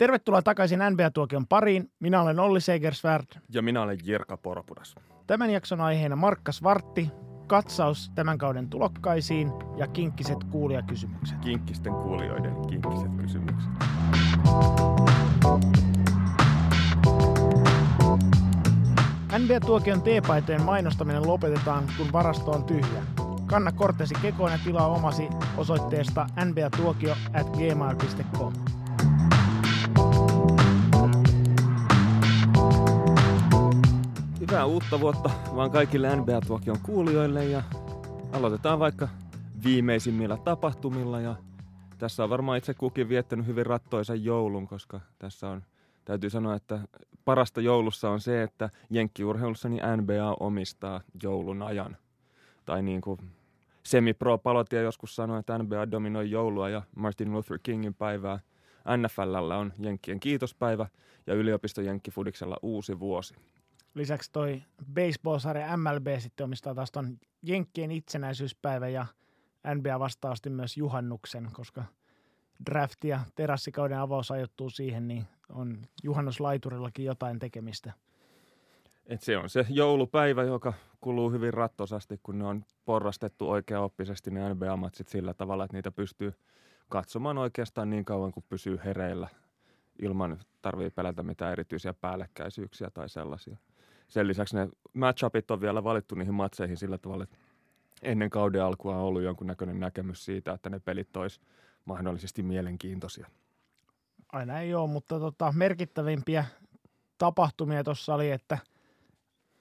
Tervetuloa takaisin NBA-tuokion pariin. Minä olen Olli Segersvärd. Ja minä olen Jirka Porpudas. Tämän jakson aiheena Markkas Vartti, katsaus tämän kauden tulokkaisiin ja kinkkiset kuulijakysymykset. Kinkkisten kuulijoiden kinkkiset kysymykset. NBA-tuokion teepaitojen mainostaminen lopetetaan, kun varasto on tyhjä. Kanna korttesi kekoon ja tilaa omasi osoitteesta nbatuokio at gmail.com. Hyvää uutta vuotta vaan kaikille NBA-tuokion kuulijoille ja aloitetaan vaikka viimeisimmillä tapahtumilla ja tässä on varmaan itse kukin viettänyt hyvin rattoisen joulun, koska tässä on, täytyy sanoa, että parasta joulussa on se, että jenkkiurheilussa niin NBA omistaa joulun ajan. Tai niin kuin semi-pro palotia joskus sanoi, että NBA dominoi joulua ja Martin Luther Kingin päivää. NFLllä on Jenkkien kiitospäivä ja yliopisto Jenkkifudiksella uusi vuosi. Lisäksi toi baseball-sarja MLB sitten omistaa taas ton Jenkkien itsenäisyyspäivä ja NBA vastaavasti myös juhannuksen, koska draft ja terassikauden avaus ajoittuu siihen, niin on juhannuslaiturillakin jotain tekemistä. Et se on se joulupäivä, joka kuluu hyvin rattosasti, kun ne on porrastettu oikeaoppisesti ne NBA-matsit sillä tavalla, että niitä pystyy katsomaan oikeastaan niin kauan kuin pysyy hereillä ilman tarvii pelätä mitään erityisiä päällekkäisyyksiä tai sellaisia. Sen lisäksi ne matchupit on vielä valittu niihin matseihin sillä tavalla, että ennen kauden alkua on ollut jonkunnäköinen näkemys siitä, että ne pelit olisi mahdollisesti mielenkiintoisia. Aina ei ole, mutta tota, merkittävimpiä tapahtumia tuossa oli, että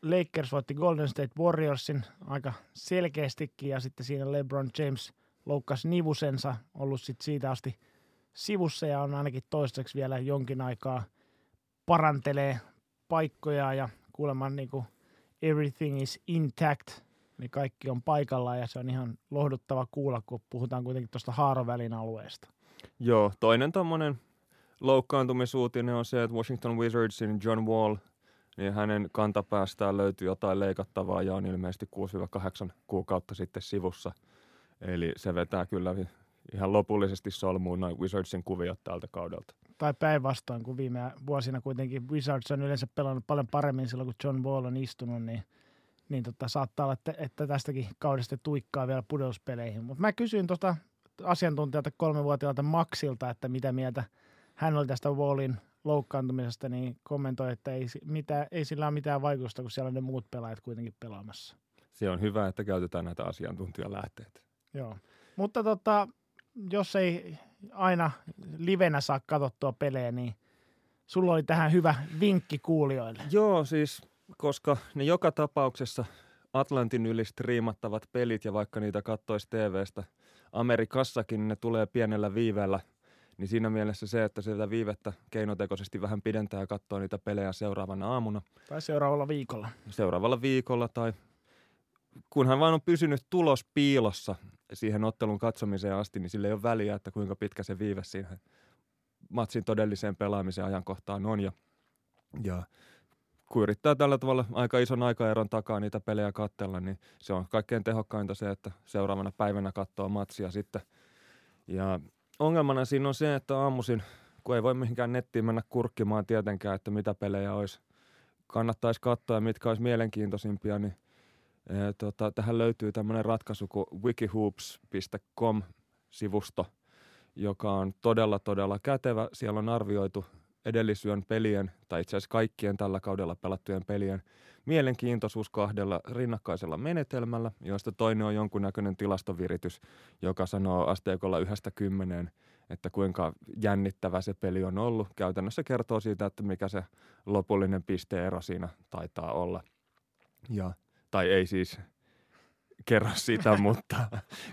Lakers voitti Golden State Warriorsin aika selkeästikin ja sitten siinä LeBron James loukkasi nivusensa, ollut sitten siitä asti sivussa ja on ainakin toistaiseksi vielä jonkin aikaa parantelee paikkoja ja kuulemma niin kuin everything is intact, niin kaikki on paikallaan ja se on ihan lohduttava kuulla, kun puhutaan kuitenkin tuosta haarovälin alueesta. Joo, toinen tuommoinen loukkaantumisuutinen on se, että Washington Wizardsin John Wall, niin hänen kantapäästään löytyy jotain leikattavaa ja on ilmeisesti 6-8 kuukautta sitten sivussa. Eli se vetää kyllä ihan lopullisesti solmuun noin Wizardsin kuviot tältä kaudelta. Tai päinvastoin, kun viime vuosina kuitenkin Wizards on yleensä pelannut paljon paremmin silloin, kun John Wall on istunut, niin, niin tota, saattaa olla, että, että tästäkin kaudesta tuikkaa vielä pudouspeleihin. Mutta mä kysyin tuosta asiantuntijalta kolmevuotiaalta Maxilta, että mitä mieltä hän oli tästä Wallin loukkaantumisesta, niin kommentoi, että ei, mitä, ei sillä ole mitään vaikutusta, kun siellä on ne muut pelaajat kuitenkin pelaamassa. Se on hyvä, että käytetään näitä asiantuntijalähteitä. Joo, mutta tota, jos ei aina livenä saa katsottua pelejä, niin sulla oli tähän hyvä vinkki kuulijoille. Joo, siis koska ne joka tapauksessa Atlantin yli striimattavat pelit ja vaikka niitä kattoisi TVstä Amerikassakin, ne tulee pienellä viiveellä. Niin siinä mielessä se, että sieltä viivettä keinotekoisesti vähän pidentää ja katsoo niitä pelejä seuraavana aamuna. Tai seuraavalla viikolla. Seuraavalla viikolla tai kunhan vaan on pysynyt tulos piilossa siihen ottelun katsomiseen asti, niin sillä ei ole väliä, että kuinka pitkä se viive siihen matsin todelliseen pelaamiseen ajankohtaan on. Ja, ja kun yrittää tällä tavalla aika ison aikaeron takaa niitä pelejä katsella, niin se on kaikkein tehokkainta se, että seuraavana päivänä katsoo matsia sitten. Ja ongelmana siinä on se, että aamuisin, kun ei voi mihinkään nettiin mennä kurkkimaan tietenkään, että mitä pelejä olisi, kannattaisi katsoa ja mitkä olisi mielenkiintoisimpia, niin – tota, tähän löytyy tämmöinen ratkaisu kuin wikihoops.com-sivusto, joka on todella, todella kätevä. Siellä on arvioitu edellisyön pelien, tai itse asiassa kaikkien tällä kaudella pelattujen pelien mielenkiintoisuus kahdella rinnakkaisella menetelmällä, joista toinen on jonkunnäköinen tilastoviritys, joka sanoo asteikolla yhdestä kymmeneen, että kuinka jännittävä se peli on ollut. Käytännössä kertoo siitä, että mikä se lopullinen pisteero siinä taitaa olla. Ja tai ei siis kerro sitä, mutta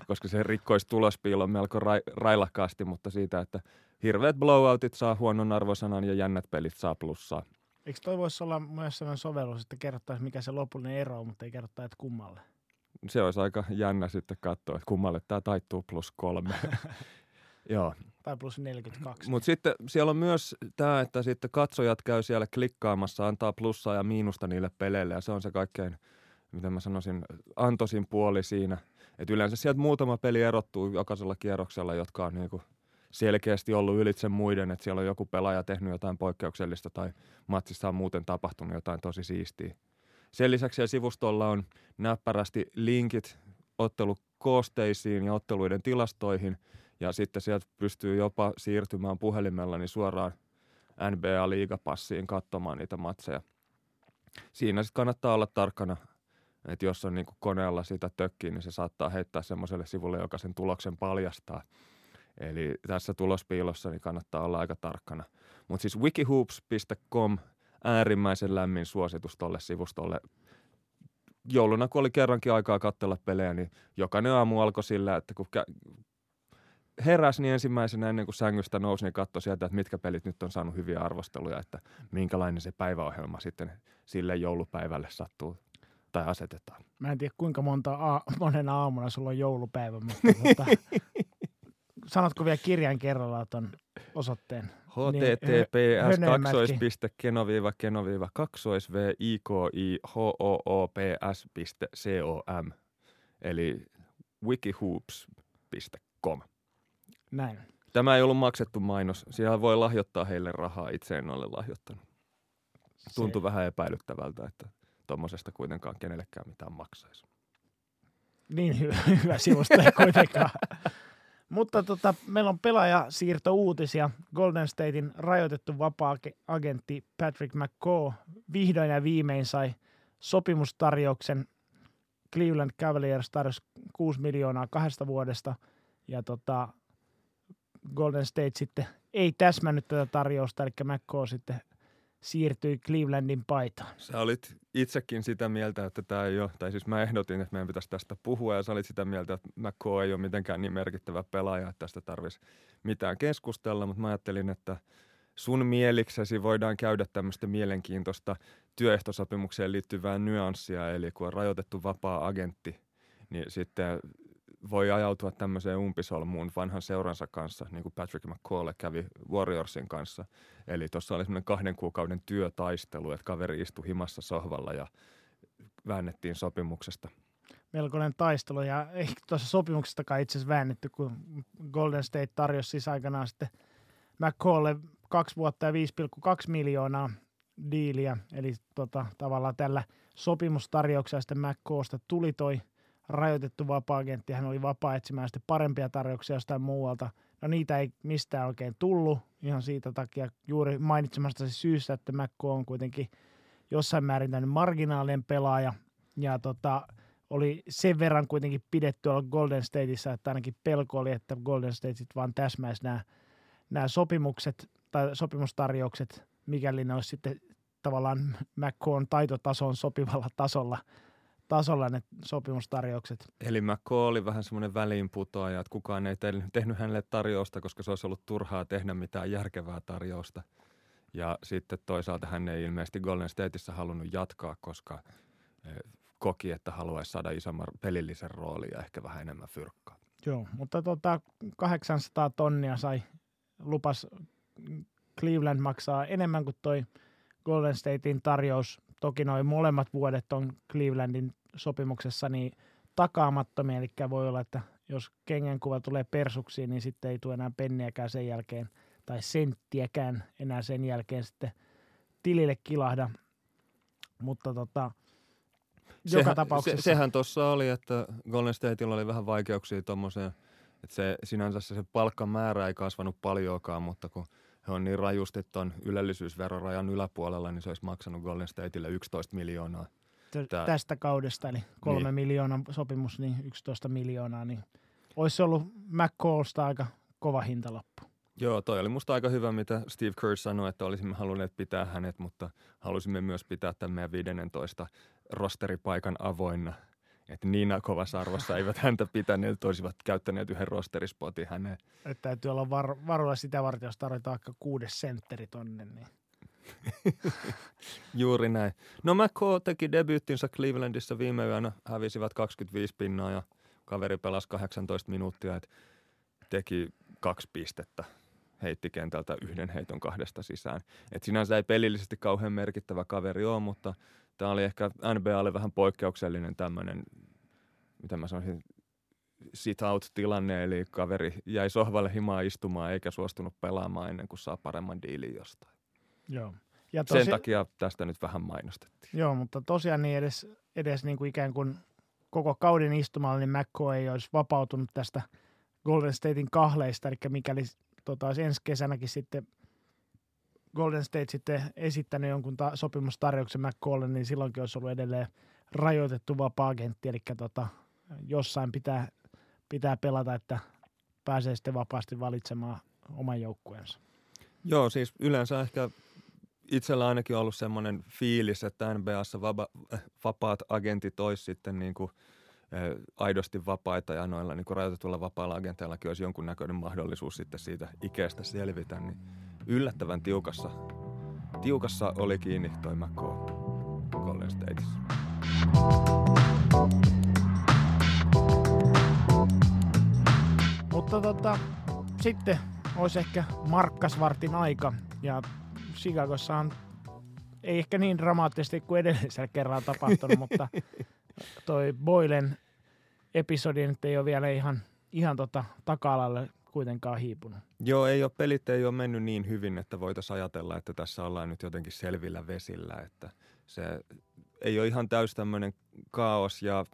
koska se rikkoisi tulospiilon melko ra- railakkaasti, mutta siitä, että hirveät blowoutit saa huonon arvosanan ja jännät pelit saa plussaa. Eikö toi voisi olla myös sellainen sovellus, että kerrottaisiin mikä se lopullinen ero on, mutta ei kerrota, että kummalle? Se olisi aika jännä sitten katsoa, että kummalle tämä taittuu plus kolme. Joo. Tai plus 42. Mutta sitten siellä on myös tämä, että sitten katsojat käy siellä klikkaamassa, antaa plussaa ja miinusta niille peleille ja se on se kaikkein – miten mä sanoisin, antoisin puoli siinä. Että yleensä sieltä muutama peli erottuu jokaisella kierroksella, jotka on niinku selkeästi ollut ylitse muiden, että siellä on joku pelaaja tehnyt jotain poikkeuksellista tai matsissa on muuten tapahtunut jotain tosi siistiä. Sen lisäksi siellä sivustolla on näppärästi linkit ottelukoosteisiin ja otteluiden tilastoihin ja sitten sieltä pystyy jopa siirtymään puhelimella niin suoraan NBA-liigapassiin katsomaan niitä matseja. Siinä sitten kannattaa olla tarkkana, että jos on niin koneella sitä tökkiä, niin se saattaa heittää semmoiselle sivulle, joka sen tuloksen paljastaa. Eli tässä tulospiilossa niin kannattaa olla aika tarkkana. Mutta siis wikihoops.com äärimmäisen lämmin suositus tuolle sivustolle. Jouluna, kun oli kerrankin aikaa katsella pelejä, niin jokainen aamu alkoi sillä, että kun heräsi, niin ensimmäisenä ennen kuin sängystä nousi, niin katsoi sieltä, että mitkä pelit nyt on saanut hyviä arvosteluja, että minkälainen se päiväohjelma sitten sille joulupäivälle sattuu tai asetetaan. Mä en tiedä kuinka monta a- monena aamuna sulla on joulupäivä, mutta tota, sanotko vielä kirjan kerralla tuon osoitteen? https kaksois.keno-keno kaksois v i k i h o o p s.com eli wikihoops.com. Näin. Tämä ei ollut maksettu mainos. Siellä voi lahjoittaa heille rahaa. Itse en ole lahjoittanut. Tuntui Se... vähän epäilyttävältä, että tuommoisesta kuitenkaan kenellekään mitään maksaisi. Niin hy- hyvä sivusto ei kuitenkaan. Mutta tota, meillä on pelaajasiirto uutisia. Golden Statein rajoitettu vapaa-agentti Patrick McCaw vihdoin ja viimein sai sopimustarjouksen. Cleveland Cavaliers tarjosi 6 miljoonaa kahdesta vuodesta ja tota, Golden State sitten ei täsmännyt tätä tarjousta, eli McCaw sitten siirtyi Clevelandin paitaan. Sä olit itsekin sitä mieltä, että tämä ei ole, tai siis mä ehdotin, että meidän pitäisi tästä puhua, ja sä olit sitä mieltä, että McCaw ei ole mitenkään niin merkittävä pelaaja, että tästä tarvitsisi mitään keskustella, mutta mä ajattelin, että sun mieliksesi voidaan käydä tämmöistä mielenkiintoista työehtosopimukseen liittyvää nyanssia, eli kun on rajoitettu vapaa agentti, niin sitten voi ajautua tämmöiseen umpisolmuun vanhan seuransa kanssa, niin kuin Patrick McCall kävi Warriorsin kanssa. Eli tuossa oli semmoinen kahden kuukauden työtaistelu, että kaveri istui himassa sohvalla ja väännettiin sopimuksesta. Melkoinen taistelu ja ei tuossa sopimuksestakaan itse asiassa väännetty, kun Golden State tarjosi siis aikanaan sitten McCalle kaksi vuotta ja 5,2 miljoonaa diiliä. Eli tota, tavallaan tällä sopimustarjouksella sitten McCallsta tuli toi – rajoitettu vapaa-agentti, hän oli vapaa etsimään sitten parempia tarjouksia jostain muualta. No niitä ei mistään oikein tullut ihan siitä takia juuri mainitsemasta syystä, että McCo on kuitenkin jossain määrin tämmöinen marginaalinen pelaaja. Ja tota, oli sen verran kuitenkin pidetty olla Golden Stateissa, että ainakin pelko oli, että Golden State sitten vaan täsmäisi nämä, nämä sopimukset tai sopimustarjoukset, mikäli ne olisi sitten tavallaan McCoon taitotason sopivalla tasolla – tasolla ne sopimustarjoukset. Eli McCall oli vähän semmoinen väliinputoaja, että kukaan ei tehnyt hänelle tarjousta, koska se olisi ollut turhaa tehdä mitään järkevää tarjousta. Ja sitten toisaalta hän ei ilmeisesti Golden Stateissa halunnut jatkaa, koska e, koki, että haluaisi saada isomman pelillisen roolin ja ehkä vähän enemmän fyrkkaa. Joo, mutta tota 800 tonnia sai lupas Cleveland maksaa enemmän kuin toi Golden Statein tarjous Toki noin molemmat vuodet on Clevelandin sopimuksessa niin takaamattomia, eli voi olla, että jos kengänkuva tulee persuksiin, niin sitten ei tule enää penniäkään sen jälkeen, tai senttiäkään enää sen jälkeen sitten tilille kilahda. Mutta tota, joka sehän, tapauksessa... Se, sehän tuossa oli, että Golden Stateilla oli vähän vaikeuksia tuommoiseen, että se sinänsä se palkkamäärä ei kasvanut paljoakaan, mutta kun – he on niin rajusti tuon ylellisyysverorajan yläpuolella, niin se olisi maksanut Golden Stateille 11 miljoonaa. Tää. Tästä kaudesta, eli kolme niin. miljoonaa sopimus, niin 11 miljoonaa, niin olisi ollut McCallsta aika kova hintalappu. Joo, toi oli musta aika hyvä, mitä Steve Kerr sanoi, että olisimme halunneet pitää hänet, mutta halusimme myös pitää tämän meidän 15 rosteripaikan avoinna – että niin kovassa arvossa eivät häntä pitäneet, olisivat käyttäneet yhden rosterispotin häneen. Että täytyy olla var- varuilla sitä varten, jos tarvitaan vaikka kuudes sentteri tonne. Niin. Juuri näin. No McCall teki debyyttinsä Clevelandissa viime yönä, hävisivät 25 pinnaa ja kaveri pelasi 18 minuuttia, että teki kaksi pistettä heitti kentältä yhden heiton kahdesta sisään. Et sinänsä ei pelillisesti kauhean merkittävä kaveri ole, mutta tämä oli ehkä NBAlle vähän poikkeuksellinen tämmöinen, mitä mä sanoisin, sit-out-tilanne, eli kaveri jäi sohvalle himaa istumaan eikä suostunut pelaamaan ennen kuin saa paremman diilin jostain. Joo. Ja tosi... Sen takia tästä nyt vähän mainostettiin. Joo, mutta tosiaan niin edes, edes niin kuin ikään kuin koko kauden istumalla, niin McCoy ei olisi vapautunut tästä Golden Statein kahleista, eli mikäli tota, olisi ensi kesänäkin sitten Golden State sitten esittänyt jonkun ta- sopimustarjouksen McColle, niin silloinkin olisi ollut edelleen rajoitettu vapaa-agentti, eli tota, jossain pitää, pitää pelata, että pääsee sitten vapaasti valitsemaan oman joukkueensa. Joo, siis yleensä ehkä itsellä ainakin ollut semmoinen fiilis, että NBAssa vapa, vapaat agentit olisi sitten niin kuin, eh, aidosti vapaita ja noilla niin kuin rajoitetuilla vapailla agenteillakin olisi jonkunnäköinen mahdollisuus sitten siitä ikästä selvitä, niin yllättävän tiukassa, tiukassa oli kiinni toi McCall Golden Stateissa. Mutta tota, sitten olisi ehkä Markkasvartin aika ja Chicagossa on ei ehkä niin dramaattisesti kuin edellisellä kerralla tapahtunut, mutta toi Boylen episodi nyt ei ole vielä ihan, ihan tota taka-alalle kuitenkaan hiipunut. Joo, ei ole, pelit ei ole mennyt niin hyvin, että voitaisiin ajatella, että tässä ollaan nyt jotenkin selvillä vesillä, että se ei ole ihan täys tämmöinen kaos ja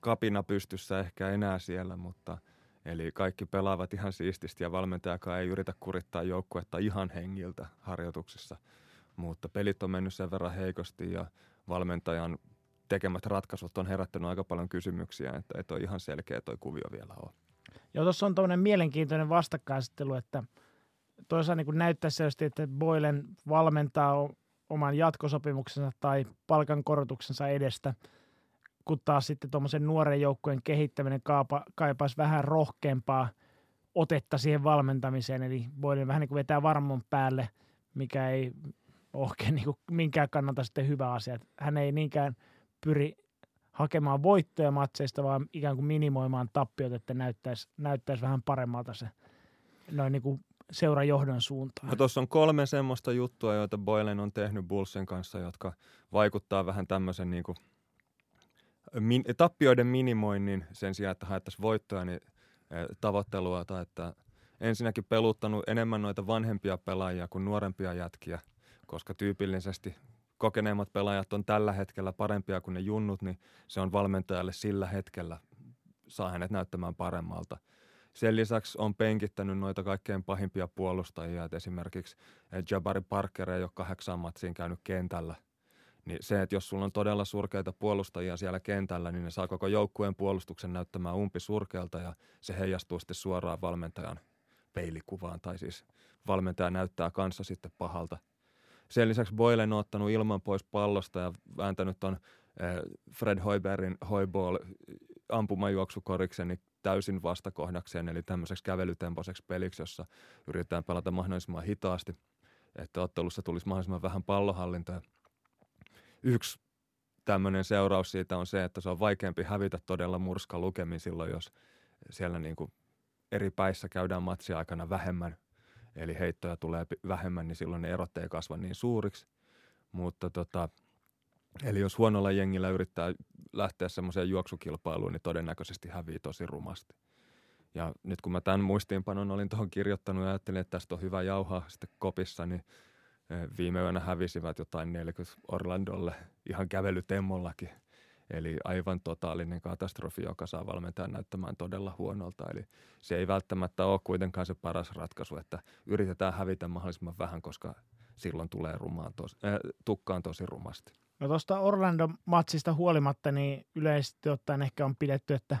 kapina pystyssä ehkä enää siellä, mutta eli kaikki pelaavat ihan siististi ja valmentajakaan ei yritä kurittaa joukkuetta ihan hengiltä harjoituksissa, mutta pelit on mennyt sen verran heikosti ja valmentajan tekemät ratkaisut on herättänyt aika paljon kysymyksiä, että ei ole ihan selkeä toi kuvio vielä ole. Joo, tuossa on tuommoinen mielenkiintoinen vastakkainasettelu, että toisaalta niin näyttää selvästi, että Boylen valmentaa oman jatkosopimuksensa tai palkankorotuksensa edestä, kun taas sitten tuommoisen nuoren joukkueen kehittäminen kaapa, kaipaisi vähän rohkeampaa otetta siihen valmentamiseen, eli Boylen vähän niin kuin vetää varmon päälle, mikä ei oikein niin minkään kannalta sitten hyvä asia. Hän ei niinkään pyri hakemaan voittoja matseista, vaan ikään kuin minimoimaan tappiot, että näyttäisi, näyttäisi vähän paremmalta se noin niin kuin seurajohdon suuntaan. No tuossa on kolme semmoista juttua, joita Boylen on tehnyt Bullsen kanssa, jotka vaikuttaa vähän tämmöisen niin kuin min, tappioiden minimoinnin sen sijaan, että haettaisiin voittoja, niin tavoittelua, tai että ensinnäkin peluttanut enemmän noita vanhempia pelaajia kuin nuorempia jätkiä, koska tyypillisesti kokeneemmat pelaajat on tällä hetkellä parempia kuin ne junnut, niin se on valmentajalle sillä hetkellä, saa hänet näyttämään paremmalta. Sen lisäksi on penkittänyt noita kaikkein pahimpia puolustajia, että esimerkiksi eh, Jabari Parker ole kahdeksan matsiin käynyt kentällä. Niin se, että jos sulla on todella surkeita puolustajia siellä kentällä, niin ne saa koko joukkueen puolustuksen näyttämään umpi surkealta ja se heijastuu sitten suoraan valmentajan peilikuvaan, tai siis valmentaja näyttää kanssa sitten pahalta – sen lisäksi Boylen on ottanut ilman pois pallosta ja vääntänyt ton eh, Fred Hoiberin Hoiball ampumajuoksukoriksen niin täysin vastakohdakseen, eli tämmöiseksi kävelytempoiseksi peliksi, jossa yritetään pelata mahdollisimman hitaasti, että ottelussa tulisi mahdollisimman vähän pallohallintoa. Yksi tämmöinen seuraus siitä on se, että se on vaikeampi hävitä todella murska lukemin silloin, jos siellä niin kuin eri päissä käydään matsia aikana vähemmän eli heittoja tulee vähemmän, niin silloin ne erot ei kasva niin suuriksi. Mutta tota, eli jos huonolla jengillä yrittää lähteä semmoiseen juoksukilpailuun, niin todennäköisesti hävii tosi rumasti. Ja nyt kun mä tämän muistiinpanon olin tuohon kirjoittanut ja ajattelin, että tästä on hyvä jauhaa sitten kopissa, niin e, viime yönä hävisivät jotain 40 Orlandolle ihan kävelytemmollakin – Eli aivan totaalinen katastrofi, joka saa valmentajan näyttämään todella huonolta. Eli se ei välttämättä ole kuitenkaan se paras ratkaisu, että yritetään hävitä mahdollisimman vähän, koska silloin tulee rumaan tos, äh, tukkaan tosi rumasti. No tuosta Orlando-matsista huolimatta, niin yleisesti ottaen ehkä on pidetty, että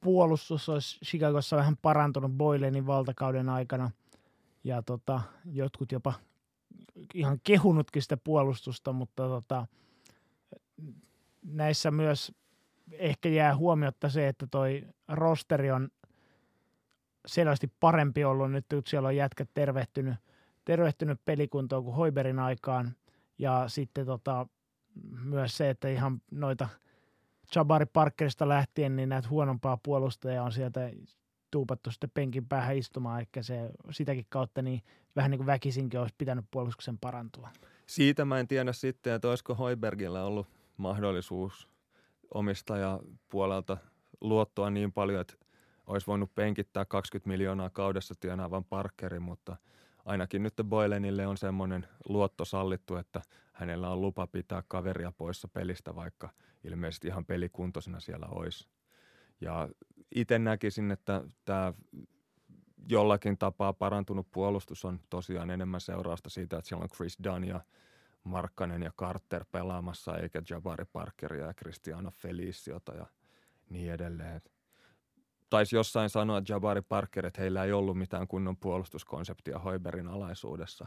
puolustus olisi Chicagossa vähän parantunut Boylenin valtakauden aikana. Ja tota, jotkut jopa ihan kehunutkin sitä puolustusta, mutta tota, näissä myös ehkä jää huomiotta se, että toi rosteri on selvästi parempi ollut nyt, kun siellä on jätkät tervehtynyt, tervehtynyt pelikuntoon kuin Hoiberin aikaan. Ja sitten tota, myös se, että ihan noita Jabari Parkerista lähtien, niin näitä huonompaa puolustajaa on sieltä tuupattu sitten penkin päähän istumaan, ehkä se sitäkin kautta niin vähän niin kuin väkisinkin olisi pitänyt puolustuksen parantua. Siitä mä en tiedä sitten, että olisiko Hoibergilla ollut mahdollisuus omistajapuolelta luottoa niin paljon, että olisi voinut penkittää 20 miljoonaa kaudessa tienaavan Parkerin, mutta ainakin nyt Boylenille on semmoinen luotto sallittu, että hänellä on lupa pitää kaveria poissa pelistä, vaikka ilmeisesti ihan pelikuntoisena siellä olisi. Ja itse näkisin, että tämä jollakin tapaa parantunut puolustus on tosiaan enemmän seurausta siitä, että siellä on Chris Dunn ja Markkanen ja Carter pelaamassa, eikä Jabari Parkeria ja Cristiano Feliciota ja niin edelleen. Taisi jossain sanoa Jabari Parker, että heillä ei ollut mitään kunnon puolustuskonseptia Hoiberin alaisuudessa,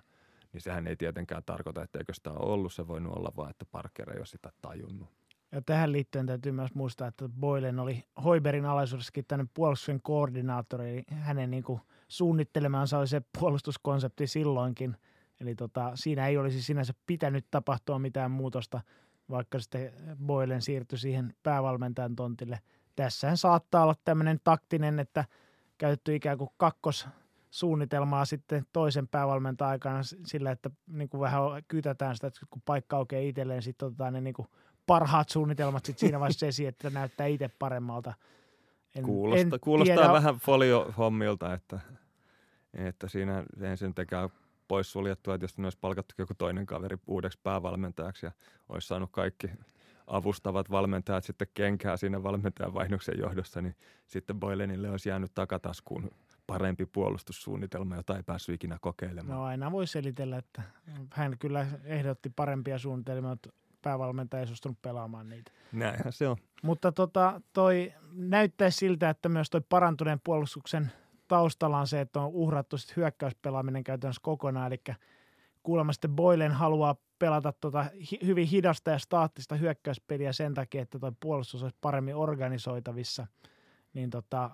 niin sehän ei tietenkään tarkoita, etteikö sitä ole ollut. Se voinut olla vaan, että Parker ei ole sitä tajunnut. Ja tähän liittyen täytyy myös muistaa, että Boylen oli Hoiberin alaisuudessakin tänne puolustuksen koordinaattori, eli hänen niin kuin suunnittelemansa oli se puolustuskonsepti silloinkin. Eli tota, siinä ei olisi sinänsä pitänyt tapahtua mitään muutosta, vaikka sitten Boylen siirtyi siihen päävalmentajan tontille. Tässähän saattaa olla tämmöinen taktinen, että käytetty ikään kuin kakkossuunnitelmaa sitten toisen päävalmentajan aikana sillä, että niin kuin vähän kytätään sitä, että kun paikka aukeaa itselleen, sitten otetaan ne niin kuin parhaat suunnitelmat sit siinä vaiheessa esiin, että näyttää itse paremmalta. En, kuulostaa, en kuulostaa tiedä. vähän folio-hommilta, että, että siinä ensin tekee poissuljettua, että jos ne olisi palkattu joku toinen kaveri uudeksi päävalmentajaksi ja olisi saanut kaikki avustavat valmentajat sitten kenkää siinä valmentajan vaihdoksen johdossa, niin sitten Boylenille olisi jäänyt takataskuun parempi puolustussuunnitelma, jota ei päässyt ikinä kokeilemaan. No aina voi selitellä, että hän kyllä ehdotti parempia suunnitelmia, mutta päävalmentaja ei suostunut pelaamaan niitä. Näinhän se on. Mutta tota, toi näyttäisi siltä, että myös toi parantuneen puolustuksen taustalla on se, että on uhrattu sit hyökkäyspelaaminen käytännössä kokonaan, eli kuulemma sitten Boylen haluaa pelata tota hi- hyvin hidasta ja staattista hyökkäyspeliä sen takia, että tuo puolustus olisi paremmin organisoitavissa, niin tota,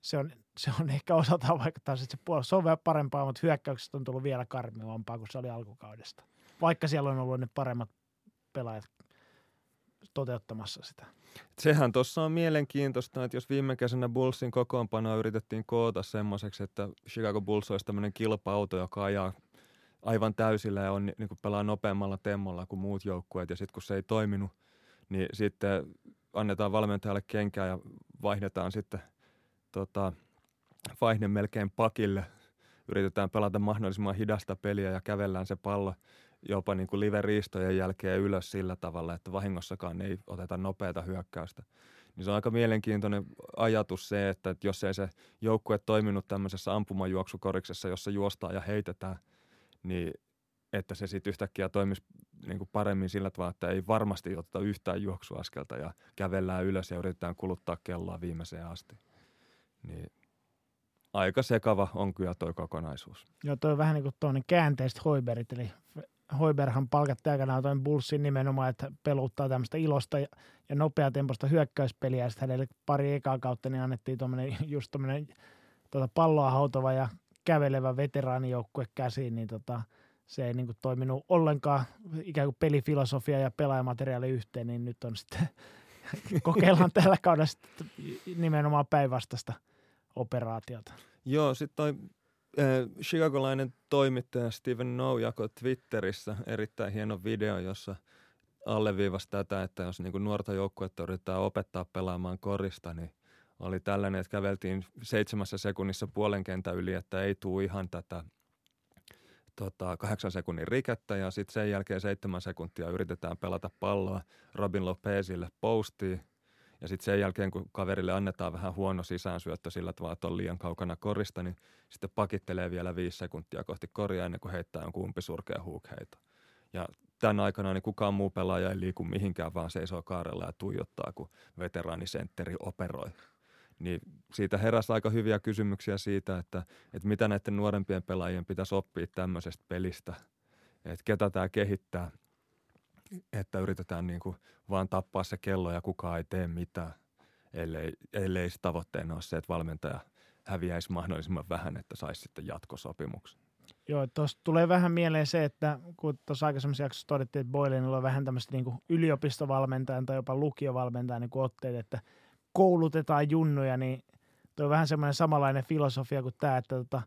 se, on, se on ehkä osaltaan vaikuttaa, että se puolustus on vähän parempaa, mutta hyökkäyksestä on tullut vielä karmivampaa kuin se oli alkukaudesta. Vaikka siellä on ollut ne paremmat pelaajat toteuttamassa sitä. Sehän tuossa on mielenkiintoista, että jos viime kesänä Bullsin kokoonpanoa yritettiin koota semmoiseksi, että Chicago Bulls olisi tämmöinen kilpa-auto, joka ajaa aivan täysillä ja on, niin kuin pelaa nopeammalla temmolla kuin muut joukkueet ja sitten kun se ei toiminut, niin sitten annetaan valmentajalle kenkää ja vaihdetaan sitten tota, vaihde melkein pakille. Yritetään pelata mahdollisimman hidasta peliä ja kävellään se pallo jopa niin kuin live-riistojen jälkeen ylös sillä tavalla, että vahingossakaan ei oteta nopeata hyökkäystä. Niin se on aika mielenkiintoinen ajatus se, että jos ei se joukkue toiminut tämmöisessä ampumajuoksukoriksessa, jossa juostaan ja heitetään, niin että se sitten yhtäkkiä toimisi niin kuin paremmin sillä tavalla, että ei varmasti oteta yhtään juoksuaskelta ja kävellään ylös ja yritetään kuluttaa kelloa viimeiseen asti. Niin aika sekava on kyllä tuo kokonaisuus. Joo, toi on vähän niin kuin tuonne käänteistä Hoiberit, eli Hoiberhan palkatti aikanaan toinen Bullsin nimenomaan, että peluttaa tämmöistä ilosta ja, ja nopeatempoista hyökkäyspeliä. Sitten hänelle pari ekaa kautta niin annettiin tuommoinen just tuommoinen tuota palloa hautava ja kävelevä veteraanijoukkue käsiin, niin tota, se ei niin kuin toiminut ollenkaan ikään kuin pelifilosofia ja pelaajamateriaali yhteen, niin nyt on sitten kokeillaan tällä kaudella nimenomaan päinvastaista operaatiota. Joo, sitten toi äh, chicagolainen toimittaja Steven No jakoi Twitterissä erittäin hieno video, jossa alleviivasi tätä, että jos niin nuorta joukkuetta yritetään opettaa pelaamaan korista, niin oli tällainen, että käveltiin seitsemässä sekunnissa puolen kentän yli, että ei tule ihan tätä tota, kahdeksan sekunnin rikettä ja sitten sen jälkeen seitsemän sekuntia yritetään pelata palloa Robin Lopezille postiin ja sitten sen jälkeen, kun kaverille annetaan vähän huono sisäänsyöttö sillä tavalla, että on liian kaukana korista, niin sitten pakittelee vielä viisi sekuntia kohti koria ennen kuin heittää jonkun umpisurkea huukheita. Ja tämän aikana niin kukaan muu pelaaja ei liiku mihinkään, vaan seisoo kaarella ja tuijottaa, kun veteraanisentteri operoi. Niin siitä heräsi aika hyviä kysymyksiä siitä, että, että mitä näiden nuorempien pelaajien pitäisi oppia tämmöisestä pelistä, että ketä tämä kehittää – että yritetään niin kuin vaan tappaa se kello ja kukaan ei tee mitään, ellei, ellei se tavoitteena ole se, että valmentaja häviäisi mahdollisimman vähän, että saisi sitten jatkosopimuksen. Joo, tuossa tulee vähän mieleen se, että kun tuossa aikaisemmassa jaksossa todettiin, että Boylenilla on vähän tämmöistä niin yliopistovalmentajan tai jopa lukiovalmentajan niin otteet, että koulutetaan junnuja, niin tuo on vähän semmoinen samanlainen filosofia kuin tämä, että tota,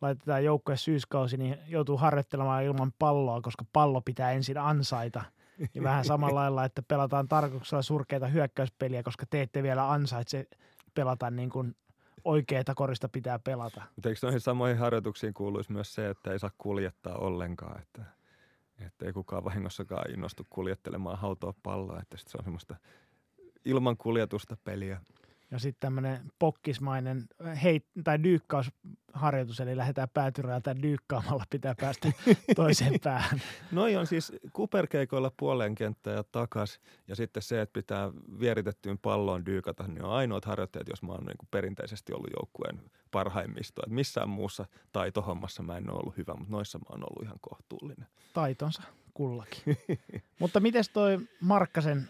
laitetaan joukkue syyskausi, niin joutuu harjoittelemaan ilman palloa, koska pallo pitää ensin ansaita – Ja vähän samalla lailla, että pelataan tarkoituksella surkeita hyökkäyspeliä, koska te ette vielä ansaitse pelata niin kuin oikeita korista pitää pelata. Mutta eikö noihin samoihin harjoituksiin kuuluisi myös se, että ei saa kuljettaa ollenkaan, että, että ei kukaan vahingossakaan innostu kuljettelemaan hautoa palloa, että se on semmoista ilman kuljetusta peliä. Ja sitten tämmöinen pokkismainen heit, tai dyykkausharjoitus, eli lähdetään päätyräältä dyykkaamalla, pitää päästä toiseen päähän. Noi on siis kuperkeikoilla puoleen kenttää ja takas. Ja sitten se, että pitää vieritettyyn palloon dyykata, niin on ainoat harjoitteet, jos mä oon niin perinteisesti ollut joukkueen parhaimmistoa. Et missään muussa taitohommassa mä en ole ollut hyvä, mutta noissa mä oon ollut ihan kohtuullinen. Taitonsa kullakin. mutta miten toi Markkasen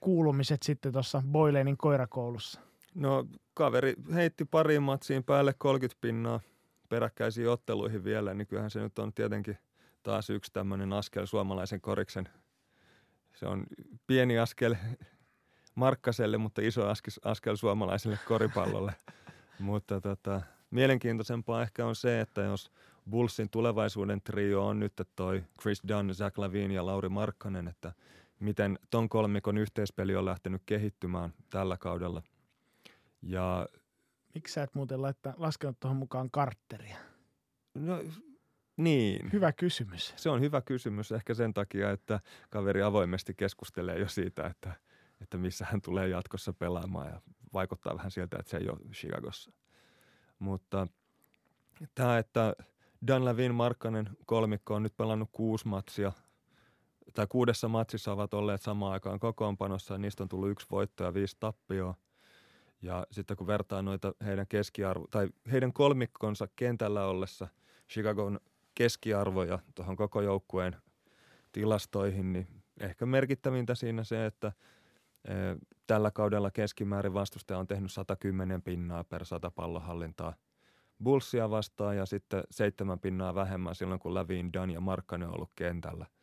kuulumiset sitten tuossa Boilenin koirakoulussa? No kaveri heitti pariin matsiin päälle 30 pinnaa peräkkäisiin otteluihin vielä, niin kyllähän se nyt on tietenkin taas yksi tämmöinen askel suomalaisen koriksen. Se on pieni askel Markkaselle, mutta iso askel, askel suomalaiselle koripallolle. mutta tota, mielenkiintoisempaa ehkä on se, että jos Bullsin tulevaisuuden trio on nyt toi Chris Dunn, Zach Lavine ja Lauri Markkanen, että – miten ton kolmikon yhteispeli on lähtenyt kehittymään tällä kaudella. Ja Miksi sä et muuten laittaa, laskenut tuohon mukaan kartteria? No niin. Hyvä kysymys. Se on hyvä kysymys ehkä sen takia, että kaveri avoimesti keskustelee jo siitä, että, että missä hän tulee jatkossa pelaamaan ja vaikuttaa vähän siltä, että se ei ole Chicagossa. Mutta tämä, että Dan Lavin Markkanen kolmikko on nyt pelannut kuusi matsia – tai kuudessa matsissa ovat olleet samaan aikaan kokoonpanossa, ja niistä on tullut yksi voitto ja viisi tappioa. Ja sitten kun vertaa noita heidän keskiarvo, tai heidän kolmikkonsa kentällä ollessa Chicagon keskiarvoja tuohon koko joukkueen tilastoihin, niin ehkä merkittävintä siinä se, että e, tällä kaudella keskimäärin vastustaja on tehnyt 110 pinnaa per 100 pallohallintaa Bullsia vastaan ja sitten seitsemän pinnaa vähemmän silloin, kun Lavin, Dan ja Markkanen on ollut kentällä –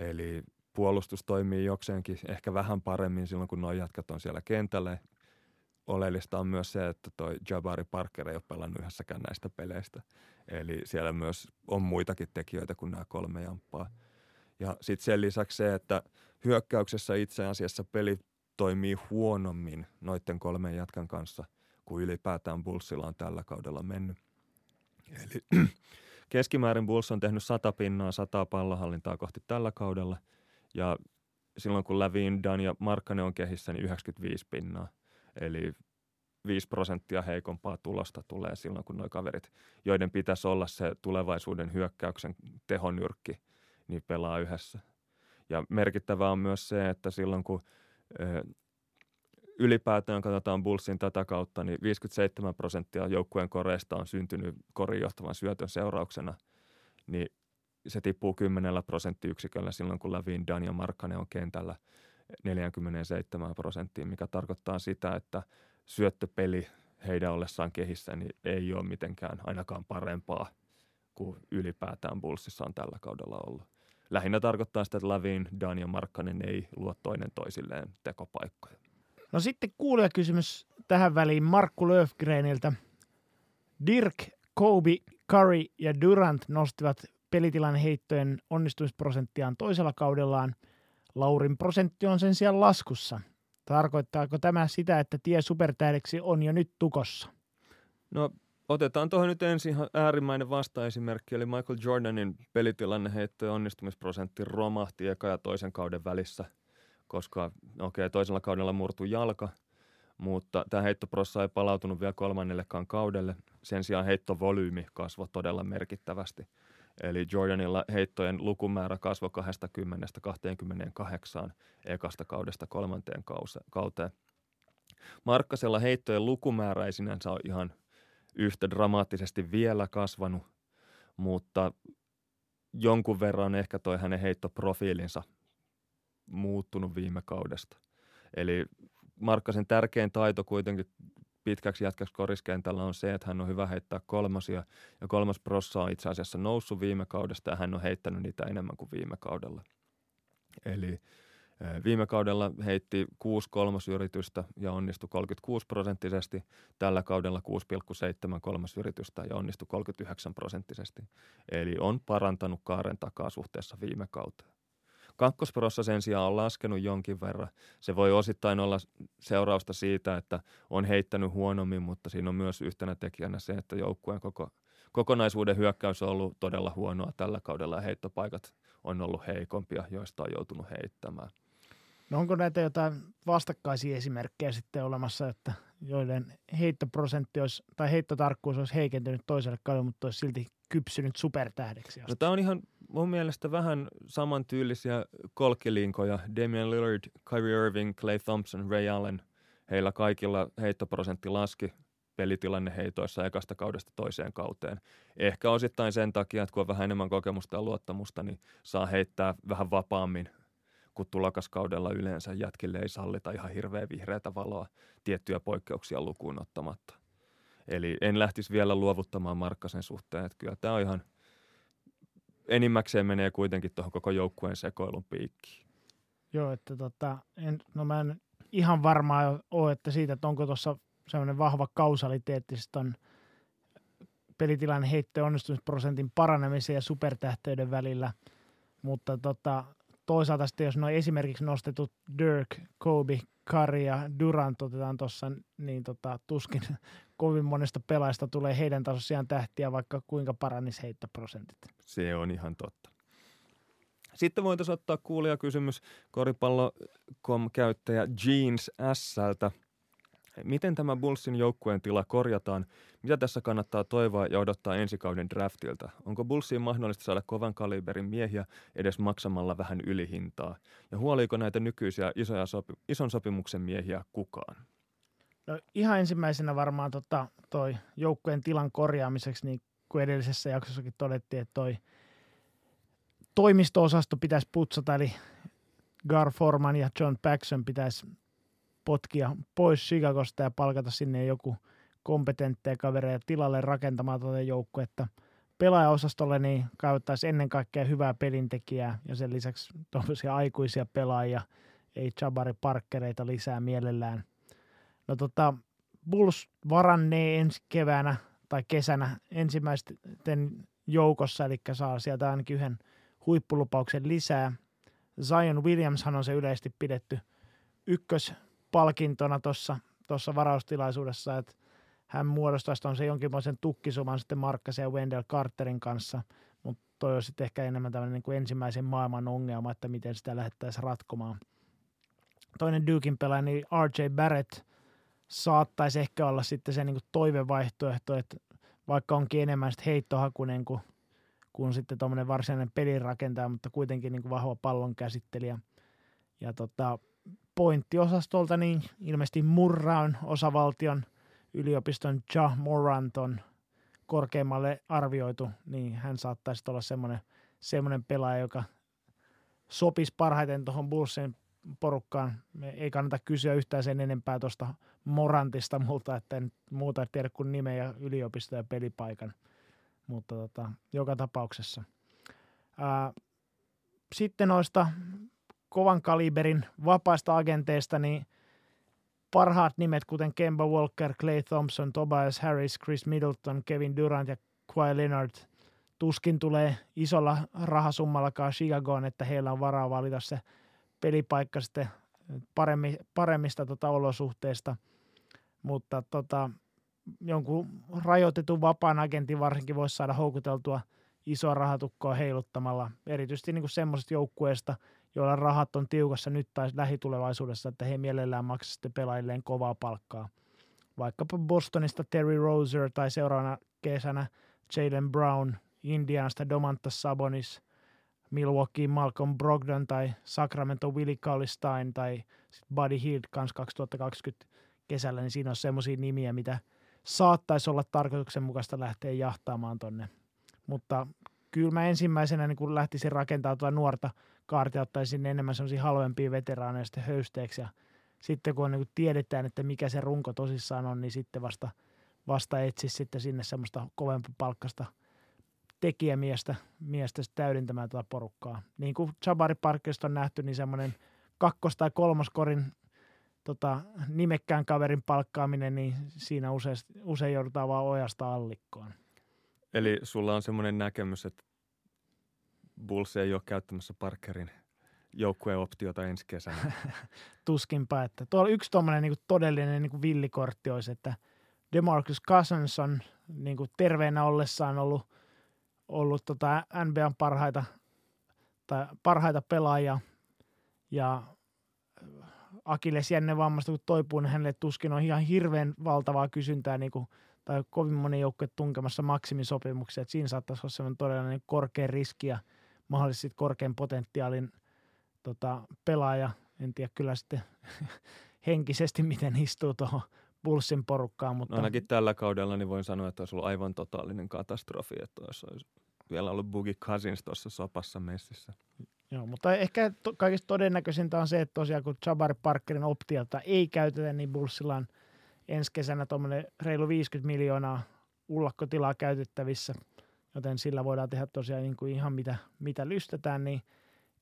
Eli puolustus toimii jokseenkin ehkä vähän paremmin silloin, kun nuo jatkat on siellä kentällä. Oleellista on myös se, että toi Jabari Parker ei ole pelannut yhdessäkään näistä peleistä. Eli siellä myös on muitakin tekijöitä kuin nämä kolme jamppaa. Ja sitten sen lisäksi se, että hyökkäyksessä itse asiassa peli toimii huonommin noiden kolmen jatkan kanssa kuin ylipäätään Bullsilla on tällä kaudella mennyt. Eli Keskimäärin Bulls on tehnyt 100 pinnaa, 100 pallohallintaa kohti tällä kaudella. Ja silloin kun Lavin, Dan ja Markkanen on kehissä, niin 95 pinnaa. Eli 5 prosenttia heikompaa tulosta tulee silloin, kun nuo kaverit, joiden pitäisi olla se tulevaisuuden hyökkäyksen tehonyrkki, niin pelaa yhdessä. Ja merkittävää on myös se, että silloin kun ylipäätään katsotaan Bullsin tätä kautta, niin 57 prosenttia joukkueen koreista on syntynyt korin johtavan syötön seurauksena, niin se tippuu 10 prosenttiyksiköllä silloin, kun Lavin, Dan ja Markkanen on kentällä 47 prosenttiin, mikä tarkoittaa sitä, että syöttöpeli heidän ollessaan kehissä niin ei ole mitenkään ainakaan parempaa kuin ylipäätään Bullsissa on tällä kaudella ollut. Lähinnä tarkoittaa sitä, että Lavin, Dan ja Markkanen ei luo toinen toisilleen tekopaikkoja. No sitten kuulijakysymys tähän väliin Markku Löfgreniltä. Dirk, Kobe, Curry ja Durant nostivat pelitilan heittojen onnistumisprosenttiaan toisella kaudellaan. Laurin prosentti on sen sijaan laskussa. Tarkoittaako tämä sitä, että tie supertähdeksi on jo nyt tukossa? No otetaan tuohon nyt ensin äärimmäinen vastaesimerkki, eli Michael Jordanin pelitilanne heittojen onnistumisprosentti romahti eka ja toisen kauden välissä – koska okei, okay, toisella kaudella murtui jalka, mutta tämä heittoprossa ei palautunut vielä kolmannellekaan kaudelle. Sen sijaan heittovolyymi kasvoi todella merkittävästi. Eli Jordanilla heittojen lukumäärä kasvoi 20-28 ekasta kaudesta kolmanteen kauteen. Markkasella heittojen lukumäärä ei sinänsä ole ihan yhtä dramaattisesti vielä kasvanut, mutta jonkun verran ehkä toi hänen heittoprofiilinsa muuttunut viime kaudesta. Eli Markkasen tärkein taito kuitenkin pitkäksi jätkäksi koriskentällä on se, että hän on hyvä heittää kolmosia. Ja kolmas prossa on itse asiassa noussut viime kaudesta ja hän on heittänyt niitä enemmän kuin viime kaudella. Eli Viime kaudella heitti 6 kolmosyritystä ja onnistui 36 prosenttisesti. Tällä kaudella 6,7 kolmosyritystä ja onnistui 39 prosenttisesti. Eli on parantanut kaaren takaa suhteessa viime kauteen. Kakkosprossa sen sijaan on laskenut jonkin verran. Se voi osittain olla seurausta siitä, että on heittänyt huonommin, mutta siinä on myös yhtenä tekijänä se, että joukkueen koko, kokonaisuuden hyökkäys on ollut todella huonoa tällä kaudella ja heittopaikat on ollut heikompia, joista on joutunut heittämään. No onko näitä jotain vastakkaisia esimerkkejä sitten olemassa, että joiden heittoprosentti olisi, tai heittotarkkuus olisi heikentynyt toiselle kaudelle, mutta olisi silti kypsynyt supertähdeksi? No, tämä on ihan mun mielestä vähän samantyylisiä kolkilinkoja. Damian Lillard, Kyrie Irving, Clay Thompson, Ray Allen. Heillä kaikilla heittoprosentti laski pelitilanne heitoissa ekasta kaudesta toiseen kauteen. Ehkä osittain sen takia, että kun on vähän enemmän kokemusta ja luottamusta, niin saa heittää vähän vapaammin kun tulokaskaudella yleensä jätkille ei sallita ihan hirveän vihreätä valoa tiettyjä poikkeuksia lukuun ottamatta. Eli en lähtisi vielä luovuttamaan Markkasen suhteen, että kyllä tämä on ihan enimmäkseen menee kuitenkin tuohon koko joukkueen sekoilun piikkiin. Joo, että tota, en, no mä en ihan varma ole, että siitä, että onko tuossa semmoinen vahva kausaliteetti on pelitilanne heitto onnistumisprosentin paranemisen ja supertähteyden välillä, mutta tota, toisaalta sitten, jos noin esimerkiksi nostetut Dirk, Kobe, Curry ja Durant otetaan tuossa, niin tota, tuskin kovin monesta pelaajasta tulee heidän tasoisiaan tähtiä, vaikka kuinka paranis heittoprosentit. Se on ihan totta. Sitten voitaisiin ottaa kuulijakysymys koripallo.com-käyttäjä Jeans Sältä. Miten tämä Bullsin joukkueen tila korjataan? Mitä tässä kannattaa toivoa ja odottaa ensi kauden draftilta? Onko Bullsiin mahdollista saada kovan kaliberin miehiä edes maksamalla vähän ylihintaa? Ja huoliiko näitä nykyisiä isoja sopi- ison sopimuksen miehiä kukaan? No, ihan ensimmäisenä varmaan tota, toi joukkueen tilan korjaamiseksi, niin kuin edellisessä jaksossakin todettiin, että toi toimisto-osasto pitäisi putsata, eli Gar Forman ja John Paxson pitäisi potkia pois Chicagosta ja palkata sinne joku kompetentteja kavereja tilalle rakentamaan tuota joukkuetta. Pelaajaosastolle niin kaivottaisiin ennen kaikkea hyvää pelintekijää ja sen lisäksi tuollaisia aikuisia pelaajia, ei Jabari Parkereita lisää mielellään. No tota, Bulls varannee ensi keväänä tai kesänä ensimmäisten joukossa, eli saa sieltä ainakin yhden huippulupauksen lisää. Zion Williamshan on se yleisesti pidetty ykkös palkintona tuossa tossa varaustilaisuudessa, että hän muodostaisi on se jonkinlaisen tukkisuman sitten Markkasen ja Wendell Carterin kanssa, mutta toi on sitten ehkä enemmän tämmöinen niin kuin ensimmäisen maailman ongelma, että miten sitä lähdettäisiin ratkomaan. Toinen Dukein pelaaja, niin RJ Barrett, saattaisi ehkä olla sitten se niin kuin toivevaihtoehto, että vaikka onkin enemmän sitten heittohakunen kuin, kuin sitten tuommoinen varsinainen pelirakentaja, mutta kuitenkin niin kuin vahva pallon käsittelijä. Ja tota, pointtiosastolta, niin ilmeisesti Murra on osavaltion yliopiston Ja Moranton korkeimmalle arvioitu, niin hän saattaisi olla semmoinen, semmoinen pelaaja, joka sopisi parhaiten tuohon Bullsin porukkaan. Me ei kannata kysyä yhtään sen enempää tuosta Morantista multa, että en muuta tiedä kuin nimeä ja yliopisto ja pelipaikan. Mutta tota, joka tapauksessa. Ää, sitten noista kovan kaliberin vapaista agenteista, niin parhaat nimet, kuten Kemba Walker, Clay Thompson, Tobias Harris, Chris Middleton, Kevin Durant ja Kawhi Leonard, tuskin tulee isolla rahasummallakaan Chicagoon, että heillä on varaa valita se pelipaikka sitten paremmi, paremmista tota olosuhteista, mutta tota, jonkun rajoitetun vapaan agentin varsinkin voisi saada houkuteltua isoa rahatukkoa heiluttamalla, erityisesti niin semmoisesta joukkueesta, joilla rahat on tiukassa nyt tai lähitulevaisuudessa, että he mielellään maksavat pelaajilleen kovaa palkkaa. Vaikkapa Bostonista Terry Rozier tai seuraavana kesänä Jalen Brown, Indianasta Domantas Sabonis, Milwaukee Malcolm Brogdon tai Sacramento Willie Cauley-Stein tai Buddy Hield kanssa 2020 kesällä, niin siinä on semmoisia nimiä, mitä saattaisi olla tarkoituksenmukaista lähteä jahtaamaan tonne. Mutta kyllä mä ensimmäisenä niin kun lähtisin rakentamaan tuota nuorta kaartia, ottaisin enemmän semmoisia halvempia veteraaneja sitten höysteeksi ja sitten kun niin tiedetään, että mikä se runko tosissaan on, niin sitten vasta, vasta etsisi sitten sinne semmoista kovempaa palkkasta tekijämiestä miestä täydentämään tuota porukkaa. Niin kuin Jabari Parkerista on nähty, niin semmoinen kakkos- tai kolmoskorin tota, nimekkään kaverin palkkaaminen, niin siinä usein, usein joudutaan vaan ojasta allikkoon. Eli sulla on semmoinen näkemys, että Bulls ei ole käyttämässä Parkerin joukkueoptiota ensi kesänä. Tuskinpä, että tuolla yksi tuommoinen niin todellinen niin villikortti olisi, että DeMarcus Cousins on niin kuin terveenä ollessaan ollut, ollut tota NBAn parhaita, tai parhaita pelaajia ja Akilles jännen vammasta, kun toipuu, niin hänelle tuskin on ihan hirveän valtavaa kysyntää niin kuin, tai kovin moni joukkue tunkemassa maksimisopimuksia. Että siinä saattaisi olla sellainen todella niin korkea riski ja mahdollisesti korkean potentiaalin tota, pelaaja. En tiedä kyllä sitten henkisesti, miten istuu tuohon Bullsin porukkaan. Mutta... No ainakin tällä kaudella niin voin sanoa, että olisi ollut aivan totaalinen katastrofi, että olisi, olisi vielä ollut Boogie Cousins tuossa sopassa messissä. Joo, mutta ehkä to, kaikista todennäköisintä on se, että tosiaan kun Jabari Parkerin optiota ei käytetä, niin Bullsilla on ensi kesänä tuommoinen reilu 50 miljoonaa ullakkotilaa käytettävissä, joten sillä voidaan tehdä tosiaan niin kuin ihan mitä, mitä lystetään, niin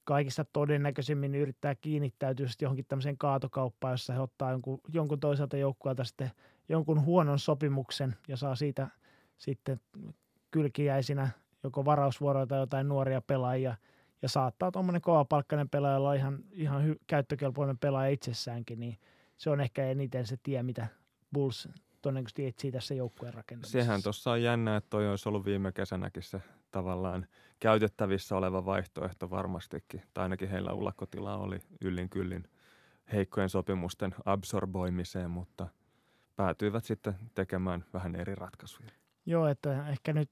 kaikista todennäköisimmin yrittää kiinnittäytyä johonkin tämmöiseen kaatokauppaan, jossa he ottaa jonkun, jonkun toiselta joukkueelta sitten jonkun huonon sopimuksen ja saa siitä sitten kylkiäisinä joko varausvuoroja tai jotain nuoria pelaajia – ja saattaa tuommoinen palkkainen pelaaja olla ihan, ihan hy- käyttökelpoinen pelaaja itsessäänkin, niin se on ehkä eniten se tie, mitä Bulls todennäköisesti etsii tässä joukkueen rakentamisessa. Sehän tuossa on jännä, että toi olisi ollut viime kesänäkin se tavallaan käytettävissä oleva vaihtoehto varmastikin. Tai ainakin heillä ullakkotila oli yllin kyllin heikkojen sopimusten absorboimiseen, mutta päätyivät sitten tekemään vähän eri ratkaisuja. Joo, että ehkä nyt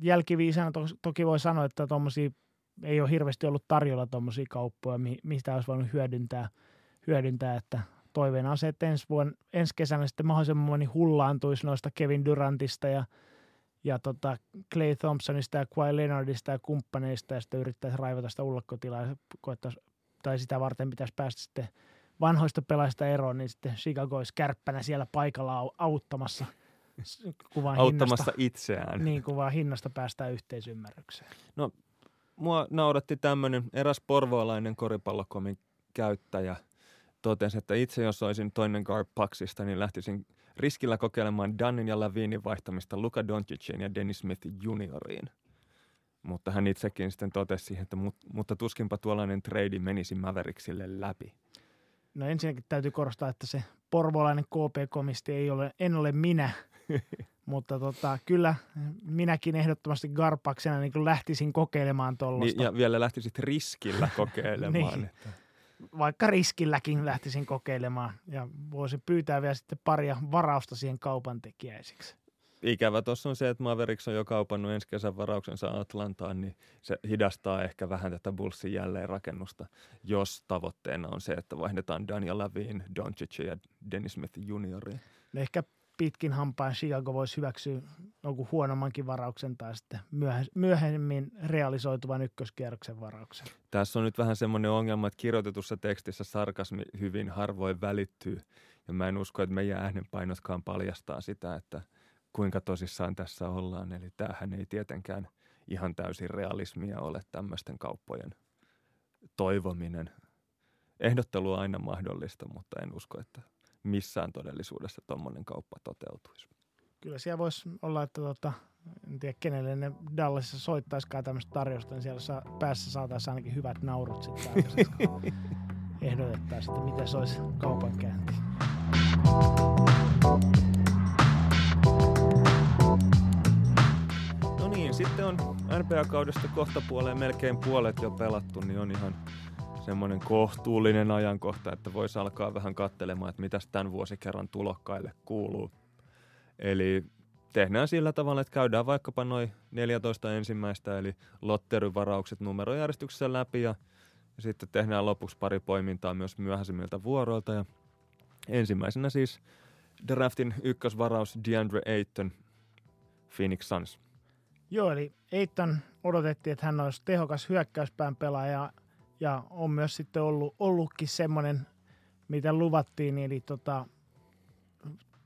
jälkiviisana to- toki voi sanoa, että tuommoisia ei ole hirveästi ollut tarjolla tuommoisia kauppoja, mistä olisi voinut hyödyntää, hyödyntää että toiveena on se, että ensi, vuonna, ensi kesänä sitten mahdollisimman moni hullaantuisi noista Kevin Durantista ja, ja tota Clay Thompsonista ja Kawhi Leonardista ja kumppaneista ja sitten yrittäisi raivata sitä ullakkotilaa ja tai sitä varten pitäisi päästä sitten vanhoista pelaajista eroon, niin sitten Chicago olisi kärppänä siellä paikalla auttamassa kuvaan auttamassa hinnasta, itseään. Niin, kuvaan hinnasta päästään yhteisymmärrykseen. No mua naudatti tämmöinen eräs porvoalainen koripallokomin käyttäjä totesi, että itse jos olisin toinen guard Paksista, niin lähtisin riskillä kokeilemaan Dunnin ja Lavinin vaihtamista Luka Doncicin ja Dennis Smith junioriin. Mutta hän itsekin sitten totesi siihen, että mut, mutta tuskinpa tuollainen trade menisi Mavericksille läpi. No ensinnäkin täytyy korostaa, että se porvolainen KP-komisti ei ole, en ole minä, Mutta tota, kyllä minäkin ehdottomasti Garpaksena niin lähtisin kokeilemaan tuollaista. Niin, ja vielä lähtisit riskillä kokeilemaan. niin. että. Vaikka riskilläkin lähtisin kokeilemaan ja voisin pyytää vielä sitten paria varausta siihen kaupan tekijäisiksi. Ikävä tuossa on se, että Mavericks on jo kaupannut ensi kesän varauksensa Atlantaan, niin se hidastaa ehkä vähän tätä Bullsin jälleenrakennusta, jos tavoitteena on se, että vaihdetaan Daniel Lavin, Doncic ja Dennis Smith junioriin. No ehkä pitkin hampaan Chicago voisi hyväksyä jonkun huonommankin varauksen tai sitten myöhemmin realisoituvan ykköskierroksen varauksen. Tässä on nyt vähän semmoinen ongelma, että kirjoitetussa tekstissä sarkasmi hyvin harvoin välittyy. Ja mä en usko, että meidän äänenpainotkaan paljastaa sitä, että kuinka tosissaan tässä ollaan. Eli tämähän ei tietenkään ihan täysin realismia ole tämmöisten kauppojen toivominen. Ehdottelu on aina mahdollista, mutta en usko, että missään todellisuudessa tuommoinen kauppa toteutuisi. Kyllä siellä voisi olla, että tota, en tiedä kenelle ne Dallasissa soittaisikaan tämmöistä tarjosta, niin siellä saa, päässä saataisiin ainakin hyvät naurut sitten ehdotettaisiin, että miten se olisi kaupankäynti. No niin, sitten on NBA-kaudesta kohta puoleen melkein puolet jo pelattu, niin on ihan semmoinen kohtuullinen ajankohta, että voisi alkaa vähän katselemaan, että mitäs tämän vuosikerran tulokkaille kuuluu. Eli tehdään sillä tavalla, että käydään vaikkapa noin 14 ensimmäistä, eli lotteryvaraukset numerojärjestyksessä läpi ja, ja sitten tehdään lopuksi pari poimintaa myös myöhäisemmiltä vuoroilta. Ja ensimmäisenä siis draftin ykkösvaraus DeAndre Ayton, Phoenix Suns. Joo, eli Ayton odotettiin, että hän olisi tehokas hyökkäyspään pelaaja ja on myös sitten ollut, ollutkin semmoinen, mitä luvattiin, eli tota,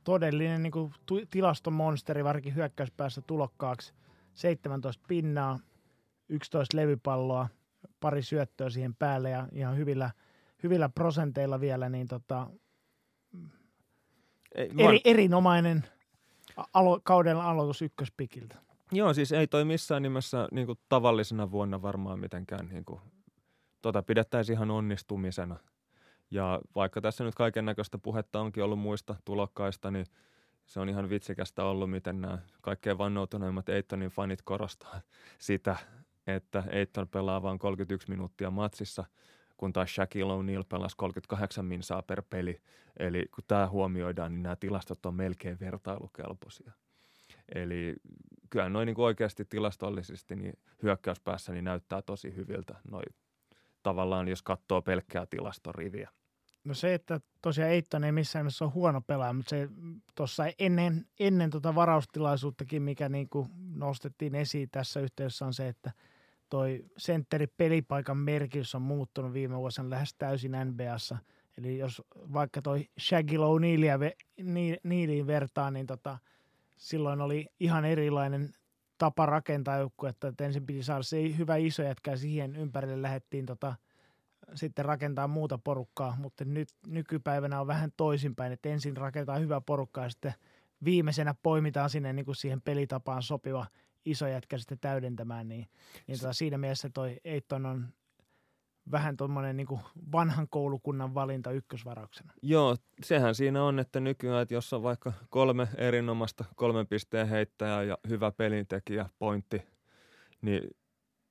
todellinen niin kuin, tilastomonsteri, varsinkin hyökkäyspäässä tulokkaaksi. 17 pinnaa, 11 levypalloa, pari syöttöä siihen päälle ja ihan hyvillä, hyvillä prosenteilla vielä, niin tota, Ei, eri, erinomainen alo- kauden aloitus ykköspikiltä. Joo, siis ei toi missään nimessä niin kuin tavallisena vuonna varmaan mitenkään niin kuin tota pidettäisiin ihan onnistumisena. Ja vaikka tässä nyt kaiken näköistä puhetta onkin ollut muista tulokkaista, niin se on ihan vitsikästä ollut, miten nämä kaikkein vannoutuneimmat Eitonin fanit korostaa sitä, että Eiton pelaa vain 31 minuuttia matsissa, kun taas Shaquille O'Neal pelasi 38 minsaa per peli. Eli kun tämä huomioidaan, niin nämä tilastot on melkein vertailukelpoisia. Eli kyllä noin niin oikeasti tilastollisesti niin hyökkäyspäässä niin näyttää tosi hyviltä noin tavallaan, jos katsoo pelkkää tilastoriviä. No se, että tosiaan Eitton ei missään nimessä ole huono pelaaja, mutta se tuossa ennen, ennen tuota varaustilaisuuttakin, mikä niin kuin nostettiin esiin tässä yhteydessä on se, että toi pelipaikan merkitys on muuttunut viime vuosina lähes täysin NBAssa. Eli jos vaikka toi Shaggy O'Nealiin vertaa, niin tota, silloin oli ihan erilainen tapa rakentaa joukkuetta, että ensin piti saada se hyvä iso jätkä siihen ympärille lähdettiin tota, sitten rakentaa muuta porukkaa, mutta nyt nykypäivänä on vähän toisinpäin, että ensin rakentaa hyvä porukka ja sitten viimeisenä poimitaan sinne niin kuin siihen pelitapaan sopiva iso jätkä sitten täydentämään, niin, niin tota, siinä mielessä toi Eitton on vähän tuommoinen niin vanhan koulukunnan valinta ykkösvarauksena. Joo, sehän siinä on, että nykyään, että jos on vaikka kolme erinomaista kolmen pisteen heittäjää ja hyvä pelintekijä, pointti, niin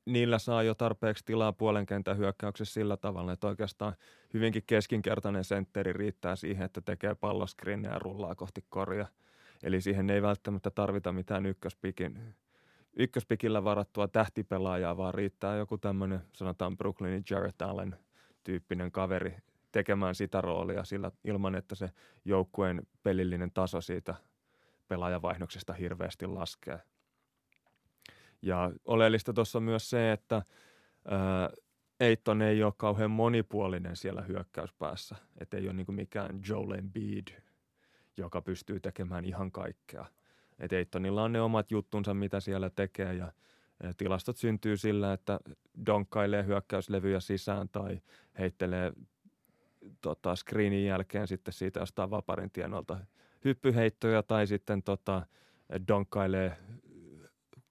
niillä saa jo tarpeeksi tilaa puolen kentän hyökkäyksessä sillä tavalla, että oikeastaan hyvinkin keskinkertainen sentteri riittää siihen, että tekee palloskrinneja ja rullaa kohti korja. Eli siihen ei välttämättä tarvita mitään ykköspikin, ykköspikillä varattua tähtipelaajaa, vaan riittää joku tämmöinen, sanotaan Brooklynin Jarrett Allen tyyppinen kaveri tekemään sitä roolia sillä ilman, että se joukkueen pelillinen taso siitä pelaajavaihdoksesta hirveästi laskee. Ja oleellista tuossa on myös se, että ää, Eitton ei ole kauhean monipuolinen siellä hyökkäyspäässä. Että ei ole niin mikään Joel Embiid, joka pystyy tekemään ihan kaikkea. Et Eittonilla on ne omat juttunsa, mitä siellä tekee ja, tilastot syntyy sillä, että donkkailee hyökkäyslevyjä sisään tai heittelee tota, screenin jälkeen sitten siitä jostain vaparin tienolta hyppyheittoja tai sitten tota, donkkailee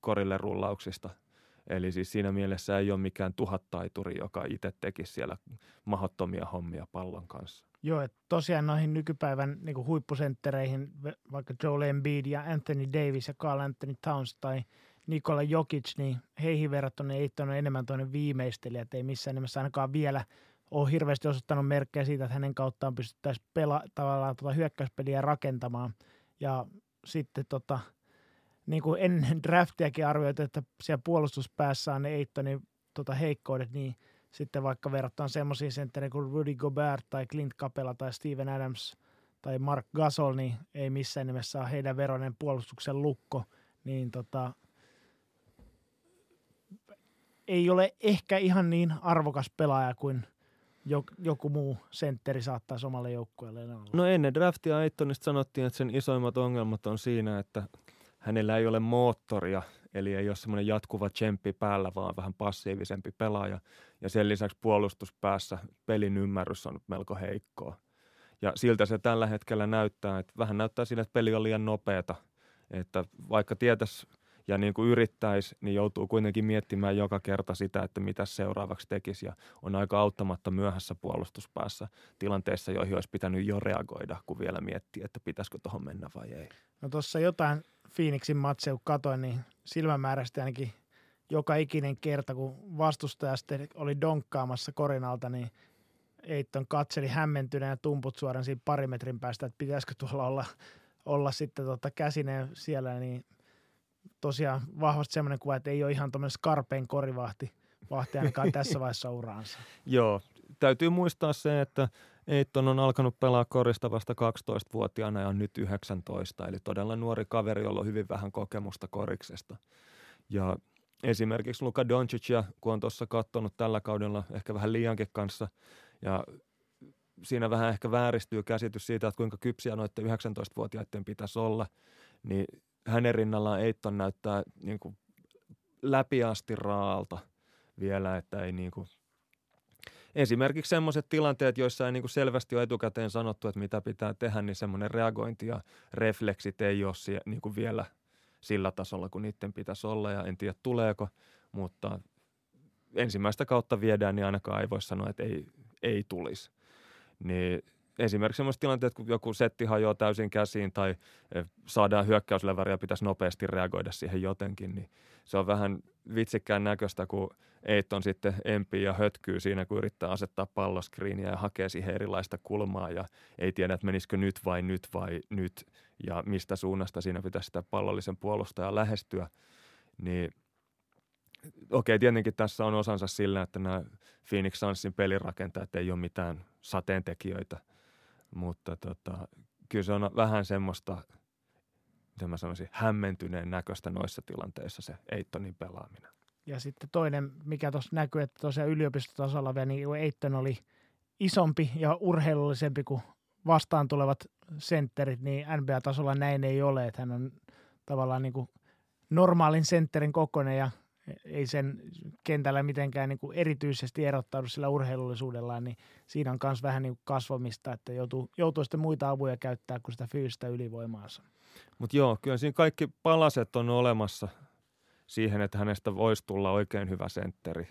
korille rullauksista. Eli siis siinä mielessä ei ole mikään tuhattaituri, joka itse tekisi siellä mahdottomia hommia pallon kanssa. Joo, että tosiaan noihin nykypäivän niin kuin huippusenttereihin, vaikka Joel Embiid ja Anthony Davis ja Carl Anthony Towns tai Nikola Jokic, niin heihin verrattuna ei ole enemmän toinen viimeistelijä, että ei missään nimessä ainakaan vielä ole hirveästi osoittanut merkkejä siitä, että hänen kauttaan pystyttäisiin pela, tavallaan tuota hyökkäyspeliä rakentamaan. Ja sitten tota, niin kuin ennen draftiakin arvioitu, että siellä puolustuspäässä on ne Eittonin tota, heikkoudet, niin sitten vaikka verrataan semmoisiin sentteriin kuin Rudy Gobert tai Clint Capella tai Steven Adams tai Mark Gasol, niin ei missään nimessä ole heidän veronen puolustuksen lukko, niin tota, ei ole ehkä ihan niin arvokas pelaaja kuin joku muu sentteri saattaa omalle joukkueelle olla. No ennen draftia Aittonista sanottiin, että sen isoimmat ongelmat on siinä, että hänellä ei ole moottoria, eli ei ole semmoinen jatkuva tsemppi päällä, vaan vähän passiivisempi pelaaja. Ja sen lisäksi puolustuspäässä pelin ymmärrys on melko heikkoa. Ja siltä se tällä hetkellä näyttää, että vähän näyttää sille, että peli on liian nopeata. Että vaikka tietäisi ja niin kuin yrittäisi, niin joutuu kuitenkin miettimään joka kerta sitä, että mitä seuraavaksi tekisi. Ja on aika auttamatta myöhässä puolustuspäässä tilanteissa, joihin olisi pitänyt jo reagoida, kun vielä miettii, että pitäisikö tuohon mennä vai ei. No tuossa jotain Phoenixin matseja, kun katoin, niin silmämääräisesti ainakin joka ikinen kerta, kun vastustaja sitten oli donkkaamassa korinalta, niin Eitton katseli hämmentyneen ja tumput suoraan siinä pari metrin päästä, että pitäisikö tuolla olla, olla sitten tota käsineen siellä, niin tosiaan vahvasti semmoinen kuva, että ei ole ihan tuommoinen skarpeen korivahti, vahti ainakaan tässä vaiheessa uraansa. Joo, täytyy muistaa se, että Eitton on alkanut pelaa korista vasta 12-vuotiaana ja on nyt 19, eli todella nuori kaveri, jolla on hyvin vähän kokemusta koriksesta. Ja esimerkiksi Luka Doncicia, kun on tuossa katsonut tällä kaudella ehkä vähän liiankin kanssa, ja siinä vähän ehkä vääristyy käsitys siitä, että kuinka kypsiä noiden 19-vuotiaiden pitäisi olla, niin hänen rinnallaan Eitton näyttää niin kuin läpiasti raalta vielä, että ei niin kuin esimerkiksi sellaiset tilanteet, joissa ei niin kuin selvästi ole etukäteen sanottu, että mitä pitää tehdä, niin semmoinen reagointi ja refleksit ei ole sie, niin kuin vielä sillä tasolla, kun niiden pitäisi olla ja en tiedä tuleeko, mutta ensimmäistä kautta viedään, niin ainakaan ei voi sanoa, että ei, ei tulisi. Niin esimerkiksi sellaiset tilanteet, kun joku setti hajoaa täysin käsiin tai eh, saadaan hyökkäysleväri ja pitäisi nopeasti reagoida siihen jotenkin, niin se on vähän vitsikkään näköistä, kun Eiton sitten empii ja hötkyy siinä, kun yrittää asettaa palloskriiniä ja hakee siihen erilaista kulmaa ja ei tiedä, että menisikö nyt vai nyt vai nyt ja mistä suunnasta siinä pitäisi sitä pallollisen puolustajan lähestyä. Niin okei, tietenkin tässä on osansa sillä, että nämä Phoenix Sunsin pelirakentajat ei ole mitään sateentekijöitä, mutta tota, kyllä se on vähän semmoista, miten mä sanoisin, hämmentyneen näköistä noissa tilanteissa se Eittonin pelaaminen. Ja sitten toinen, mikä tuossa näkyy, että tosiaan yliopistotasolla vielä, niin Eitton oli isompi ja urheilullisempi kuin vastaan tulevat sentterit, niin NBA-tasolla näin ei ole, että hän on tavallaan niin kuin normaalin sentterin kokoinen ja ei sen kentällä mitenkään niin kuin erityisesti erottaudu sillä urheilullisuudellaan, niin siinä on myös vähän niin kasvamista, että joutuu, joutuu sitten muita avuja käyttää kuin sitä fyysistä ylivoimaansa. Mutta joo, kyllä siinä kaikki palaset on olemassa siihen, että hänestä voisi tulla oikein hyvä sentteri.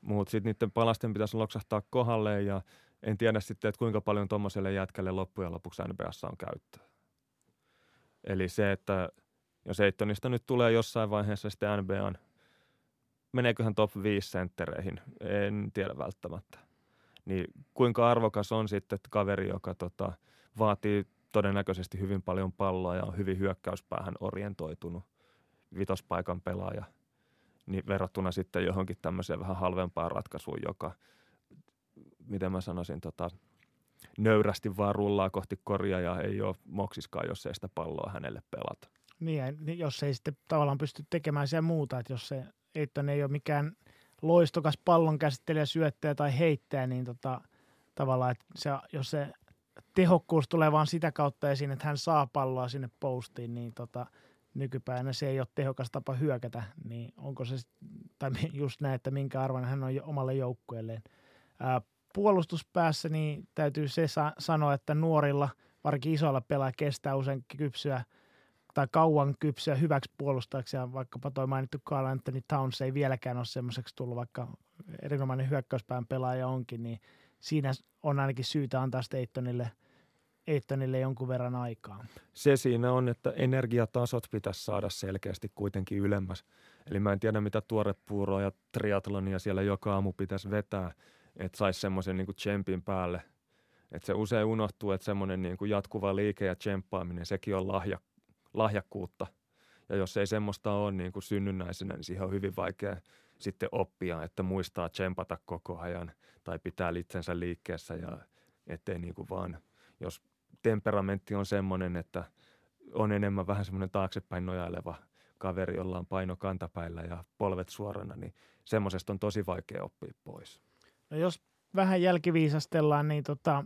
Mutta sitten niiden palasten pitäisi loksahtaa kohdalle ja en tiedä sitten, että kuinka paljon tuommoiselle jätkälle loppujen lopuksi NBAssa on käyttöä. Eli se, että jos Eittonista nyt tulee jossain vaiheessa sitten NBAn, meneeköhän top 5 senttereihin, en tiedä välttämättä. Niin kuinka arvokas on sitten että kaveri, joka tota, vaatii todennäköisesti hyvin paljon palloa ja on hyvin hyökkäyspäähän orientoitunut vitospaikan pelaaja, niin verrattuna sitten johonkin tämmöiseen vähän halvempaan ratkaisuun, joka, miten mä sanoisin, tota, nöyrästi vaan rullaa kohti korjaa ja ei ole moksiskaan, jos ei sitä palloa hänelle pelata. Niin, jos ei sitten tavallaan pysty tekemään siellä muuta, että jos se Eitton ei ole mikään loistokas pallon käsittelijä, syöttäjä tai heittäjä, niin tota, tavallaan, että se, jos se tehokkuus tulee vaan sitä kautta esiin, että hän saa palloa sinne postiin, niin tota, nykypäivänä se ei ole tehokas tapa hyökätä, niin onko se, tai just näin, että minkä arvon hän on omalle joukkueelleen. Ää, puolustuspäässä niin täytyy se sa- sanoa, että nuorilla, varsinkin isoilla pelaajilla kestää usein kypsyä tai kauan kypsyä hyväksi puolustajaksi ja vaikkapa toi mainittu Carl Anthony Towns ei vieläkään ole semmoiseksi tullut, vaikka erinomainen hyökkäyspään pelaaja onkin, niin siinä on ainakin syytä antaa Statonille – Eittonille jonkun verran aikaa. Se siinä on, että energiatasot pitäisi saada selkeästi kuitenkin ylemmäs. Eli mä en tiedä, mitä tuorepuuroa ja triatlonia siellä joka aamu pitäisi vetää, että saisi semmoisen niin tsempin päälle. Että se usein unohtuu, että semmoinen niin jatkuva liike ja tsemppaaminen, sekin on lahja, lahjakkuutta. Ja jos ei semmoista ole niin kuin synnynnäisenä, niin siihen on hyvin vaikea sitten oppia, että muistaa tsempata koko ajan tai pitää itsensä liikkeessä ja ettei niin kuin vaan, jos temperamentti on semmoinen, että on enemmän vähän semmoinen taaksepäin nojaileva kaveri, jolla on paino kantapäillä ja polvet suorana, niin semmoisesta on tosi vaikea oppia pois. No jos vähän jälkiviisastellaan, niin tota,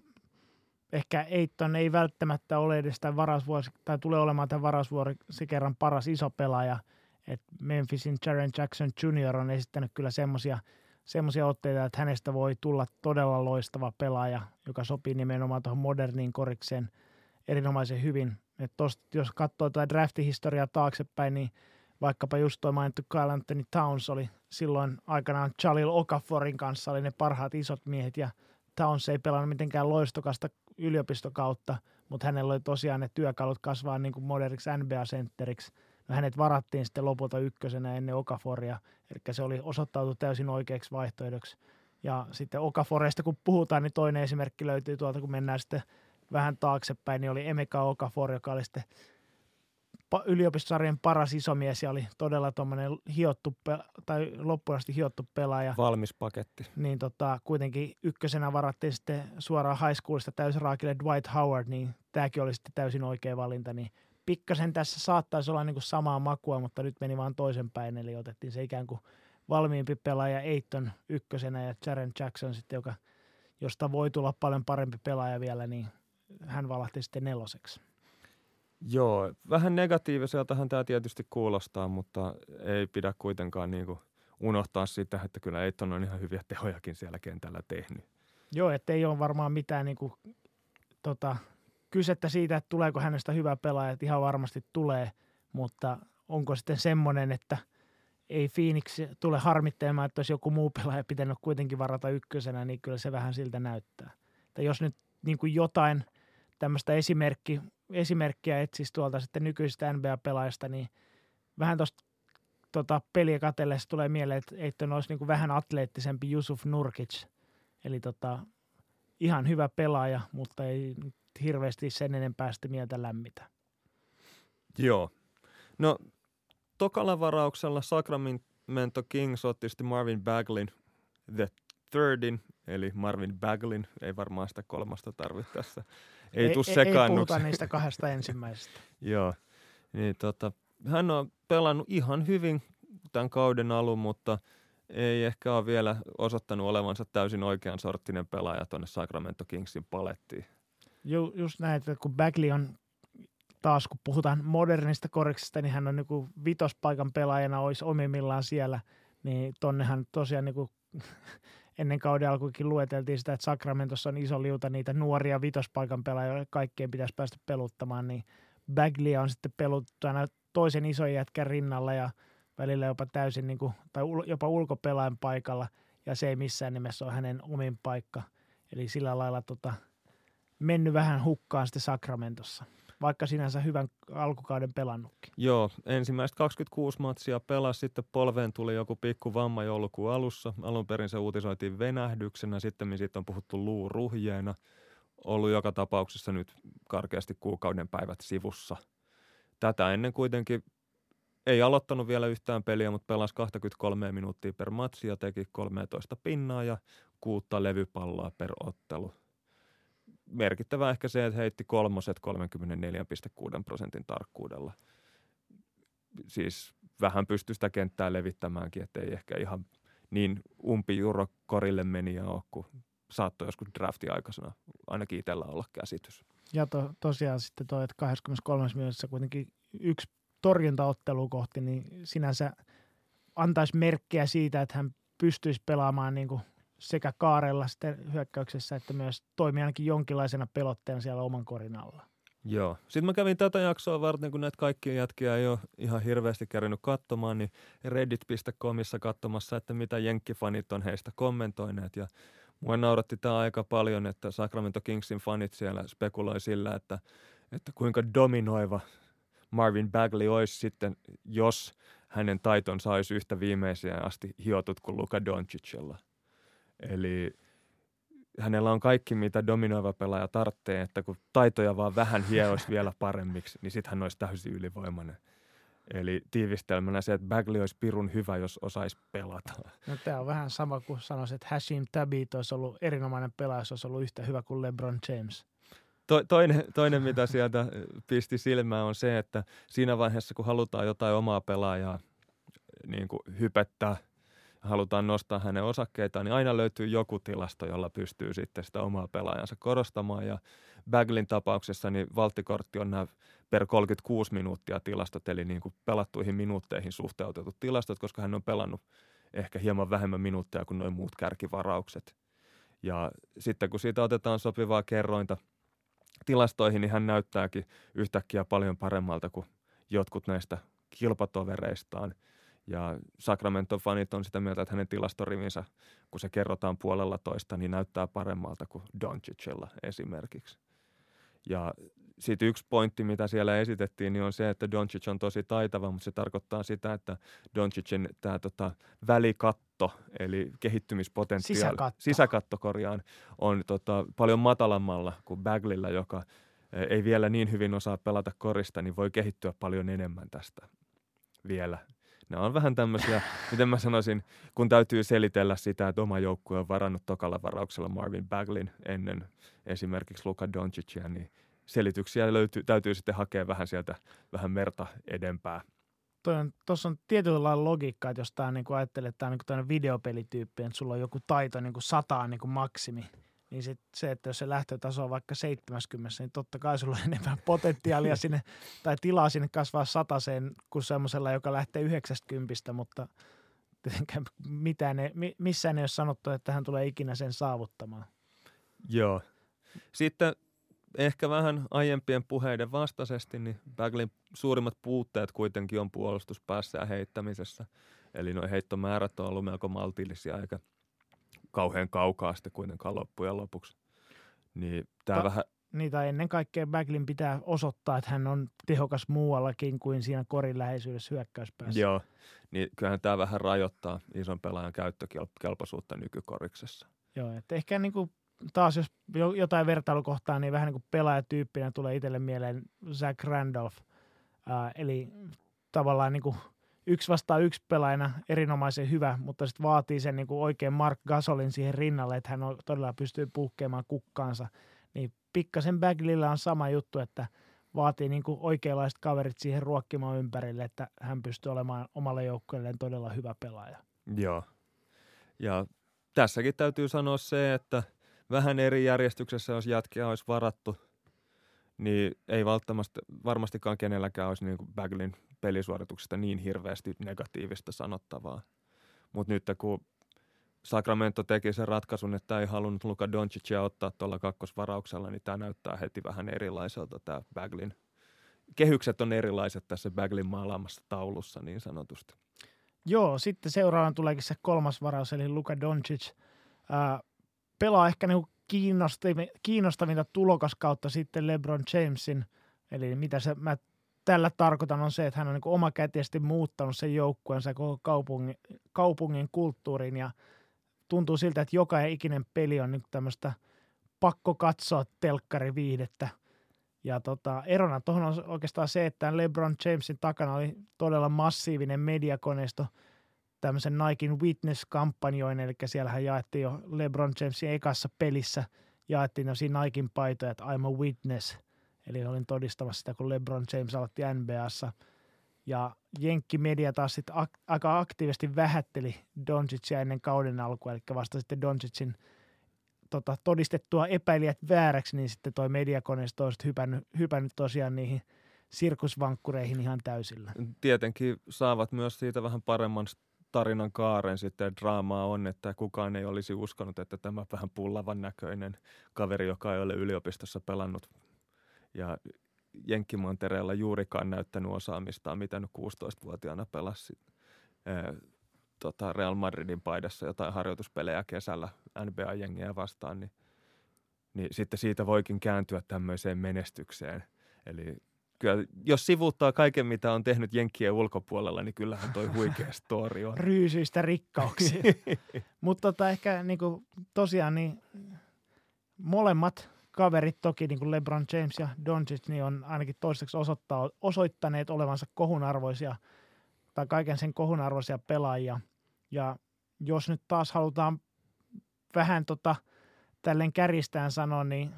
ehkä Eitton ei välttämättä ole edes tämän varasvuosi, tai tulee olemaan tämän varasvuosi kerran paras iso pelaaja. Et Memphisin Jaren Jackson Jr. on esittänyt kyllä semmoisia semmoisia otteita, että hänestä voi tulla todella loistava pelaaja, joka sopii nimenomaan tuohon moderniin korikseen erinomaisen hyvin. Et tosta, jos katsoo tuota draftihistoriaa taaksepäin, niin vaikkapa just tuo mainittu Kyle Anthony Towns oli silloin aikanaan Chalil Okaforin kanssa oli ne parhaat isot miehet ja Towns ei pelannut mitenkään loistokasta yliopistokautta, mutta hänellä oli tosiaan ne työkalut kasvaa niin kuin moderniksi NBA-sentteriksi – No hänet varattiin sitten lopulta ykkösenä ennen Okaforia, eli se oli osoittautu täysin oikeaksi vaihtoehdoksi. Ja sitten Okaforesta kun puhutaan, niin toinen esimerkki löytyy tuolta, kun mennään sitten vähän taaksepäin, niin oli Emeka Okafor, joka oli sitten yliopistosarjan paras isomies ja oli todella tuommoinen hiottu, tai loppuun asti hiottu pelaaja. Valmis paketti. Niin tota, kuitenkin ykkösenä varattiin sitten suoraan high schoolista täysraakille Dwight Howard, niin tämäkin oli sitten täysin oikea valinta, niin pikkasen tässä saattaisi olla niin kuin samaa makua, mutta nyt meni vaan toisenpäin, eli otettiin se ikään kuin valmiimpi pelaaja Eiton ykkösenä ja Jaren Jackson sitten, joka, josta voi tulla paljon parempi pelaaja vielä, niin hän valahti sitten neloseksi. Joo, vähän negatiiviseltahan tämä tietysti kuulostaa, mutta ei pidä kuitenkaan niin kuin unohtaa sitä, että kyllä Eiton on ihan hyviä tehojakin siellä kentällä tehnyt. Joo, että ei ole varmaan mitään niin kuin, tota, kysettä siitä, että tuleeko hänestä hyvä pelaaja, että ihan varmasti tulee, mutta onko sitten semmoinen, että, ei Phoenix tule harmittamaan, että olisi joku muu pelaaja pitänyt kuitenkin varata ykkösenä, niin kyllä se vähän siltä näyttää. Että jos nyt niin kuin jotain tämmöistä esimerkki, esimerkkiä etsisi tuolta sitten nykyisistä NBA-pelaajista, niin vähän tuosta tota, peliä katsellessa tulee mieleen, että Eitton olisi niin kuin vähän atleettisempi Yusuf Nurkic. Eli tota, ihan hyvä pelaaja, mutta ei hirveästi sen enempää sitten mieltä lämmitä. Joo. No, tokalla varauksella Sacramento Kings otti sitten Marvin Baglin the thirdin, eli Marvin Baglin, ei varmaan sitä kolmasta tarvitse tässä. Ei, ei tule sekaannuksi. Ei puhuta niistä kahdesta ensimmäisestä. Joo, niin tota, hän on pelannut ihan hyvin tämän kauden alun, mutta ei ehkä ole vielä osoittanut olevansa täysin oikean sorttinen pelaaja tuonne Sacramento Kingsin palettiin. Ju, just näin, että kun Bagley on taas, kun puhutaan modernista koriksesta, niin hän on niin vitospaikan pelaajana, olisi omimmillaan siellä, niin tonnehan tosiaan niin kuin ennen kauden alkuikin lueteltiin sitä, että Sacramentossa on iso liuta niitä nuoria vitospaikan pelaajia, joille kaikkien pitäisi päästä peluttamaan, niin Bagley on sitten peluttu aina toisen ison jätkän rinnalla ja välillä jopa täysin niin kuin, tai jopa ulkopelaajan paikalla, ja se ei missään nimessä ole hänen omin paikka. Eli sillä lailla tota, mennyt vähän hukkaan sitten Sacramentossa vaikka sinänsä hyvän alkukauden pelannutkin. Joo, ensimmäiset 26 matsia pelasi, sitten polveen tuli joku pikku vamma joulukuun alussa. Alun perin se uutisoitiin venähdyksenä, sitten siitä on puhuttu luuruhjeena. Ollut joka tapauksessa nyt karkeasti kuukauden päivät sivussa. Tätä ennen kuitenkin ei aloittanut vielä yhtään peliä, mutta pelasi 23 minuuttia per matsi ja teki 13 pinnaa ja kuutta levypalloa per ottelu – merkittävä ehkä se, että heitti kolmoset 34,6 prosentin tarkkuudella. Siis vähän pystyi sitä kenttää levittämäänkin, ettei ehkä ihan niin umpi korille meni ja ole, kuin saattoi joskus drafti aikaisena ainakin itsellä olla käsitys. Ja to, tosiaan sitten toi, että 23. minuutissa kuitenkin yksi torjuntaottelu kohti, niin sinänsä antaisi merkkejä siitä, että hän pystyisi pelaamaan niin kuin sekä kaarella sitten hyökkäyksessä että myös toimii ainakin jonkinlaisena pelotteena siellä oman korin alla. Joo. Sitten mä kävin tätä jaksoa varten, kun näitä kaikkia jätkiä ei ole ihan hirveästi kärinyt katsomaan, niin reddit.comissa katsomassa, että mitä jenkkifanit on heistä kommentoineet. Ja mua nauratti tämä aika paljon, että Sacramento Kingsin fanit siellä spekuloi sillä, että, että kuinka dominoiva Marvin Bagley olisi sitten, jos hänen taitonsa olisi yhtä viimeisiä asti hiotut kuin Luka Doncicilla. Eli hänellä on kaikki, mitä dominoiva pelaaja tarvitsee, että kun taitoja vaan vähän hieoisi vielä paremmiksi, niin sitten hän olisi täysin ylivoimainen. Eli tiivistelmänä se, että Bagley olisi pirun hyvä, jos osaisi pelata. No, tämä on vähän sama kuin sanoisin, että Hashim Tabit olisi ollut erinomainen pelaaja, jos olisi ollut yhtä hyvä kuin LeBron James. To, toinen, toinen, mitä sieltä pisti silmään, on se, että siinä vaiheessa, kun halutaan jotain omaa pelaajaa niin kuin hypettää – halutaan nostaa hänen osakkeitaan, niin aina löytyy joku tilasto, jolla pystyy sitten sitä omaa pelaajansa korostamaan. Ja Baglin tapauksessa niin valttikortti on nämä per 36 minuuttia tilastot, eli niin kuin pelattuihin minuutteihin suhteutetut tilastot, koska hän on pelannut ehkä hieman vähemmän minuutteja kuin noin muut kärkivaraukset. Ja sitten kun siitä otetaan sopivaa kerrointa tilastoihin, niin hän näyttääkin yhtäkkiä paljon paremmalta kuin jotkut näistä kilpatovereistaan – ja Sacramento-fanit on sitä mieltä, että hänen tilastorivinsä, kun se kerrotaan puolella toista, niin näyttää paremmalta kuin Doncicilla esimerkiksi. Ja sitten yksi pointti, mitä siellä esitettiin, niin on se, että Doncic on tosi taitava, mutta se tarkoittaa sitä, että Doncicin tämä tota, välikatto, eli kehittymispotentiaali, sisäkatto, sisäkatto korjaan, on tota, paljon matalammalla kuin Baglilla, joka eh, ei vielä niin hyvin osaa pelata korista, niin voi kehittyä paljon enemmän tästä vielä ne on vähän tämmöisiä, miten mä sanoisin, kun täytyy selitellä sitä, että oma joukkue on varannut tokalla varauksella Marvin Baglin ennen esimerkiksi Luka Doncicia, niin selityksiä löytyy, täytyy sitten hakea vähän sieltä vähän merta edempää. Tuossa on tietyllä lailla logiikkaa, että jos tämä niin ajattelee, että tämä on niin videopelityyppi, että sulla on joku taito niin kuin sataan niin kuin maksimi – niin sit se, että jos se lähtötaso on vaikka 70, niin totta kai sulla on enemmän potentiaalia sinne tai tilaa sinne kasvaa sataseen kuin semmoisella, joka lähtee 90, mutta mitään ei, missään ei ole sanottu, että hän tulee ikinä sen saavuttamaan. Joo. Sitten ehkä vähän aiempien puheiden vastaisesti, niin Baglin suurimmat puutteet kuitenkin on puolustuspäässä ja heittämisessä. Eli nuo heittomäärät on ollut melko maltillisia eikä kauhean kaukaa sitten kuitenkaan loppujen lopuksi. Niin tämä Ta- vähän, Niitä ennen kaikkea Baglin pitää osoittaa, että hän on tehokas muuallakin kuin siinä korin läheisyydessä hyökkäyspäässä. joo, niin kyllähän tämä vähän rajoittaa ison pelaajan käyttökelpoisuutta nykykoriksessa. Joo, että ehkä niin kuin taas jos jo- jotain vertailukohtaa, niin vähän niin kuin pelaajatyyppinä tulee itselle mieleen Zach Randolph. Ää, eli tavallaan niin kuin yksi vastaan yksi pelaajana erinomaisen hyvä, mutta sitten vaatii sen niin kuin oikein Mark Gasolin siihen rinnalle, että hän on, todella pystyy puhkeamaan kukkaansa. Niin pikkasen Baglilla on sama juttu, että vaatii niin kuin oikeanlaiset kaverit siihen ruokkimaan ympärille, että hän pystyy olemaan omalle joukkueelleen todella hyvä pelaaja. Joo. Ja tässäkin täytyy sanoa se, että vähän eri järjestyksessä, jos jätkiä olisi varattu, niin ei välttämättä varmastikaan kenelläkään olisi niin kuin Baglin pelisuorituksesta niin hirveästi negatiivista sanottavaa. Mutta nyt kun Sacramento teki sen ratkaisun, että ei halunnut Luka Doncicia ottaa tuolla kakkosvarauksella, niin tämä näyttää heti vähän erilaiselta tämä Baglin. Kehykset on erilaiset tässä Baglin maalaamassa taulussa niin sanotusti. Joo, sitten seuraavana tuleekin se kolmas varaus, eli Luka Doncic. Ää, pelaa ehkä niinku kiinnostavinta, tulokaskautta sitten LeBron Jamesin. Eli mitä se, mä tällä tarkoitan on se, että hän on niinku omakätisesti muuttanut sen joukkueensa koko kaupungin, kaupungin kulttuurin ja tuntuu siltä, että joka ikinen peli on niinku tämmöistä pakko katsoa telkkariviihdettä. Ja tota, erona tuohon on oikeastaan se, että LeBron Jamesin takana oli todella massiivinen mediakoneisto tämmöisen Nikein Witness-kampanjoin, eli siellähän jaettiin jo LeBron Jamesin ekassa pelissä, jaettiin siinä Nikein paitoja, että I'm a witness, eli olin todistamassa sitä, kun LeBron James aloitti NBAssa. Ja Jenkki-media taas sitten ak- aika aktiivisesti vähätteli Doncicia ennen kauden alkua, eli vasta sitten Doncicin tota, todistettua epäilijät vääräksi, niin sitten toi mediakoneisto on sitten hypännyt, hypännyt tosiaan niihin sirkusvankkureihin ihan täysillä. Tietenkin saavat myös siitä vähän paremman tarinan kaaren sitten draamaa on, että kukaan ei olisi uskonut, että tämä vähän pullavan näköinen kaveri, joka ei ole yliopistossa pelannut ja Jenkkimontereella juurikaan näyttänyt osaamistaan, mitä nyt 16-vuotiaana pelasi ää, tota Real Madridin paidassa jotain harjoituspelejä kesällä NBA-jengiä vastaan, niin, niin sitten siitä voikin kääntyä tämmöiseen menestykseen. Eli kyllä, jos sivuuttaa kaiken, mitä on tehnyt Jenkkien ulkopuolella, niin kyllähän toi huikea story on. Ryysyistä rikkauksiin. Mutta tota, ehkä niinku, tosiaan niin molemmat kaverit toki, niin kuin LeBron James ja Doncic, niin on ainakin toistaiseksi osoittaa, osoittaneet olevansa kohunarvoisia tai kaiken sen kohunarvoisia pelaajia. Ja jos nyt taas halutaan vähän tota, tälleen kärjistään sanoa, niin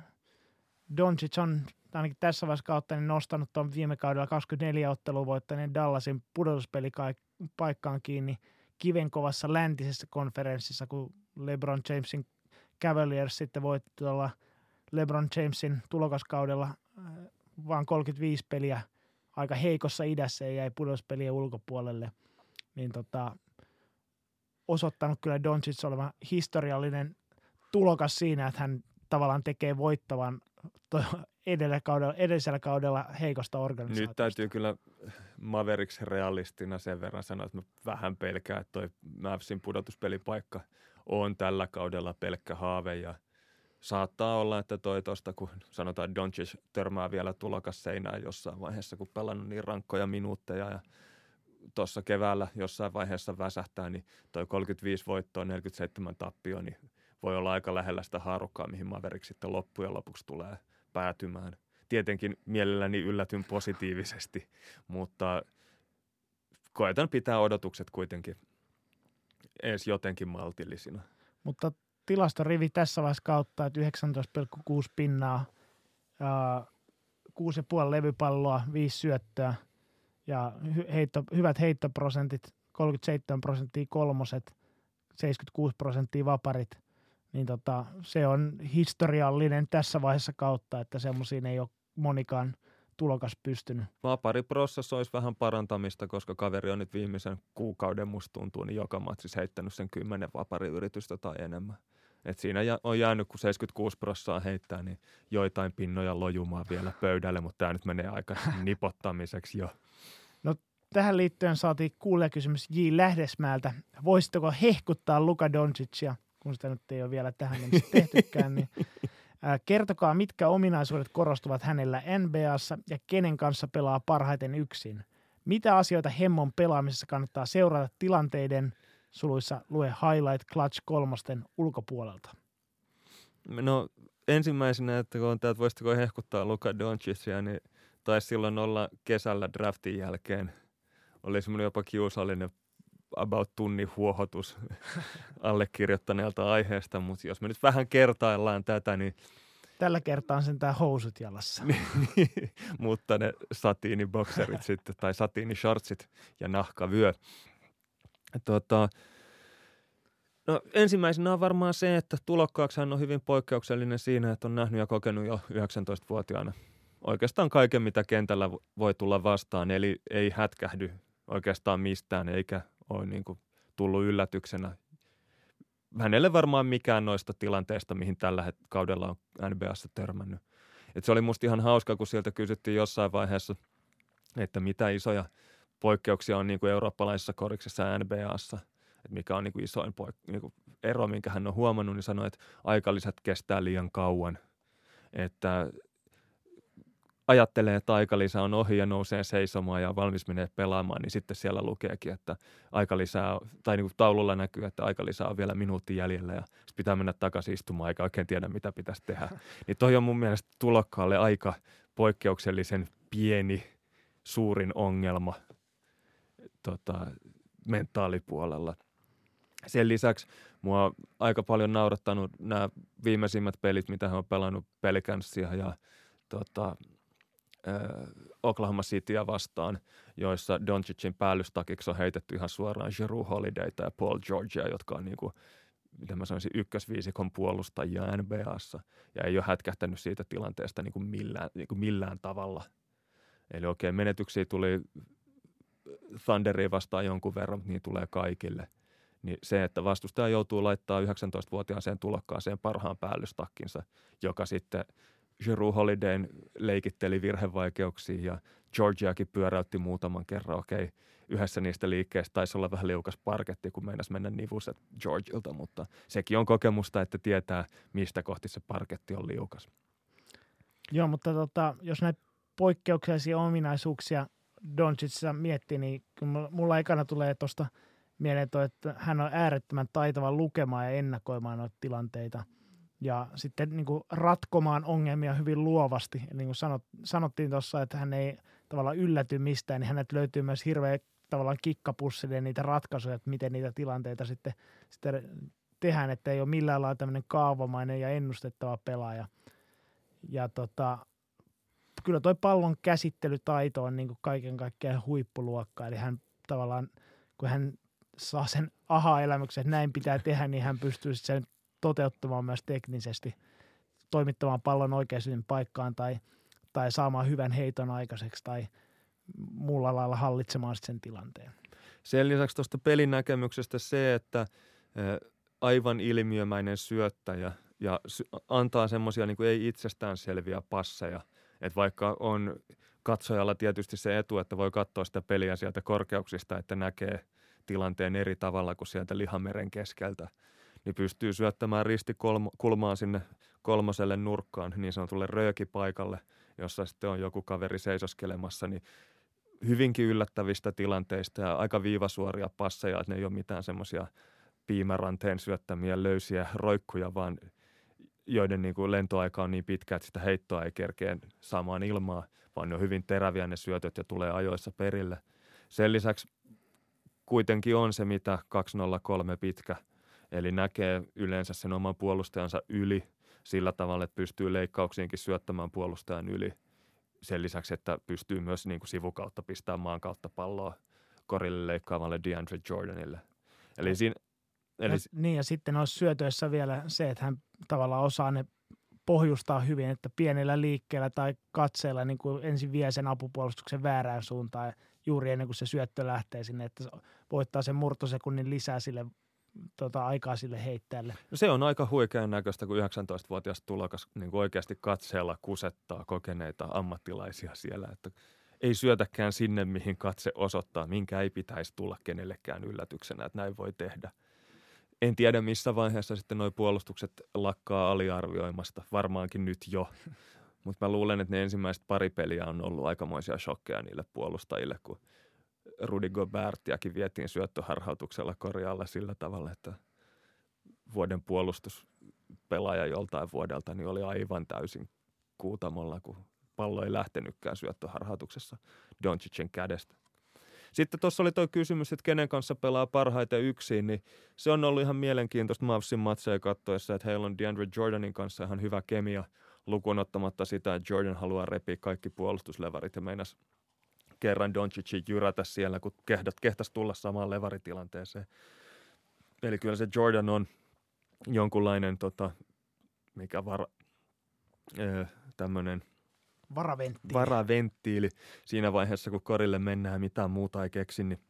Doncic on ainakin tässä vaiheessa kautta niin nostanut tuon viime kaudella 24 ottelua voittaneen Dallasin pudotuspelipaikkaan kiinni kivenkovassa läntisessä konferenssissa, kun LeBron Jamesin Cavaliers sitten voitti tuolla LeBron Jamesin tulokaskaudella äh, vaan 35 peliä aika heikossa idässä ja jäi pudotuspelien ulkopuolelle, niin tota, osoittanut kyllä Doncic olevan historiallinen tulokas siinä, että hän tavallaan tekee voittavan edellisellä kaudella, edellisellä kaudella heikosta organisaatiosta. Nyt täytyy kyllä Mavericks realistina sen verran sanoa, että mä vähän pelkään, että toi Mavsin pudotuspelipaikka on tällä kaudella pelkkä haave ja saattaa olla, että toi tosta, kun sanotaan Doncic törmää vielä tulokas seinään jossain vaiheessa, kun pelannut niin rankkoja minuutteja ja tuossa keväällä jossain vaiheessa väsähtää, niin toi 35 voittoa, 47 tappio, niin voi olla aika lähellä sitä haarukkaa, mihin Maverick sitten loppujen lopuksi tulee päätymään. Tietenkin mielelläni yllätyn positiivisesti, mutta koetan pitää odotukset kuitenkin edes jotenkin maltillisina. Mutta tilastorivi tässä vaiheessa kautta, että 19,6 pinnaa, ää, 6,5 levypalloa, 5 syöttöä ja heitto, hyvät heittoprosentit, 37 prosenttia kolmoset, 76 prosenttia vaparit, niin tota, se on historiallinen tässä vaiheessa kautta, että semmoisiin ei ole monikaan tulokas pystynyt. Vapariprossassa olisi vähän parantamista, koska kaveri on nyt viimeisen kuukauden, musta tuntuu, niin joka matsissa heittänyt sen kymmenen vapariyritystä tai enemmän. Et siinä on jäänyt, kun 76 prossaa heittää, niin joitain pinnoja lojumaan vielä pöydälle, mutta tämä nyt menee aika nipottamiseksi jo. tähän liittyen saatiin kuulijakysymys J. Lähdesmäältä. Voisitteko hehkuttaa Luka Doncicia, kun sitä nyt ei ole vielä tähän mennessä tehtykään, niin kertokaa, mitkä ominaisuudet korostuvat hänellä NBAssa ja kenen kanssa pelaa parhaiten yksin. Mitä asioita Hemmon pelaamisessa kannattaa seurata tilanteiden, suluissa lue highlight clutch kolmosten ulkopuolelta? No ensimmäisenä, että kun täältä voisitko hehkuttaa Luka Doncicia, niin taisi silloin olla kesällä draftin jälkeen. Oli semmoinen jopa kiusallinen about tunnin huohotus allekirjoittaneelta aiheesta, mutta jos me nyt vähän kertaillaan tätä, niin Tällä kertaa on sentään housut jalassa. mutta ne satiinibokserit sitten, tai satiinishortsit ja nahkavyö. Tota, no, ensimmäisenä on varmaan se, että tulokkaaksi hän on hyvin poikkeuksellinen siinä, että on nähnyt ja kokenut jo 19-vuotiaana oikeastaan kaiken, mitä kentällä voi tulla vastaan, eli ei hätkähdy oikeastaan mistään, eikä ole niin kuin tullut yllätyksenä. Hänelle varmaan mikään noista tilanteista, mihin tällä kaudella on NBAssa törmännyt. Et se oli musta ihan hauska, kun sieltä kysyttiin jossain vaiheessa, että mitä isoja poikkeuksia on niin kuin eurooppalaisessa koriksessa ja NBAssa, että mikä on niin kuin isoin poik- niin kuin ero, minkä hän on huomannut, niin sanoi, että aikalisät kestää liian kauan. Että ajattelee, että aikalisä on ohi ja nousee seisomaan ja valmis menee pelaamaan, niin sitten siellä lukeekin, että aikalisää, tai niin kuin taululla näkyy, että aikalisää on vielä minuutti jäljellä ja sitten pitää mennä takaisin istumaan, eikä oikein tiedä, mitä pitäisi tehdä. Niin toi on mun mielestä tulokkaalle aika poikkeuksellisen pieni, suurin ongelma tota, mentaalipuolella. Sen lisäksi mua on aika paljon naurattanut nämä viimeisimmät pelit, mitä hän on pelannut Pelicansia ja tota, Oklahoma Cityä vastaan, joissa Doncicin päällystakiksi on heitetty ihan suoraan Jeru Holidayta ja Paul Georgia, jotka on niin kuin, miten mä sanoisin, ykkösviisikon puolustajia NBAssa ja ei ole hätkähtänyt siitä tilanteesta niin kuin millään, niin kuin millään tavalla. Eli okei, menetyksiä tuli Thunderiin vastaan jonkun verran, mutta niin tulee kaikille. Niin se, että vastustaja joutuu laittaa 19-vuotiaaseen tulokkaaseen parhaan päällystakkinsa, joka sitten – Jeru Holidayn leikitteli virhevaikeuksia ja Georgiakin pyöräytti muutaman kerran. Okei, yhdessä niistä liikkeistä taisi olla vähän liukas parketti, kun meinas mennä nivuset Georgilta, mutta sekin on kokemusta, että tietää, mistä kohti se parketti on liukas. Joo, mutta tota, jos näitä poikkeuksellisia ominaisuuksia Doncicissa miettii, niin mulla ekana tulee tuosta mieleen toi, että hän on äärettömän taitava lukemaan ja ennakoimaan noita tilanteita – ja sitten niin kuin ratkomaan ongelmia hyvin luovasti. Eli niin kuin sanot, sanottiin tuossa, että hän ei tavallaan ylläty mistään, niin hänet löytyy myös hirveä tavallaan kikkapussille niitä ratkaisuja, että miten niitä tilanteita sitten, sitten tehdään, että ei ole millään lailla tämmöinen kaavamainen ja ennustettava pelaaja. Ja tota, kyllä toi pallon käsittelytaito on niin kuin kaiken kaikkiaan huippuluokka, eli hän tavallaan, kun hän saa sen aha-elämyksen, että näin pitää tehdä, niin hän pystyy sen toteuttamaan myös teknisesti, toimittamaan pallon oikeaan paikkaan tai, tai saamaan hyvän heiton aikaiseksi tai muulla lailla hallitsemaan sen tilanteen. Sen lisäksi tuosta pelin näkemyksestä se, että aivan ilmiömäinen syöttäjä ja antaa semmoisia niin ei itsestäänselviä passeja. Että vaikka on katsojalla tietysti se etu, että voi katsoa sitä peliä sieltä korkeuksista, että näkee tilanteen eri tavalla kuin sieltä lihameren keskeltä – niin pystyy syöttämään ristikulmaan sinne kolmoselle nurkkaan, niin sanotulle röökipaikalle, jossa sitten on joku kaveri seisoskelemassa, niin hyvinkin yllättävistä tilanteista ja aika viivasuoria passeja, että ne ei ole mitään semmoisia piimäranteen syöttämiä löysiä roikkuja, vaan joiden niin kuin lentoaika on niin pitkä, että sitä heittoa ei kerkeä saamaan ilmaa, vaan ne on hyvin teräviä ne syötöt ja tulee ajoissa perille. Sen lisäksi kuitenkin on se, mitä 203 pitkä – Eli näkee yleensä sen oman puolustajansa yli sillä tavalla, että pystyy leikkauksiinkin syöttämään puolustajan yli. Sen lisäksi, että pystyy myös niin kuin sivukautta pistämään maan kautta palloa korille leikkaavalle DeAndre Jordanille. Eli siinä, eli... Ja, niin ja sitten olisi syötöissä vielä se, että hän tavallaan osaa ne pohjustaa hyvin, että pienellä liikkeellä tai katseella niin kuin ensin vie sen apupuolustuksen väärään suuntaan juuri ennen kuin se syöttö lähtee sinne, että voittaa sen murtosekunnin lisää sille tota, aikaa sille heittäjälle. No se on aika huikean näköistä, kun 19-vuotias tulokas niin kuin oikeasti katseella kusettaa kokeneita ammattilaisia siellä. Että ei syötäkään sinne, mihin katse osoittaa, minkä ei pitäisi tulla kenellekään yllätyksenä, että näin voi tehdä. En tiedä, missä vaiheessa sitten nuo puolustukset lakkaa aliarvioimasta, varmaankin nyt jo. Mutta mä luulen, että ne ensimmäiset pari peliä on ollut aikamoisia shokkeja niille puolustajille, kun Rudy Gobertiakin vietiin syöttöharhautuksella korjaalla sillä tavalla, että vuoden puolustuspelaaja joltain vuodelta niin oli aivan täysin kuutamolla, kun pallo ei lähtenytkään syöttöharhautuksessa Doncicin kädestä. Sitten tuossa oli tuo kysymys, että kenen kanssa pelaa parhaiten yksin, niin se on ollut ihan mielenkiintoista Mavsin matseja katsoessa, että heillä on DeAndre Jordanin kanssa ihan hyvä kemia lukuun ottamatta sitä, että Jordan haluaa repiä kaikki puolustuslevarit ja meinas kerran Doncicin jyrätä siellä, kun kehdat, kehtas tulla samaan levaritilanteeseen. Eli kyllä se Jordan on jonkunlainen tota, mikä var, tämmöinen – Varaventtiili. Varaventtiili. Siinä vaiheessa, kun korille mennään mitään muuta ei keksi, niin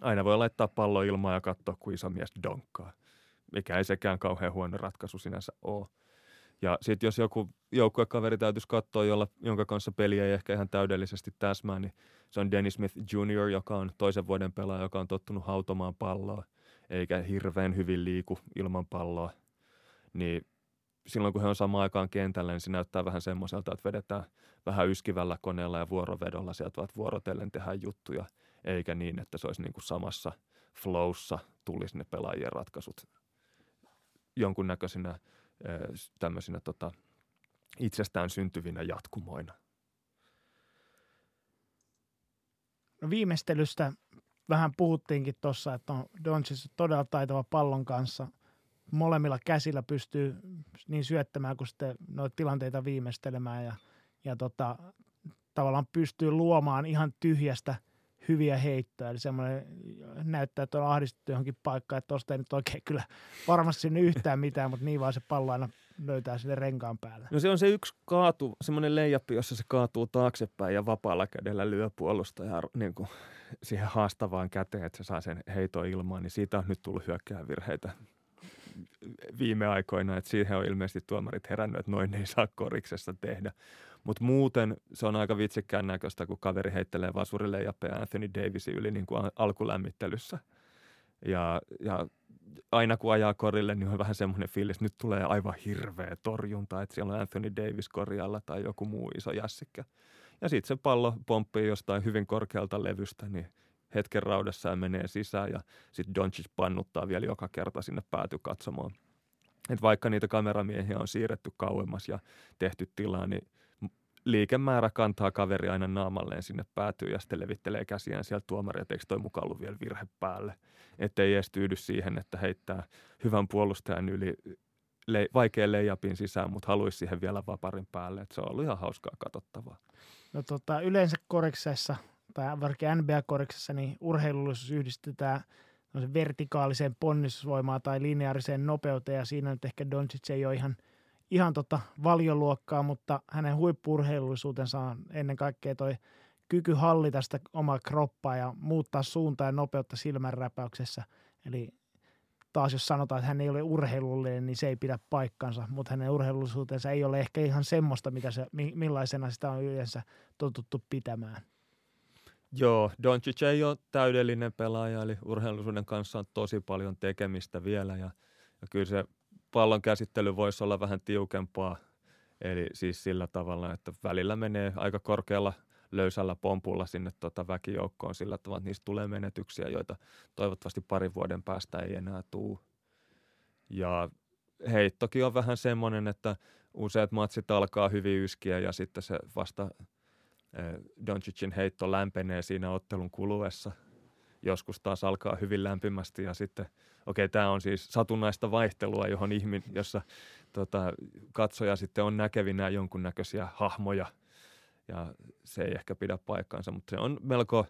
aina voi laittaa pallo ilmaan ja katsoa, kun iso mies donkkaa. Mikä ei sekään kauhean huono ratkaisu sinänsä ole. Ja sitten jos joku joukkuekaveri täytyisi katsoa, jolla, jonka kanssa peli ei ehkä ihan täydellisesti täsmää, niin se on Dennis Smith Jr., joka on toisen vuoden pelaaja, joka on tottunut hautomaan palloa, eikä hirveän hyvin liiku ilman palloa. Niin silloin kun he on samaan aikaan kentällä, niin se näyttää vähän semmoiselta, että vedetään vähän yskivällä koneella ja vuorovedolla sieltä vaan vuorotellen tehdään juttuja, eikä niin, että se olisi niin kuin samassa flowssa tulisi ne pelaajien ratkaisut jonkunnäköisinä tämmöisinä tota, itsestään syntyvinä jatkumoina. No viimeistelystä vähän puhuttiinkin tuossa, että on Doncic todella taitava pallon kanssa – molemmilla käsillä pystyy niin syöttämään kuin sitten noita tilanteita viimeistelemään ja, ja tota, tavallaan pystyy luomaan ihan tyhjästä hyviä heittoja. Eli semmoinen näyttää, että on ahdistettu johonkin paikkaan, että tuosta ei nyt oikein kyllä varmasti sinne yhtään mitään, mutta niin vaan se pallo aina löytää sille renkaan päälle. No se on se yksi kaatu, semmoinen leijappi, jossa se kaatuu taaksepäin ja vapaalla kädellä lyö puolustajaa niin kuin siihen haastavaan käteen, että se saa sen heito ilmaan, niin siitä on nyt tullut hyökkäävirheitä viime aikoina, että siihen on ilmeisesti tuomarit herännyt, että noin ei saa koriksessa tehdä. Mutta muuten se on aika vitsikkään näköistä, kun kaveri heittelee vasurille ja Anthony Davisin yli niin kuin alkulämmittelyssä. Ja, ja aina kun ajaa korille, niin on vähän semmoinen fiilis, että nyt tulee aivan hirveä torjunta, että siellä on Anthony Davis korjalla tai joku muu iso jässikkä. Ja sitten se pallo pomppii jostain hyvin korkealta levystä, niin – hetken raudassa ja menee sisään ja sitten Doncic pannuttaa vielä joka kerta sinne pääty katsomaan. Et vaikka niitä kameramiehiä on siirretty kauemmas ja tehty tilaa, niin liikemäärä kantaa kaveri aina naamalleen sinne päätyy ja sitten levittelee käsiään sieltä tuomari, että eikö toi mukaan ollut vielä virhe päälle. Että ei edes tyydy siihen, että heittää hyvän puolustajan yli le- vaikean leijapin sisään, mutta haluaisi siihen vielä vaparin päälle. Että se on ollut ihan hauskaa katsottavaa. No tota, yleensä korikseissa tai varsinkin NBA-koriksessa, niin urheilullisuus yhdistetään vertikaaliseen ponnistusvoimaan tai lineaariseen nopeuteen, ja siinä nyt ehkä Doncic ei ole ihan, ihan tota valioluokkaa, mutta hänen huippurheilullisuutensa on ennen kaikkea toi kyky hallita sitä omaa kroppaa ja muuttaa suuntaa ja nopeutta silmänräpäyksessä. Eli taas jos sanotaan, että hän ei ole urheilullinen, niin se ei pidä paikkansa, mutta hänen urheilullisuutensa ei ole ehkä ihan semmoista, mitä se, millaisena sitä on yleensä totuttu pitämään. Joo, Doncic ei ole täydellinen pelaaja, eli urheilullisuuden kanssa on tosi paljon tekemistä vielä ja, ja kyllä se pallon käsittely voisi olla vähän tiukempaa, eli siis sillä tavalla, että välillä menee aika korkealla löysällä pompulla sinne tota väkijoukkoon sillä tavalla, että niistä tulee menetyksiä, joita toivottavasti parin vuoden päästä ei enää tule. Ja heittokin on vähän semmoinen, että useat matsit alkaa hyvin yskiä ja sitten se vasta – Doncicin heitto lämpenee siinä ottelun kuluessa. Joskus taas alkaa hyvin lämpimästi ja sitten, okei, okay, tämä on siis satunnaista vaihtelua, johon ihmin, jossa tota, katsoja sitten on näkevinä jonkunnäköisiä hahmoja ja se ei ehkä pidä paikkaansa, mutta se on melko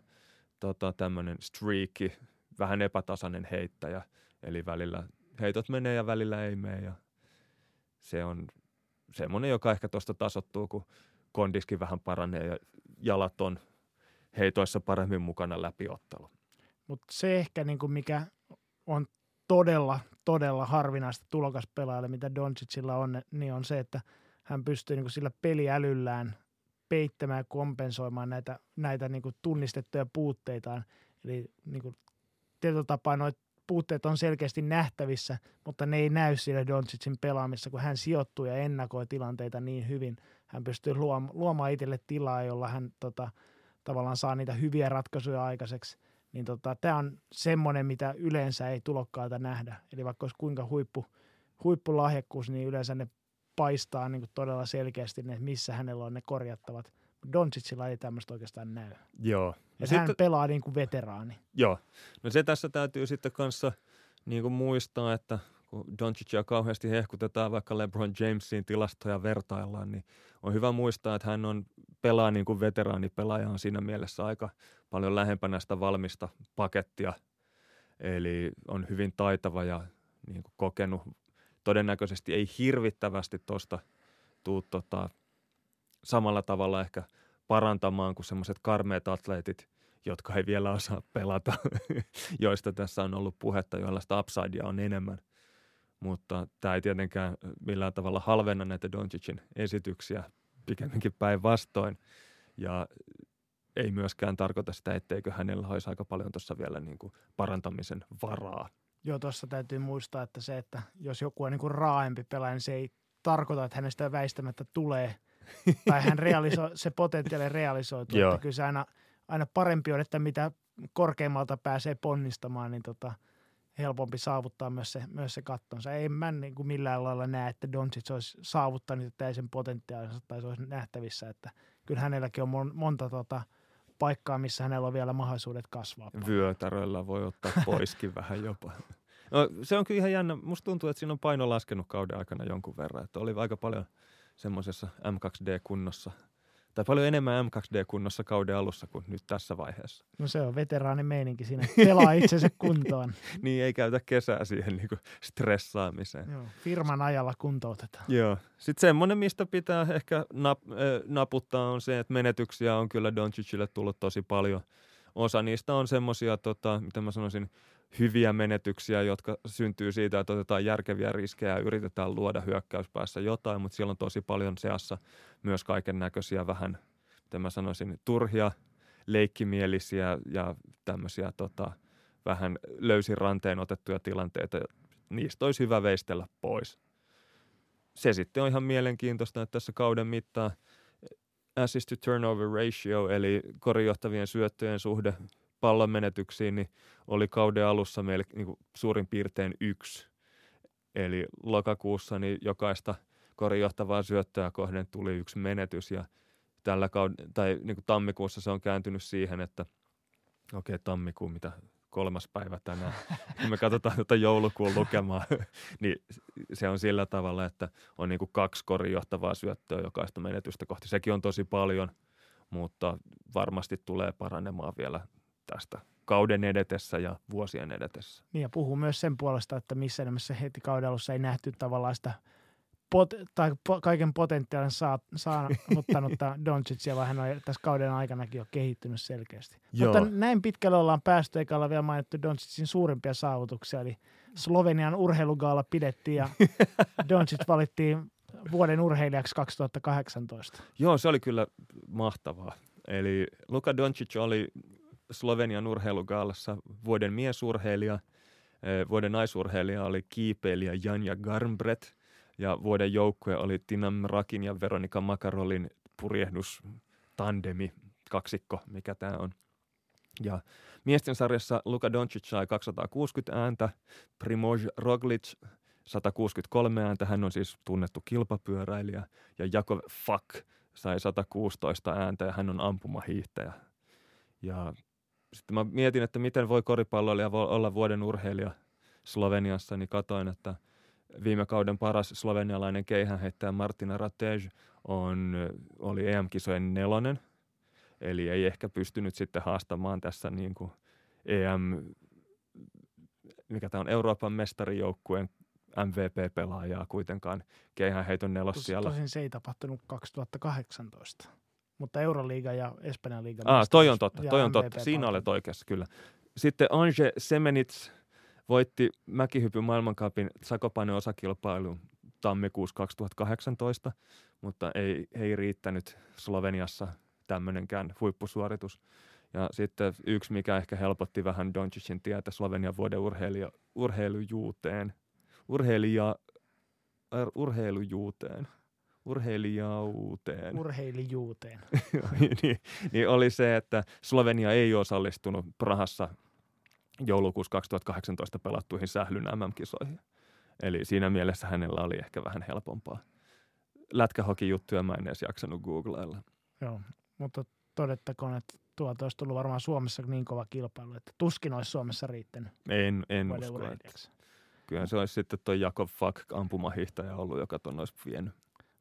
tota, tämmöinen streaki, vähän epätasainen heittäjä, eli välillä heitot menee ja välillä ei mene ja se on semmoinen, joka ehkä tuosta tasottuu, kun kondiskin vähän paranee ja jalat on heitoissa paremmin mukana läpi ottelu. Mutta se ehkä niin kuin mikä on todella, todella harvinaista tulokaspelaajalle, mitä Doncicilla on, niin on se, että hän pystyy niin kuin sillä peliälyllään peittämään ja kompensoimaan näitä, näitä niin kuin tunnistettuja puutteitaan. Eli niin kuin tietyllä tapaa noita puutteet on selkeästi nähtävissä, mutta ne ei näy sille Doncicin pelaamissa, kun hän sijoittuu ja ennakoi tilanteita niin hyvin. Hän pystyy luomaan itselle tilaa, jolla hän tota, tavallaan saa niitä hyviä ratkaisuja aikaiseksi. Niin tota, tämä on semmoinen, mitä yleensä ei tulokkaalta nähdä. Eli vaikka olisi kuinka huippu, huippulahjakkuus, niin yleensä ne paistaa niin todella selkeästi, ne, missä hänellä on ne korjattavat. Doncicilla ei tämmöistä oikeastaan näy. Joo. Ja hän sitten, pelaa niin kuin veteraani. Joo. No se tässä täytyy sitten kanssa niin kuin muistaa, että Doncicia kauheasti hehkutetaan vaikka LeBron Jamesin tilastoja vertaillaan, niin on hyvä muistaa, että hän on pelaa niin kuin veteraanipelaaja on siinä mielessä aika paljon lähempänä sitä valmista pakettia. Eli on hyvin taitava ja niin kuin kokenut. Todennäköisesti ei hirvittävästi tuosta tuu tota, samalla tavalla ehkä parantamaan kuin semmoiset karmeet atleetit, jotka ei vielä osaa pelata, joista tässä on ollut puhetta, joilla sitä upsidea on enemmän. Mutta tämä ei tietenkään millään tavalla halvenna näitä Doncicin esityksiä, pikemminkin päinvastoin. Ja ei myöskään tarkoita sitä, etteikö hänellä olisi aika paljon tuossa vielä niin kuin parantamisen varaa. Joo, tuossa täytyy muistaa, että se, että jos joku on niin kuin raaempi pelaaja, niin se ei tarkoita, että hänestä väistämättä tulee, tai hän realiso, se potentiaali realisoituu. Että kyllä se aina, aina parempi on, että mitä korkeammalta pääsee ponnistamaan, niin tota, helpompi saavuttaa myös se, myös se kattonsa. Ei mä niin kuin millään lailla näe, että Doncic olisi saavuttanut täysin potentiaalinsa tai se olisi nähtävissä, että kyllä hänelläkin on mon, monta tota, paikkaa, missä hänellä on vielä mahdollisuudet kasvaa. Vyötäröllä voi ottaa poiskin vähän jopa. No, se on kyllä ihan jännä. Musta tuntuu, että siinä on paino laskenut kauden aikana jonkun verran. Että oli aika paljon semmoisessa M2D-kunnossa – tai paljon enemmän M2D-kunnossa kauden alussa kuin nyt tässä vaiheessa. No se on veteraanin meininki siinä, pelaa itsensä kuntoon. niin, ei käytä kesää siihen niin stressaamiseen. Joo, firman ajalla kuntoutetaan. Joo. Sitten semmoinen, mistä pitää ehkä nap, äh, naputtaa on se, että menetyksiä on kyllä Doncicille tullut tosi paljon. Osa niistä on semmoisia, tota, mitä mä sanoisin, hyviä menetyksiä, jotka syntyy siitä, että otetaan järkeviä riskejä ja yritetään luoda hyökkäyspäässä jotain, mutta siellä on tosi paljon seassa myös kaiken näköisiä vähän, miten mä sanoisin, turhia, leikkimielisiä ja tämmöisiä tota, vähän löysin ranteen otettuja tilanteita. Niistä olisi hyvä veistellä pois. Se sitten on ihan mielenkiintoista, että tässä kauden mittaan assist to turnover ratio, eli korijohtavien syöttöjen suhde pallon menetyksiin, niin oli kauden alussa meillä niin kuin suurin piirtein yksi. Eli lokakuussa niin jokaista korinjohtavaa syöttöä kohden tuli yksi menetys ja tällä kaud- tai niin kuin tammikuussa se on kääntynyt siihen, että okei okay, tammikuun mitä kolmas päivä tänään, kun me katsotaan tuota joulukuun lukemaa, niin se on sillä tavalla, että on niin kuin kaksi korinjohtavaa syöttöä jokaista menetystä kohti. Sekin on tosi paljon, mutta varmasti tulee paranemaan vielä tästä kauden edetessä ja vuosien edetessä. Niin ja puhuu myös sen puolesta, että missä nimessä heti kauden alussa ei nähty tavallaan sitä pot, tai po, kaiken potentiaalin saa, saanuttanutta Doncicia, vaan hän on tässä kauden aikanakin jo kehittynyt selkeästi. Joo. Mutta näin pitkälle ollaan päästy, eikä olla vielä mainittu Doncicin suurimpia saavutuksia, eli Slovenian urheilugaala pidettiin ja Doncic valittiin vuoden urheilijaksi 2018. Joo, se oli kyllä mahtavaa. Eli Luka Doncic oli Slovenian urheilugaalassa vuoden miesurheilija, eh, vuoden naisurheilija oli kiipeilijä Janja Garmbret ja vuoden joukkue oli Tinam Rakin ja Veronika Makarolin purjehdus tandemi, kaksikko, mikä tämä on. Ja miesten sarjassa Luka Doncic sai 260 ääntä, Primož Roglic 163 ääntä, hän on siis tunnettu kilpapyöräilijä, ja Jakov Fak sai 116 ääntä ja hän on ampumahiihtäjä. Ja sitten mä mietin, että miten voi koripalloilija olla vuoden urheilija Sloveniassa, niin katoin, että viime kauden paras slovenialainen keihänheittäjä Martina Ratej on, oli EM-kisojen nelonen, eli ei ehkä pystynyt sitten haastamaan tässä niin kuin EM, mikä tämä on, Euroopan mestarijoukkueen MVP-pelaajaa kuitenkaan keihänheiton nelossijalla. Tosin se ei tapahtunut 2018 mutta Euroliiga ja Espanjan liiga. Ah, toi on totta, toi on totta. Siinä olet oikeassa, kyllä. Sitten Ange Semenits voitti mäkihypyn maailmankapin Sakopanen osakilpailun tammikuussa 2018, mutta ei, ei riittänyt Sloveniassa tämmöinenkään huippusuoritus. Ja sitten yksi, mikä ehkä helpotti vähän Doncicin tietä Slovenian vuoden urheilija, urheilujuuteen, urheilija, äh, urheilujuuteen, urheilijauuteen. Urheilijuuteen. niin, niin oli se, että Slovenia ei osallistunut Prahassa joulukuussa 2018 pelattuihin sählyn MM-kisoihin. Eli siinä mielessä hänellä oli ehkä vähän helpompaa. Lätkähoki-juttuja mä en edes jaksanut googlailla. Joo, mutta todettakoon, että tuolta olisi tullut varmaan Suomessa niin kova kilpailu, että tuskin olisi Suomessa riittänyt. En, en usko. Että kyllä se olisi sitten tuo Jakob Fuck ampumahihtaja ollut, joka tuon olisi vienyt.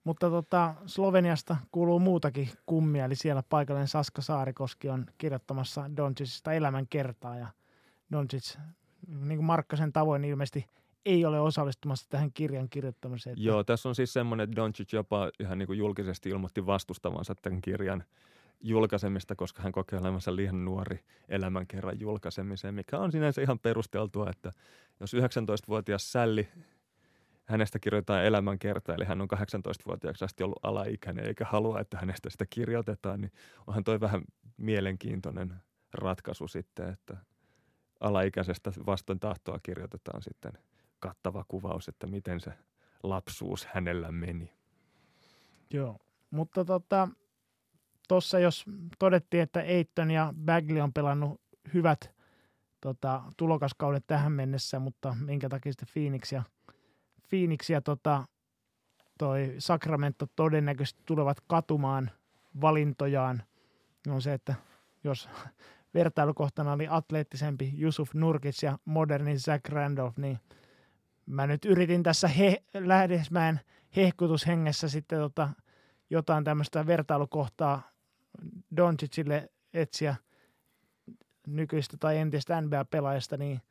Mutta tota, Sloveniasta kuuluu muutakin kummia, eli siellä paikallinen Saska Saarikoski on kirjoittamassa Doncicista elämänkertaa ja Doncic, niin kuin Markkasen tavoin ilmeisesti ei ole osallistumassa tähän kirjan kirjoittamiseen. Joo, tässä on siis semmoinen, että Doncic jopa ihan niin kuin julkisesti ilmoitti vastustavansa tämän kirjan julkaisemista, koska hän kokee olevansa liian nuori elämänkerran julkaisemiseen, mikä on sinänsä ihan perusteltua, että jos 19-vuotias Sälli hänestä kirjoitetaan elämänkerta, eli hän on 18-vuotiaaksi asti ollut alaikäinen eikä halua, että hänestä sitä kirjoitetaan, niin onhan toi vähän mielenkiintoinen ratkaisu sitten, että alaikäisestä vastoin tahtoa kirjoitetaan sitten kattava kuvaus, että miten se lapsuus hänellä meni. Joo, mutta tota, jos todettiin, että Eiton ja Bagley on pelannut hyvät tota, tulokaskaudet tähän mennessä, mutta minkä takia sitten Phoenix ja, Phoenix ja tota, toi Sacramento todennäköisesti tulevat katumaan valintojaan, on se, että jos vertailukohtana oli atleettisempi Yusuf Nurkic ja modernin Zach Randolph, niin mä nyt yritin tässä he, lähdesmään hehkutushengessä sitten tota, jotain tämmöistä vertailukohtaa Doncicille etsiä nykyistä tai entistä NBA-pelaajasta, niin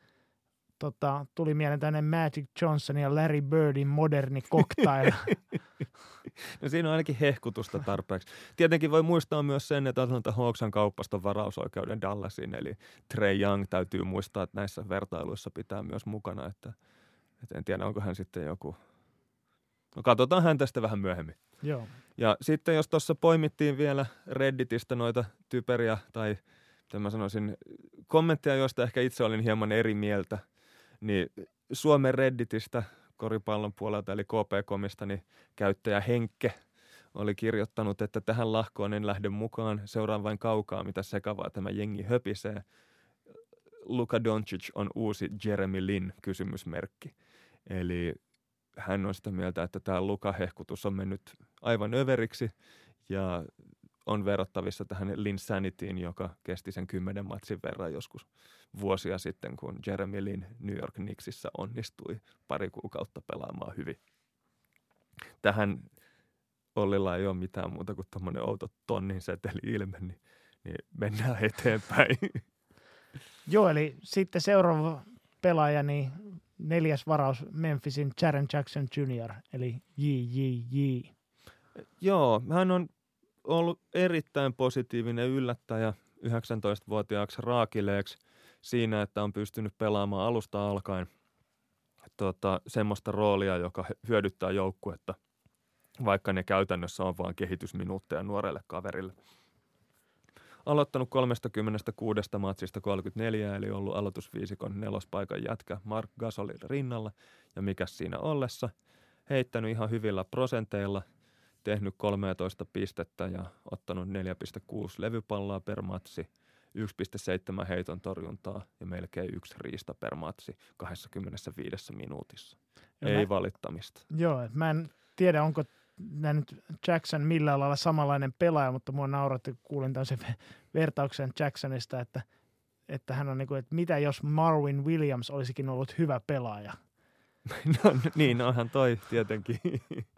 tota, tuli mieleen tämmöinen Magic Johnson ja Larry Birdin moderni cocktail. no siinä on ainakin hehkutusta tarpeeksi. Tietenkin voi muistaa myös sen, että Atlanta Hawks on kauppaston varausoikeuden Dallasin, eli Trey Young täytyy muistaa, että näissä vertailuissa pitää myös mukana, että, että en tiedä, onko hän sitten joku No katsotaan hän tästä vähän myöhemmin. Joo. Ja sitten jos tuossa poimittiin vielä Redditistä noita typeriä tai mä sanoisin, kommentteja, joista ehkä itse olin hieman eri mieltä, niin Suomen Redditistä koripallon puolelta eli KP-komista niin käyttäjä Henkke oli kirjoittanut, että tähän lahkoon en lähde mukaan, seuraan vain kaukaa, mitä sekavaa tämä jengi höpisee. Luka Doncic on uusi Jeremy Lin kysymysmerkki. Eli hän on sitä mieltä, että tämä Luka-hehkutus on mennyt aivan överiksi ja on verrattavissa tähän Linsanityin, joka kesti sen kymmenen matsin verran joskus vuosia sitten, kun Jeremy Lin New York Knicksissä onnistui pari kuukautta pelaamaan hyvin. Tähän Ollilla ei ole mitään muuta kuin tuommoinen outo tonnin seteli ilme, niin, niin mennään eteenpäin. Joo, eli sitten seuraava pelaaja, niin neljäs varaus Memphisin Jaren Jackson Jr., eli JJJ. Joo, hän on ollut erittäin positiivinen yllättäjä 19-vuotiaaksi raakileeksi siinä, että on pystynyt pelaamaan alusta alkaen tota, semmoista roolia, joka hyödyttää joukkuetta, vaikka ne käytännössä on vain kehitysminuutteja nuorelle kaverille – aloittanut 36 matsista 34, eli ollut aloitusviisikon nelospaikan jätkä Mark Gasolin rinnalla. Ja mikä siinä ollessa? Heittänyt ihan hyvillä prosenteilla, tehnyt 13 pistettä ja ottanut 4,6 levypalloa per matsi, 1,7 heiton torjuntaa ja melkein yksi riista per matsi 25 minuutissa. Ja Ei mä, valittamista. Joo, mä en tiedä, onko nyt Jackson millään lailla samanlainen pelaaja, mutta mua nauratti, kun kuulin tämmöisen vertauksen Jacksonista, että, että hän on niin kuin, että mitä jos Marvin Williams olisikin ollut hyvä pelaaja? No niin, onhan toi tietenkin.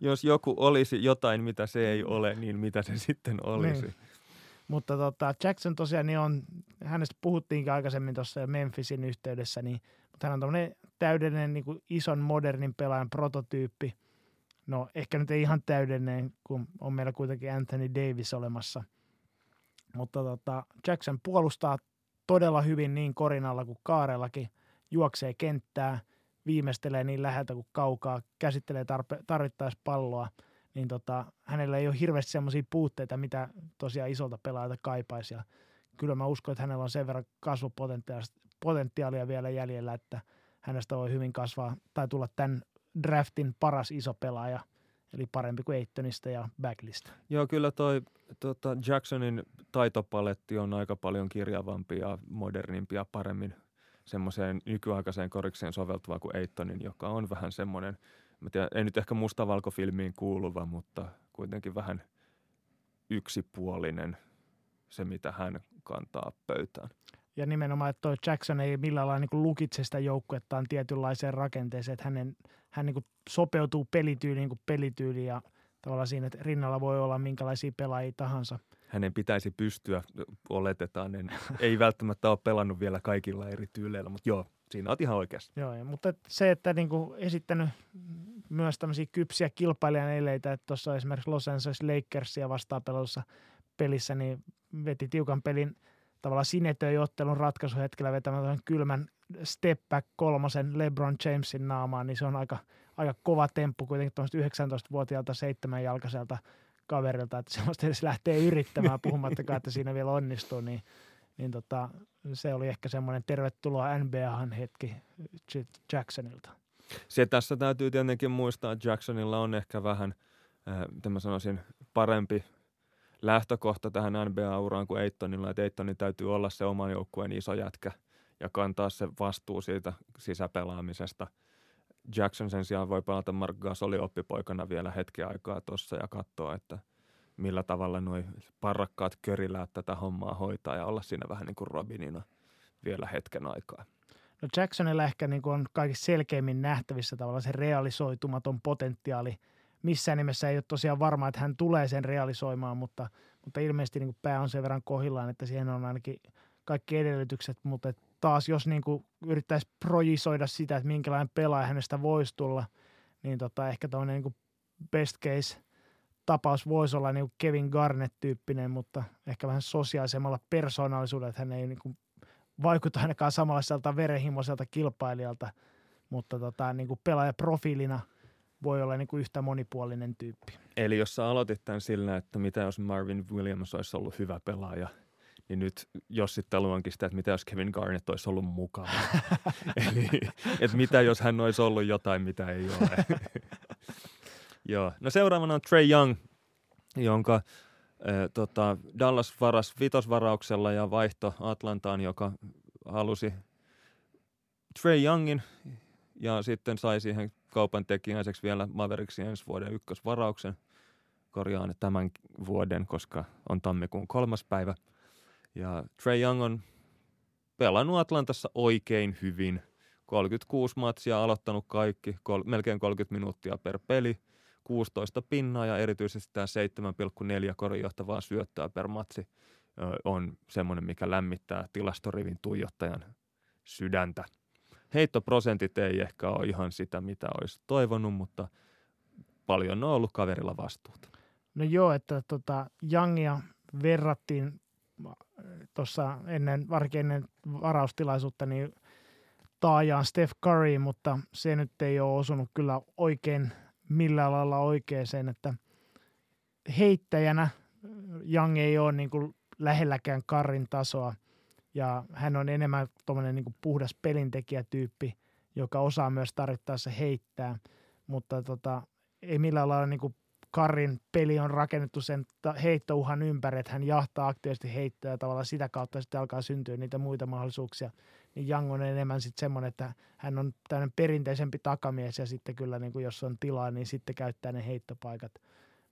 jos joku olisi jotain, mitä se ei ole, niin mitä se sitten olisi. Niin. Mutta tota, Jackson tosiaan niin on, hänestä puhuttiinkin aikaisemmin tuossa Memphisin yhteydessä, niin, mutta hän on tämmöinen täydellinen niin kuin ison modernin pelaajan prototyyppi – No ehkä nyt ei ihan täydellinen, kun on meillä kuitenkin Anthony Davis olemassa. Mutta tota, Jackson puolustaa todella hyvin niin korinalla kuin kaarellakin, juoksee kenttää, viimeistelee niin läheltä kuin kaukaa, käsittelee tarpe, tarvittaessa palloa, niin tota, hänellä ei ole hirveästi semmoisia puutteita, mitä tosiaan isolta pelaajalta kaipaisi. Ja kyllä mä uskon, että hänellä on sen verran kasvupotentiaalia vielä jäljellä, että hänestä voi hyvin kasvaa tai tulla tämän draftin paras iso pelaaja, eli parempi kuin Eittonista ja Backlista. Joo, kyllä toi tota Jacksonin taitopaletti on aika paljon kirjavampi ja modernimpi ja paremmin semmoiseen nykyaikaiseen korikseen soveltuva kuin Eittonin, joka on vähän semmoinen, mä tiedän, ei nyt ehkä mustavalkofilmiin kuuluva, mutta kuitenkin vähän yksipuolinen se, mitä hän kantaa pöytään. Ja nimenomaan, että toi Jackson ei millään lailla niin lukitse sitä joukkuettaan tietynlaiseen rakenteeseen, että hänen, hän niin sopeutuu pelityyliin kuin pelityyliin ja tavallaan siinä, että rinnalla voi olla minkälaisia pelaajia tahansa. Hänen pitäisi pystyä, oletetaan, en, ei välttämättä ole pelannut vielä kaikilla eri tyyleillä, mutta joo, siinä on ihan oikeassa. Joo, mutta se, että niin kuin esittänyt myös tämmöisiä kypsiä kilpailijan eleitä, että tuossa esimerkiksi Los Angeles Lakersia vastaan pelossa pelissä, niin veti tiukan pelin tavallaan sinetöi ottelun ratkaisuhetkellä vetämään kylmän step back kolmosen LeBron Jamesin naamaan, niin se on aika, aika kova temppu kuitenkin tuosta 19-vuotiaalta seitsemänjalkaiselta kaverilta, että sellaista edes lähtee yrittämään, puhumattakaan, että siinä vielä onnistuu, niin, niin tota, se oli ehkä semmoinen tervetuloa NBAhan hetki Jacksonilta. Se tässä täytyy tietenkin muistaa, että Jacksonilla on ehkä vähän, äh, mitä mä sanoisin, parempi lähtökohta tähän NBA-uraan kuin Eittonilla, että Eittonin täytyy olla se oman joukkueen iso jätkä ja kantaa se vastuu siitä sisäpelaamisesta. Jackson sen sijaan voi pelata Mark Gasoli oppipoikana vielä hetken aikaa tuossa ja katsoa, että millä tavalla nuo parrakkaat köriläät tätä hommaa hoitaa ja olla siinä vähän niin kuin Robinina vielä hetken aikaa. No Jacksonilla ehkä niin kuin on kaikista selkeimmin nähtävissä tavallaan se realisoitumaton potentiaali – missään nimessä ei ole tosiaan varma, että hän tulee sen realisoimaan, mutta, mutta ilmeisesti niin kuin pää on sen verran kohillaan, että siihen on ainakin kaikki edellytykset, mutta taas jos niin kuin yrittäisi projisoida sitä, että minkälainen pelaaja hänestä voisi tulla, niin tota, ehkä tuollainen niin best case tapaus voisi olla niin kuin Kevin Garnett-tyyppinen, mutta ehkä vähän sosiaalisemmalla persoonallisuudella, että hän ei niin kuin vaikuta ainakaan samanlaiselta verenhimoiselta kilpailijalta, mutta tota, niin kuin pelaajaprofiilina – voi olla niin kuin yhtä monipuolinen tyyppi. Eli jos sä aloitit tämän sillä, että mitä jos Marvin Williams olisi ollut hyvä pelaaja, niin nyt jos sitten luonkin sitä, että mitä jos Kevin Garnett olisi ollut mukava. Eli että mitä jos hän olisi ollut jotain, mitä ei ole. Joo. No seuraavana on Trey Young, jonka äh, tota, Dallas varas vitosvarauksella ja vaihto Atlantaan, joka halusi Trey Youngin ja sitten sai siihen kaupan tekijäiseksi vielä Mavericksin ensi vuoden ykkösvarauksen. Korjaan tämän vuoden, koska on tammikuun kolmas päivä. Ja Trey Young on pelannut Atlantassa oikein hyvin. 36 matsia aloittanut kaikki, kol- melkein 30 minuuttia per peli, 16 pinnaa ja erityisesti tämä 7,4 korinjohtavaa syöttää per matsi on semmoinen, mikä lämmittää tilastorivin tuijottajan sydäntä heittoprosentit ei ehkä ole ihan sitä, mitä olisi toivonut, mutta paljon on ollut kaverilla vastuuta. No joo, että tota, Youngia verrattiin tuossa ennen, varsinkin ennen varaustilaisuutta, niin taajaan Steph Curry, mutta se nyt ei ole osunut kyllä oikein millään lailla oikeeseen, että heittäjänä Young ei ole niin kuin lähelläkään Karin tasoa – ja hän on enemmän tuommoinen niin puhdas pelintekijätyyppi, joka osaa myös tarvittaessa heittää, mutta tota, ei millään lailla niin kuin Karin peli on rakennettu sen heittouhan ympäri, että hän jahtaa aktiivisesti heittää ja tavallaan sitä kautta sitten alkaa syntyä niitä muita mahdollisuuksia. Niin Young on enemmän sitten semmoinen, että hän on tämmöinen perinteisempi takamies ja sitten kyllä niin kuin jos on tilaa, niin sitten käyttää ne heittopaikat.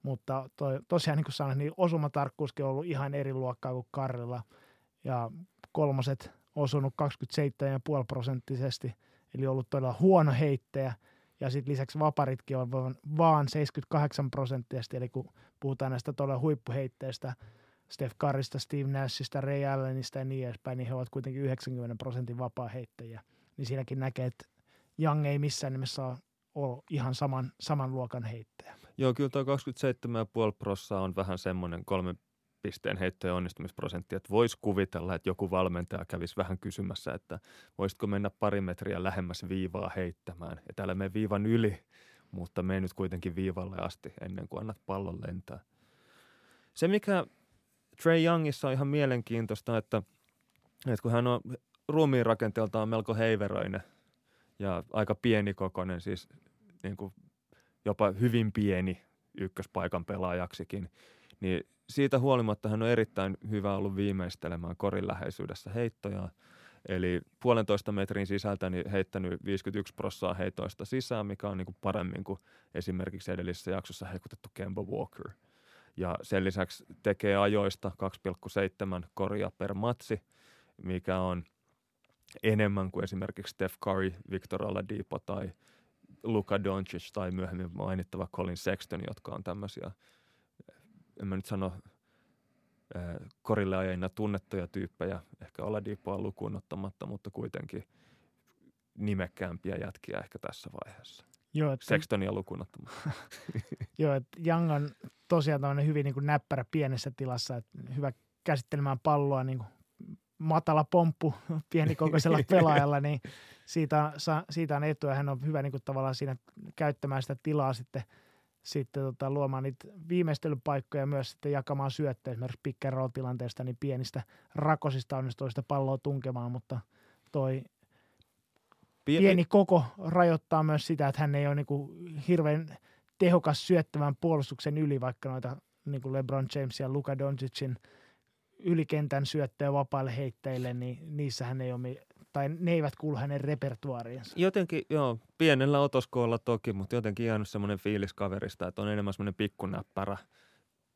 Mutta toi, tosiaan niin kuin sanoin, niin osumatarkkuuskin on ollut ihan eri luokkaa kuin Karilla. Ja kolmoset osunut 27,5 prosenttisesti, eli ollut todella huono heittäjä. Ja sitten lisäksi vaparitkin on vaan 78 prosenttisesti, eli kun puhutaan näistä todella huippuheitteistä, Steph Currysta, Steve Nashista, Ray Allenista ja niin edespäin, niin he ovat kuitenkin 90 prosentin vapaa heittäjiä. Niin siinäkin näkee, että Young ei missään nimessä ole ihan saman, saman luokan heittäjä. Joo, kyllä tuo 27,5 prossaa on vähän semmoinen kolme pisteen heittojen onnistumisprosentti, että voisi kuvitella, että joku valmentaja kävisi vähän kysymässä, että voisitko mennä pari metriä lähemmäs viivaa heittämään. Ja täällä me viivan yli, mutta me nyt kuitenkin viivalle asti ennen kuin annat pallon lentää. Se, mikä Trey Youngissa on ihan mielenkiintoista, että, että kun hän on ruumiin rakenteeltaan melko heiveröinen ja aika pienikokoinen, siis niin kuin jopa hyvin pieni ykköspaikan pelaajaksikin, niin siitä huolimatta hän on erittäin hyvä ollut viimeistelemään korin läheisyydessä heittoja. Eli puolentoista metrin sisältä niin heittänyt 51 prossaa heitoista sisään, mikä on niin kuin paremmin kuin esimerkiksi edellisessä jaksossa heikutettu Kemba Walker. Ja sen lisäksi tekee ajoista 2,7 koria per matsi, mikä on enemmän kuin esimerkiksi Steph Curry, Victor Oladipo tai Luka Doncic tai myöhemmin mainittava Colin Sexton, jotka on tämmöisiä, en mä nyt sano korille ajajina tunnettuja tyyppejä, ehkä Oladipoa lukuun ottamatta, mutta kuitenkin nimekkäämpiä jätkiä ehkä tässä vaiheessa. Joo, että, Sextonia lukuun ottamatta. Joo, että Young on tosiaan tämmöinen hyvin niin kuin näppärä pienessä tilassa, että hyvä käsittelemään palloa niin kuin matala pomppu pienikokoisella pelaajalla, niin siitä, siitä on etu ja hän on hyvä niin kuin tavallaan siinä käyttämään sitä tilaa sitten, sitten tota, luomaan niitä viimeistelypaikkoja myös sitten jakamaan syöttöjä. Esimerkiksi pick and tilanteesta niin pienistä rakosista onnistuu sitä palloa tunkemaan, mutta toi Pieni, pieni koko rajoittaa myös sitä, että hän ei ole niin kuin hirveän tehokas syöttävän puolustuksen yli, vaikka noita niin kuin LeBron James ja Luka Doncicin – ylikentän syöttöjä vapaille heitteille, niin niissähän ei ole, tai ne eivät kuulu hänen repertuaariinsa. Jotenkin, joo, pienellä otoskoolla toki, mutta jotenkin jäänyt semmoinen fiilis kaverista, että on enemmän semmoinen pikkunäppärä,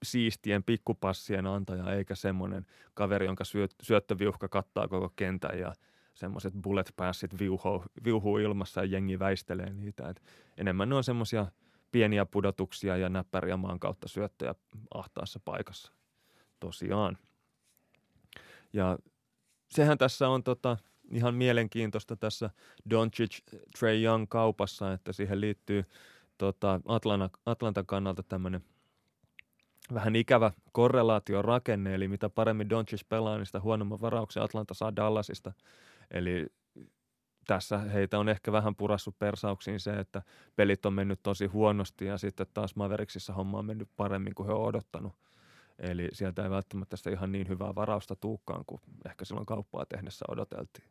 siistien pikkupassien antaja, eikä semmoinen kaveri, jonka syöt, syöttöviuhka kattaa koko kentän ja semmoiset bullet passit viuhuu, viuhuu ilmassa ja jengi väistelee niitä. Et enemmän ne on semmoisia pieniä pudotuksia ja näppäriä maan kautta syöttöjä ahtaassa paikassa. Tosiaan. Ja sehän tässä on tota, ihan mielenkiintoista tässä Doncic Trey Young kaupassa, että siihen liittyy tota, Atlanta, Atlantan kannalta tämmöinen vähän ikävä korrelaatiorakenne, eli mitä paremmin Doncic pelaa, niin sitä huonomman varauksen Atlanta saa Dallasista. Eli tässä heitä on ehkä vähän purassut persauksiin se, että pelit on mennyt tosi huonosti ja sitten taas Mavericksissa homma on mennyt paremmin kuin he on odottanut. Eli sieltä ei välttämättä sitä ihan niin hyvää varausta tuukkaan kuin ehkä silloin kauppaa tehdessä odoteltiin.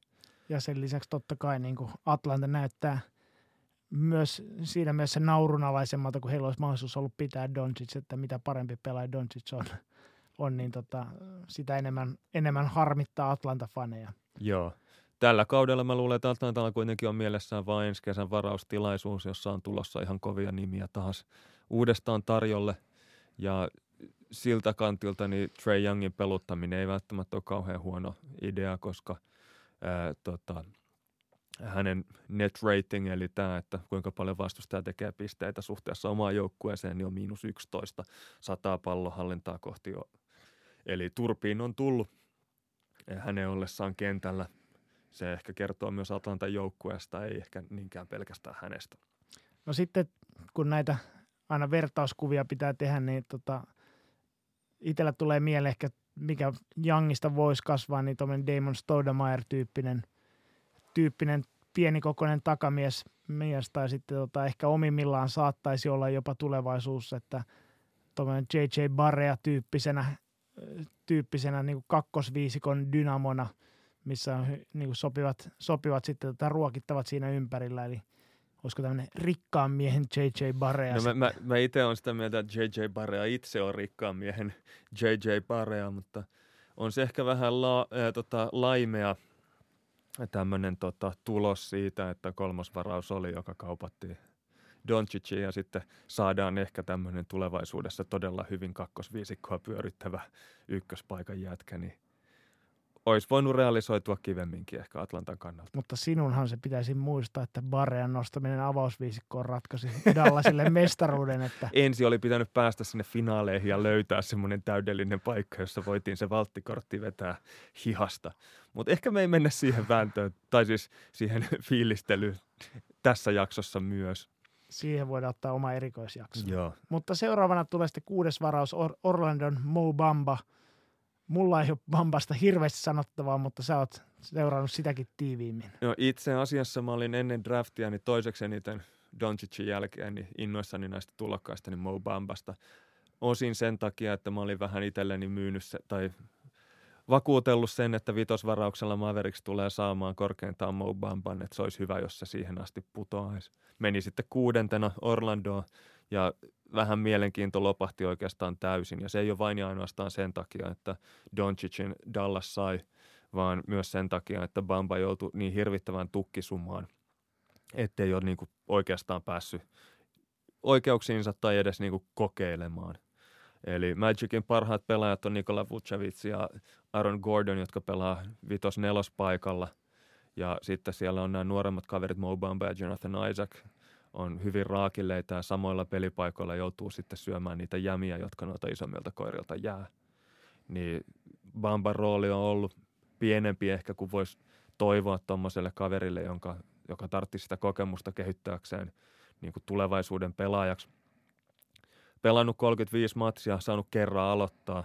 Ja sen lisäksi totta kai niin kuin Atlanta näyttää myös siinä mielessä naurunalaisemmalta, kun heillä olisi mahdollisuus ollut pitää Doncic, että mitä parempi pelaaja Doncic on, on niin tota, sitä enemmän, enemmän harmittaa Atlanta-faneja. Joo. Tällä kaudella mä luulen, että Atlantalla kuitenkin on mielessään vain ensi kesän varaustilaisuus, jossa on tulossa ihan kovia nimiä taas uudestaan tarjolle. Ja siltä kantilta niin Trey Youngin peluttaminen ei välttämättä ole kauhean huono idea, koska ää, tota, hänen net rating, eli tämä, että kuinka paljon vastustaja tekee pisteitä suhteessa omaan joukkueeseen, niin on miinus 11, sataa pallohallintaa kohti jo. Eli turpiin on tullut hänen ollessaan kentällä. Se ehkä kertoo myös Atlantan joukkueesta, ei ehkä niinkään pelkästään hänestä. No sitten, kun näitä aina vertauskuvia pitää tehdä, niin tota, itsellä tulee mieleen ehkä, mikä Youngista voisi kasvaa, niin tuommoinen Damon Stoudemire-tyyppinen tyyppinen pienikokoinen takamies mies, tai sitten tota, ehkä omimmillaan saattaisi olla jopa tulevaisuus, että tuommoinen J.J. Barea-tyyppisenä tyyppisenä niin kuin kakkosviisikon dynamona, missä on niin kuin sopivat, sopivat sitten tota, ruokittavat siinä ympärillä, eli – olisiko tämmöinen rikkaan miehen J.J. Barea? No mä, mä, mä itse olen sitä mieltä, että J.J. Barea itse on rikkaan miehen J.J. Barea, mutta on se ehkä vähän la, äh, tota, laimea tämmöinen tota, tulos siitä, että kolmas varaus oli, joka kaupattiin Doncicin ja sitten saadaan ehkä tämmöinen tulevaisuudessa todella hyvin kakkosviisikkoa pyörittävä ykköspaikan jätkä, niin olisi voinut realisoitua kivemminkin ehkä Atlantan kannalta. Mutta sinunhan se pitäisi muistaa, että Barrean nostaminen avausviisikkoon ratkaisi Dallasille mestaruuden. Että... Ensi oli pitänyt päästä sinne finaaleihin ja löytää semmoinen täydellinen paikka, jossa voitiin se valttikortti vetää hihasta. Mutta ehkä me ei mennä siihen vääntöön, tai siis siihen fiilistelyyn tässä jaksossa myös. Siihen voidaan ottaa oma erikoisjakso. Joo. Mutta seuraavana tulee sitten kuudes varaus Or- Orlandon Mo Bamba – mulla ei ole Bambasta hirveästi sanottavaa, mutta sä oot seurannut sitäkin tiiviimmin. No itse asiassa mä olin ennen draftia niin toiseksi eniten Doncicin jälkeen niin innoissani näistä tulokkaista niin Mo Bambasta. Osin sen takia, että mä olin vähän itselleni myynyt se, tai vakuutellut sen, että vitosvarauksella Mavericks tulee saamaan korkeintaan Mo Bamban, että se olisi hyvä, jos se siihen asti putoaisi. Meni sitten kuudentena Orlandoa ja vähän mielenkiinto lopahti oikeastaan täysin. Ja se ei ole vain ja ainoastaan sen takia, että Doncicin Dallas sai, vaan myös sen takia, että Bamba joutui niin hirvittävän tukkisumaan, ettei ole niin kuin oikeastaan päässyt oikeuksiinsa tai edes niin kuin kokeilemaan. Eli Magicin parhaat pelaajat on Nikola Vucevic ja Aaron Gordon, jotka pelaa vitos paikalla. Ja sitten siellä on nämä nuoremmat kaverit Mo Bamba ja Jonathan Isaac on hyvin raakilleita ja samoilla pelipaikoilla joutuu sitten syömään niitä jämiä, jotka noita isommilta koirilta jää. Niin Bamban rooli on ollut pienempi ehkä kuin voisi toivoa tuommoiselle kaverille, jonka, joka tartti sitä kokemusta kehittääkseen niin kuin tulevaisuuden pelaajaksi. Pelannut 35 matsia, saanut kerran aloittaa,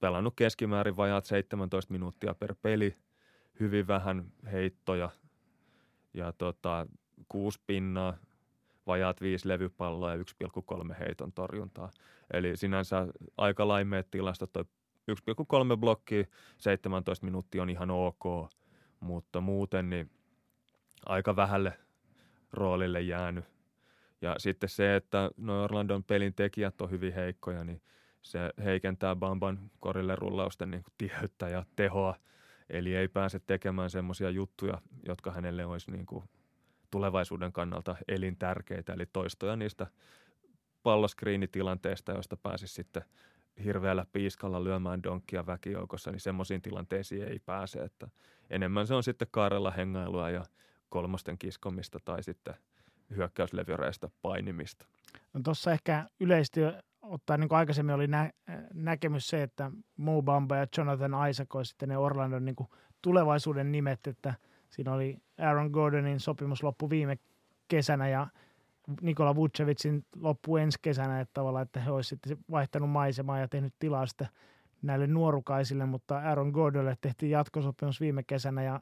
pelannut keskimäärin vajaat 17 minuuttia per peli, hyvin vähän heittoja ja tota, kuusi pinnaa, vajaat viisi levypalloa ja 1,3 heiton torjuntaa. Eli sinänsä aika laimeet tilastot, toi 1,3 blokki, 17 minuuttia on ihan ok, mutta muuten niin aika vähälle roolille jäänyt. Ja sitten se, että no Orlandon pelin tekijät on hyvin heikkoja, niin se heikentää Bamban korille rullausten niin tiheyttä ja tehoa. Eli ei pääse tekemään semmoisia juttuja, jotka hänelle olisi niin kuin tulevaisuuden kannalta elintärkeitä, eli toistoja niistä palloskriinitilanteista, joista pääsisi sitten hirveällä piiskalla lyömään donkkia väkijoukossa, niin semmoisiin tilanteisiin ei pääse. Että enemmän se on sitten kaarella hengailua ja kolmosten kiskomista tai sitten hyökkäyslevyreistä painimista. No tuossa ehkä yleisesti ottaa, niin kuin aikaisemmin oli nä- näkemys se, että Mo Bamba ja Jonathan Isaac olisi sitten ne Orlandon niin tulevaisuuden nimet, että siinä oli Aaron Gordonin sopimus loppu viime kesänä ja Nikola Vucevicin loppu ensi kesänä, että tavallaan, että he olisivat sitten vaihtanut maisemaa ja tehnyt tilaa sitten näille nuorukaisille, mutta Aaron Gordonille tehtiin jatkosopimus viime kesänä ja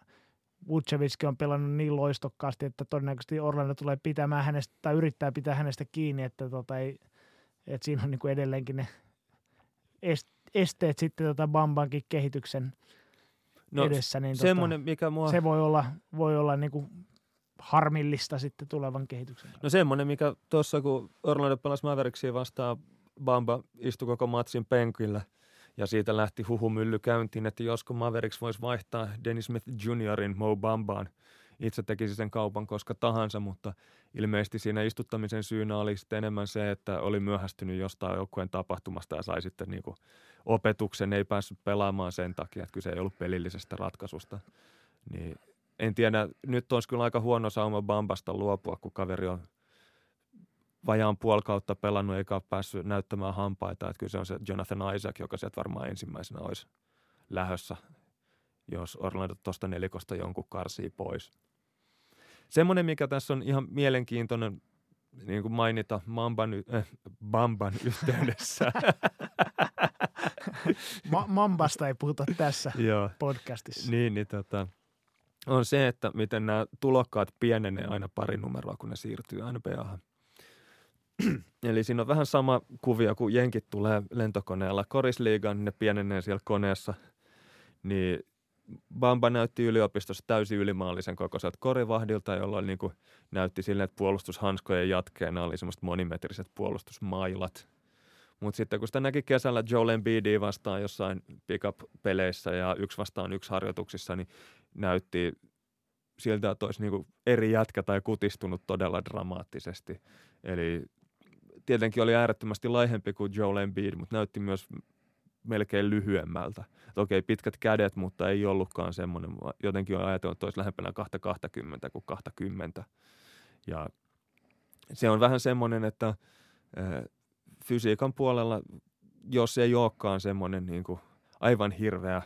Vucevickin on pelannut niin loistokkaasti, että todennäköisesti Orlando tulee pitämään hänestä tai yrittää pitää hänestä kiinni, että, tota ei, että siinä on niin kuin edelleenkin ne esteet sitten tota Bambankin kehityksen no, edessä. Niin semmoinen, tota, mikä mua... Se voi olla, voi olla niin kuin harmillista sitten tulevan kehityksen. No semmoinen, mikä tuossa kun Orlando pelasi Mavericksia vastaan, Bamba istui koko matsin penkillä ja siitä lähti huhumylly käyntiin, että josko Mavericks voisi vaihtaa Dennis Smith Juniorin Mo Bambaan. Itse tekisi sen kaupan koska tahansa, mutta ilmeisesti siinä istuttamisen syynä oli sitten enemmän se, että oli myöhästynyt jostain joukkueen tapahtumasta ja sai sitten niin opetuksen, ei päässyt pelaamaan sen takia, että kyse ei ollut pelillisestä ratkaisusta. Niin en tiedä, nyt olisi kyllä aika huono sauma Bambasta luopua, kun kaveri on vajaan puoli kautta pelannut eikä ole päässyt näyttämään hampaita. Että kyllä se on se Jonathan Isaac, joka sieltä varmaan ensimmäisenä olisi lähössä, jos Orlando tuosta nelikosta jonkun karsii pois. Semmoinen, mikä tässä on ihan mielenkiintoinen niin kuin mainita Mamban, äh, Bamban yhteydessä. Ma- Mambasta ei puhuta tässä Joo. podcastissa. Niin, niin tota, on se, että miten nämä tulokkaat pienenee aina pari numeroa, kun ne siirtyy NBAhan. Eli siinä on vähän sama kuvia, kun jenkit tulee lentokoneella korisliigaan, niin ne pienenee siellä koneessa. Niin Bamba näytti yliopistossa täysin ylimaallisen kokoiselta korivahdilta, jolloin niin kuin näytti sille, että puolustushanskojen jatkeena oli semmoiset monimetriset puolustusmailat. Mutta sitten kun sitä näki kesällä Joel Embiidia vastaan jossain pickup-peleissä ja yksi vastaan yksi harjoituksissa, niin näytti siltä, että olisi niin eri jätkä tai kutistunut todella dramaattisesti. Eli tietenkin oli äärettömästi laihempi kuin Joel Embiid, mutta näytti myös melkein lyhyemmältä. Et okei, pitkät kädet, mutta ei ollutkaan semmoinen. Jotenkin on ajatellut, että olisi lähempänä 220 kuin 20. Ja se on vähän semmoinen, että fysiikan puolella, jos ei olekaan semmoinen niin kuin aivan hirveä,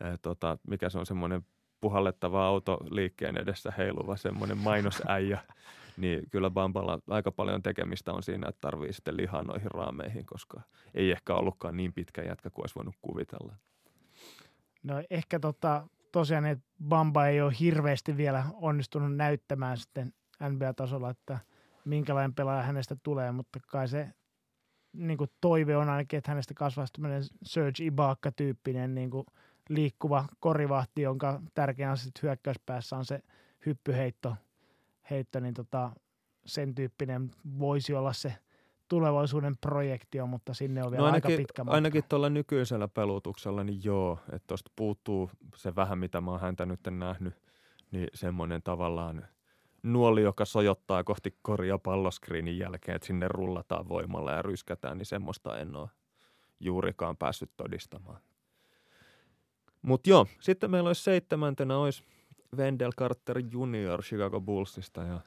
ää, tota, mikä se on semmoinen puhallettava auto liikkeen edessä heiluva semmoinen mainosäijä, niin kyllä Bamballa aika paljon tekemistä on siinä, että tarvii sitten lihaa noihin raameihin, koska ei ehkä ollutkaan niin pitkä jätkä kuin olisi voinut kuvitella. No ehkä tota, tosiaan, että Bamba ei ole hirveästi vielä onnistunut näyttämään sitten NBA-tasolla, että minkälainen pelaaja hänestä tulee, mutta kai se niin kuin toive on ainakin, että hänestä kasvaisi tämmöinen Serge Ibaka-tyyppinen niin kuin liikkuva korivahti, jonka tärkeä asia hyökkäyspäässä on se hyppyheitto, heitto, niin tota, sen tyyppinen voisi olla se tulevaisuuden projektio, mutta sinne on vielä no ainakin, aika pitkä matka. Ainakin tuolla nykyisellä pelutuksella, niin joo, että tuosta puuttuu se vähän, mitä mä oon häntä nyt nähnyt, niin semmoinen tavallaan nuoli, joka sojottaa kohti koria palloskriinin jälkeen, että sinne rullataan voimalla ja ryskätään, niin semmoista en ole juurikaan päässyt todistamaan. Mutta joo, sitten meillä olisi seitsemäntenä olisi Wendell Carter Jr. Chicago Bullsista ja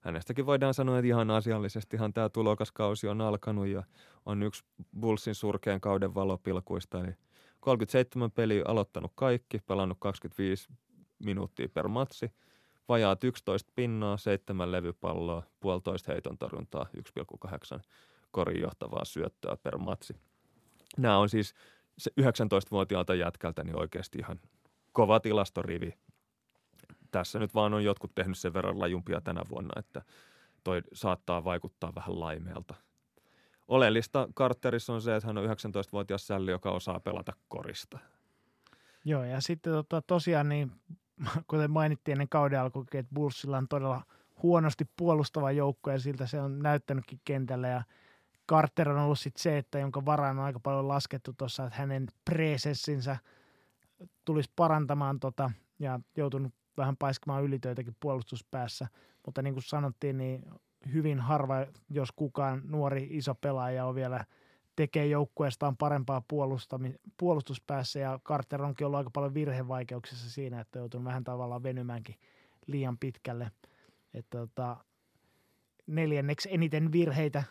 hänestäkin voidaan sanoa, että ihan asiallisestihan tämä tulokaskausi on alkanut ja on yksi Bullsin surkean kauden valopilkuista. Eli 37 peliä aloittanut kaikki, pelannut 25 minuuttia per matsi, vajaat 11 pinnaa, 7 levypalloa, puolitoista heiton torjuntaa, 1,8 korin johtavaa syöttöä per matsi. Nämä on siis se 19-vuotiaalta jätkältä niin oikeasti ihan kova tilastorivi. Tässä nyt vaan on jotkut tehnyt sen verran lajumpia tänä vuonna, että toi saattaa vaikuttaa vähän laimeelta. Oleellista Carterissa on se, että hän on 19-vuotias sälli, joka osaa pelata korista. Joo, ja sitten tota, tosiaan niin, kuten mainittiin ennen kauden alkuun, että Bullsilla on todella huonosti puolustava joukko ja siltä se on näyttänytkin kentällä ja – Carter on ollut sit se, että jonka varaan on aika paljon laskettu tuossa, että hänen presessinsä tulisi parantamaan tota, ja joutunut vähän paiskamaan ylitöitäkin puolustuspäässä. Mutta niin kuin sanottiin, niin hyvin harva, jos kukaan nuori iso pelaaja on vielä tekee joukkueestaan parempaa puolustuspäässä ja Carter onkin ollut aika paljon virhevaikeuksissa siinä, että joutunut vähän tavallaan venymäänkin liian pitkälle. Että tota, neljänneksi eniten virheitä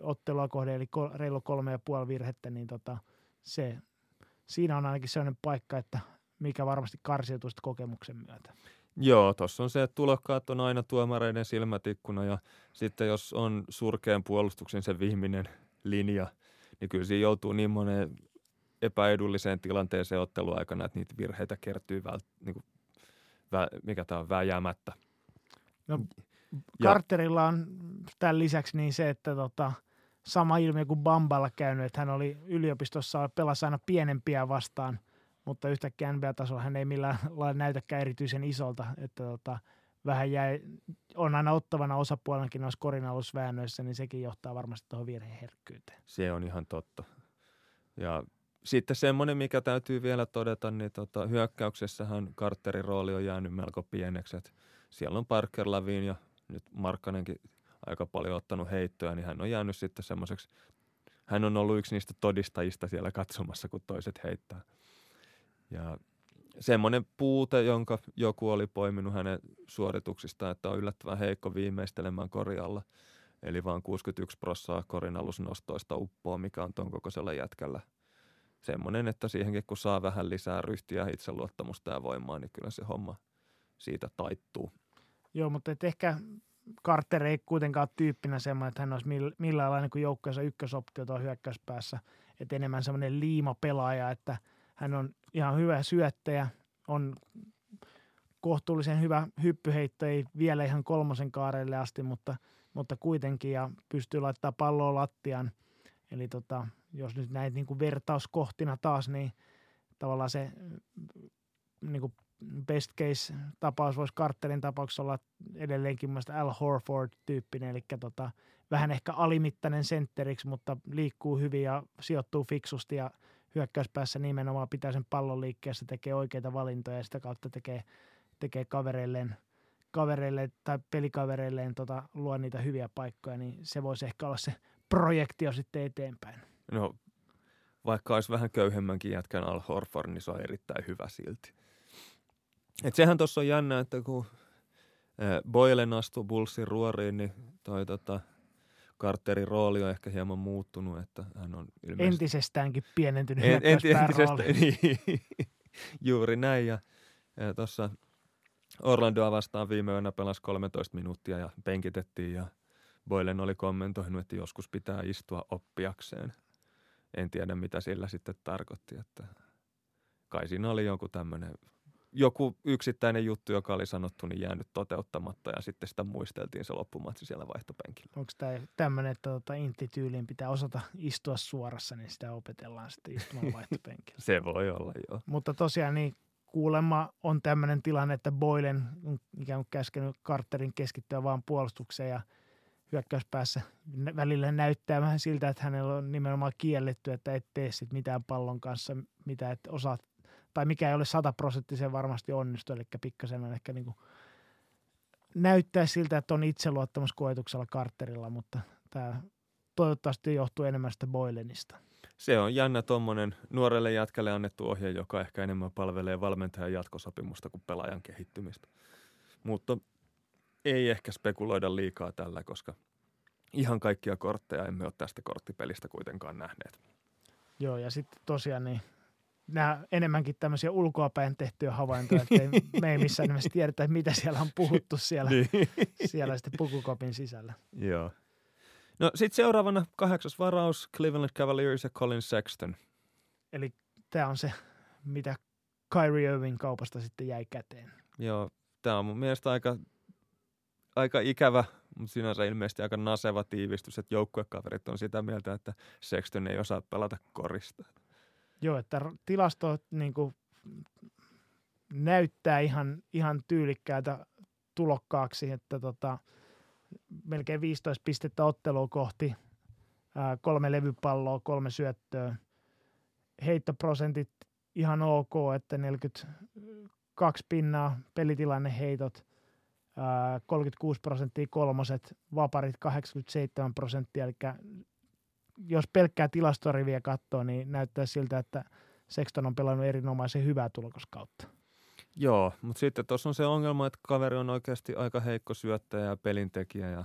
ottelua kohden, eli reilu kolme ja puoli virhettä, niin tota, se, siinä on ainakin sellainen paikka, että mikä varmasti karsiutuu kokemuksen myötä. Joo, tuossa on se, että tulokkaat on aina tuomareiden silmätikkuna ja sitten jos on surkean puolustuksen se viimeinen linja, niin kyllä siinä joutuu niin monen epäedulliseen tilanteeseen otteluaikana, että niitä virheitä kertyy vält, niin kuin, vä, mikä tämä on, vääjäämättä. No Carterilla on tämän lisäksi niin se, että tota, sama ilmiö kuin Bamballa käynyt, että hän oli yliopistossa, pelasi aina pienempiä vastaan, mutta yhtäkkiä NBA-tasolla hän ei millään lailla näytäkään erityisen isolta, että tota, vähän jäi, on aina ottavana osapuolenakin noissa korinalusväännöissä, niin sekin johtaa varmasti tuohon virheherkkyyteen. Se on ihan totta. Ja sitten semmoinen, mikä täytyy vielä todeta, niin tota, hyökkäyksessähän Carterin rooli on jäänyt melko pieneksi. Että siellä on Parker Lavin ja nyt Markkanenkin aika paljon ottanut heittoja, niin hän on jäänyt sitten semmoiseksi, hän on ollut yksi niistä todistajista siellä katsomassa, kun toiset heittää. Ja semmoinen puute, jonka joku oli poiminut hänen suorituksistaan, että on yllättävän heikko viimeistelemään korjalla. Eli vain 61 prossaa korin alusnostoista uppoa, mikä on ton kokoisella jätkällä. Semmoinen, että siihenkin kun saa vähän lisää ryhtiä, itseluottamusta ja voimaa, niin kyllä se homma siitä taittuu. Joo, mutta et ehkä Carter ei kuitenkaan ole tyyppinä semmoinen, että hän olisi millään lailla niin joukkueensa ykkösoptio tuo hyökkäyspäässä. Että enemmän semmoinen liimapelaaja, että hän on ihan hyvä syöttäjä, on kohtuullisen hyvä hyppyheitto, ei vielä ihan kolmosen kaarelle asti, mutta, mutta kuitenkin ja pystyy laittamaan palloa lattiaan. Eli tota, jos nyt näitä niin vertauskohtina taas, niin tavallaan se niin kuin best case tapaus voisi Carterin tapauksessa olla edelleenkin mielestäni Al Horford-tyyppinen, eli tota, vähän ehkä alimittainen sentteriksi, mutta liikkuu hyvin ja sijoittuu fiksusti ja hyökkäyspäässä nimenomaan pitää sen pallon liikkeessä, tekee oikeita valintoja ja sitä kautta tekee, tekee kavereilleen, kavereille tai pelikavereilleen tota, luo niitä hyviä paikkoja, niin se voisi ehkä olla se projektio sitten eteenpäin. No, vaikka olisi vähän köyhemmänkin jätkän Al Horford, niin se on erittäin hyvä silti. Et sehän tuossa on jännä, että kun Boylen astui Bullsin ruoriin, niin toi tota, Carterin rooli on ehkä hieman muuttunut, että hän on ilmeisesti... Entisestäänkin pienentynyt en, enti, entisestä, niin, Juuri näin, ja, ja tuossa Orlandoa vastaan viime yönä pelasi 13 minuuttia ja penkitettiin ja Boylen oli kommentoinut, että joskus pitää istua oppiakseen. En tiedä, mitä sillä sitten tarkoitti, että kai siinä oli joku tämmöinen joku yksittäinen juttu, joka oli sanottu, niin jäänyt toteuttamatta ja sitten sitä muisteltiin se loppumatsi siellä vaihtopenkillä. Onko tämä tämmöinen, että tuota, intti-tyyliin pitää osata istua suorassa, niin sitä opetellaan sitten istumaan vaihtopenkillä? se voi olla, joo. Mutta tosiaan niin kuulemma on tämmöinen tilanne, että Boylen on ikään kuin käskenyt Carterin keskittyä vaan puolustukseen ja hyökkäyspäässä välillä näyttää vähän siltä, että hänellä on nimenomaan kielletty, että et tee sit mitään pallon kanssa, mitä et osaa, tai mikä ei ole sataprosenttisen varmasti onnistu, eli pikkasen on ehkä niin kuin näyttää siltä, että on itseluottamus koetuksella Carterilla, mutta tämä toivottavasti johtuu enemmän sitä Boylenista se on jännä tuommoinen nuorelle jätkälle annettu ohje, joka ehkä enemmän palvelee valmentajan jatkosopimusta kuin pelaajan kehittymistä. Mutta ei ehkä spekuloida liikaa tällä, koska ihan kaikkia kortteja emme ole tästä korttipelistä kuitenkaan nähneet. Joo, ja sitten tosiaan niin nämä enemmänkin tämmöisiä ulkoapäin tehtyjä havaintoja, että me ei missään nimessä tiedetä, mitä siellä on puhuttu siellä, niin. siellä sitten pukukopin sisällä. Joo. No sitten seuraavana kahdeksas varaus Cleveland Cavaliers ja Colin Sexton. Eli tämä on se, mitä Kyrie Irving kaupasta sitten jäi käteen. Joo, tämä on mun mielestä aika, aika ikävä, mutta sinänsä ilmeisesti aika naseva tiivistys, että joukkuekaverit on sitä mieltä, että Sexton ei osaa pelata korista. Joo, että tilasto niin kuin, näyttää ihan, ihan tyylikkäältä tulokkaaksi, että tota, – melkein 15 pistettä ottelua kohti, ää, kolme levypalloa, kolme syöttöä. Heittoprosentit ihan ok, että 42 pinnaa, pelitilanne heitot, ää, 36 prosenttia kolmoset, vaparit 87 prosenttia, eli jos pelkkää tilastoriviä katsoo, niin näyttää siltä, että Sexton on pelannut erinomaisen hyvää tulokaskautta. Joo, mutta sitten tuossa on se ongelma, että kaveri on oikeasti aika heikko syöttäjä ja pelintekijä ja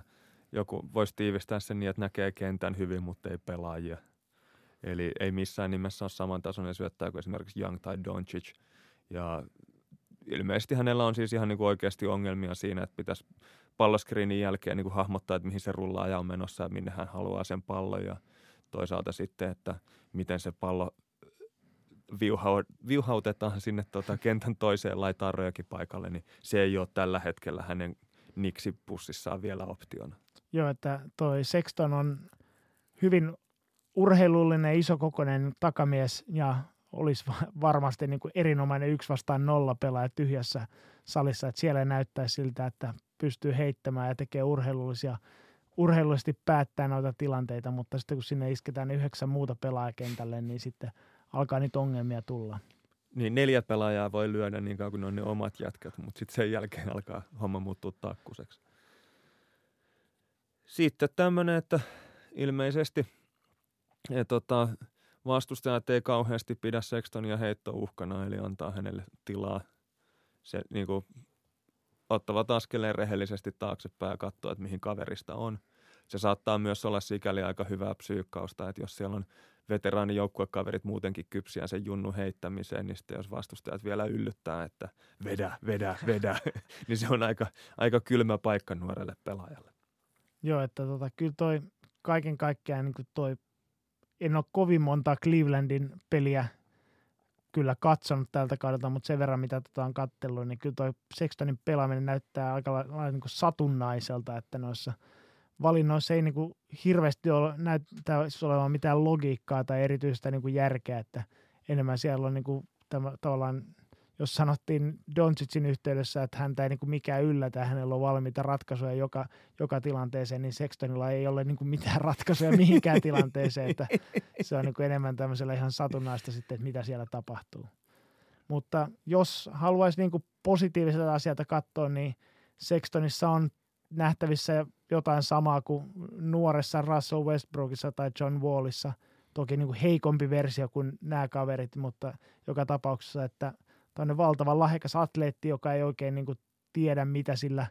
joku voisi tiivistää sen niin, että näkee kentän hyvin, mutta ei pelaajia. Eli ei missään nimessä ole samantasoinen syöttäjä kuin esimerkiksi Young tai Doncic. Ja ilmeisesti hänellä on siis ihan niin kuin oikeasti ongelmia siinä, että pitäisi palloskriinin jälkeen niin kuin hahmottaa, että mihin se rullaaja on menossa ja minne hän haluaa sen pallon. Ja toisaalta sitten, että miten se pallo viuhautetaan sinne tota kentän toiseen laitaan röökin paikalle, niin se ei ole tällä hetkellä hänen niksipussissaan vielä optiona. Joo, että toi Sexton on hyvin urheilullinen, isokokoinen takamies ja olisi varmasti niin kuin erinomainen yksi vastaan nolla pelaaja tyhjässä salissa, että siellä näyttää siltä, että pystyy heittämään ja tekee urheilullisia, urheilullisesti päättää noita tilanteita, mutta sitten kun sinne isketään yhdeksän muuta pelaajakentälle, niin sitten – alkaa niitä ongelmia tulla. Niin neljä pelaajaa voi lyödä niin kauan kuin ne on ne omat jätkät, mutta sitten sen jälkeen alkaa homma muuttua takkuseksi. Sitten tämmöinen, että ilmeisesti ja tota, vastustajat ei kauheasti pidä Sextonia heittouhkana, eli antaa hänelle tilaa. Se niin kuin, ottavat askeleen rehellisesti taaksepäin ja katsoa, että mihin kaverista on. Se saattaa myös olla sikäli aika hyvää psyykkausta, että jos siellä on veteraanijoukkuekaverit muutenkin kypsiä sen junnu heittämiseen, niin sitten jos vastustajat vielä yllyttää, että vedä, vedä, vedä, niin se on aika, aika kylmä paikka nuorelle pelaajalle. Joo, että tota, kyllä toi kaiken kaikkiaan niin toi, en ole kovin monta Clevelandin peliä kyllä katsonut tältä kaudelta, mutta sen verran mitä tota on kattellut, niin kyllä toi Sextonin pelaaminen näyttää aika lailla niin satunnaiselta, että noissa – valinnoissa ei niin kuin hirveästi ole, näyttäisi olevan mitään logiikkaa tai erityistä niin kuin järkeä, että enemmän siellä on niin kuin, tämä, tavallaan, jos sanottiin Doncicin yhteydessä, että häntä ei niin kuin mikään yllätä, hänellä on valmiita ratkaisuja joka, joka tilanteeseen, niin Sextonilla ei ole niin kuin mitään ratkaisuja mihinkään tilanteeseen, että se on niin kuin enemmän tämmöisellä ihan satunnaista sitten, että mitä siellä tapahtuu. Mutta jos haluaisi niin kuin positiiviselta asialta katsoa, niin Sextonissa on nähtävissä jotain samaa kuin nuoressa Russell Westbrookissa tai John Wallissa. Toki niin kuin heikompi versio kuin nämä kaverit, mutta joka tapauksessa, että tämmöinen valtavan lahjakas atleetti, joka ei oikein niin kuin tiedä, mitä sillä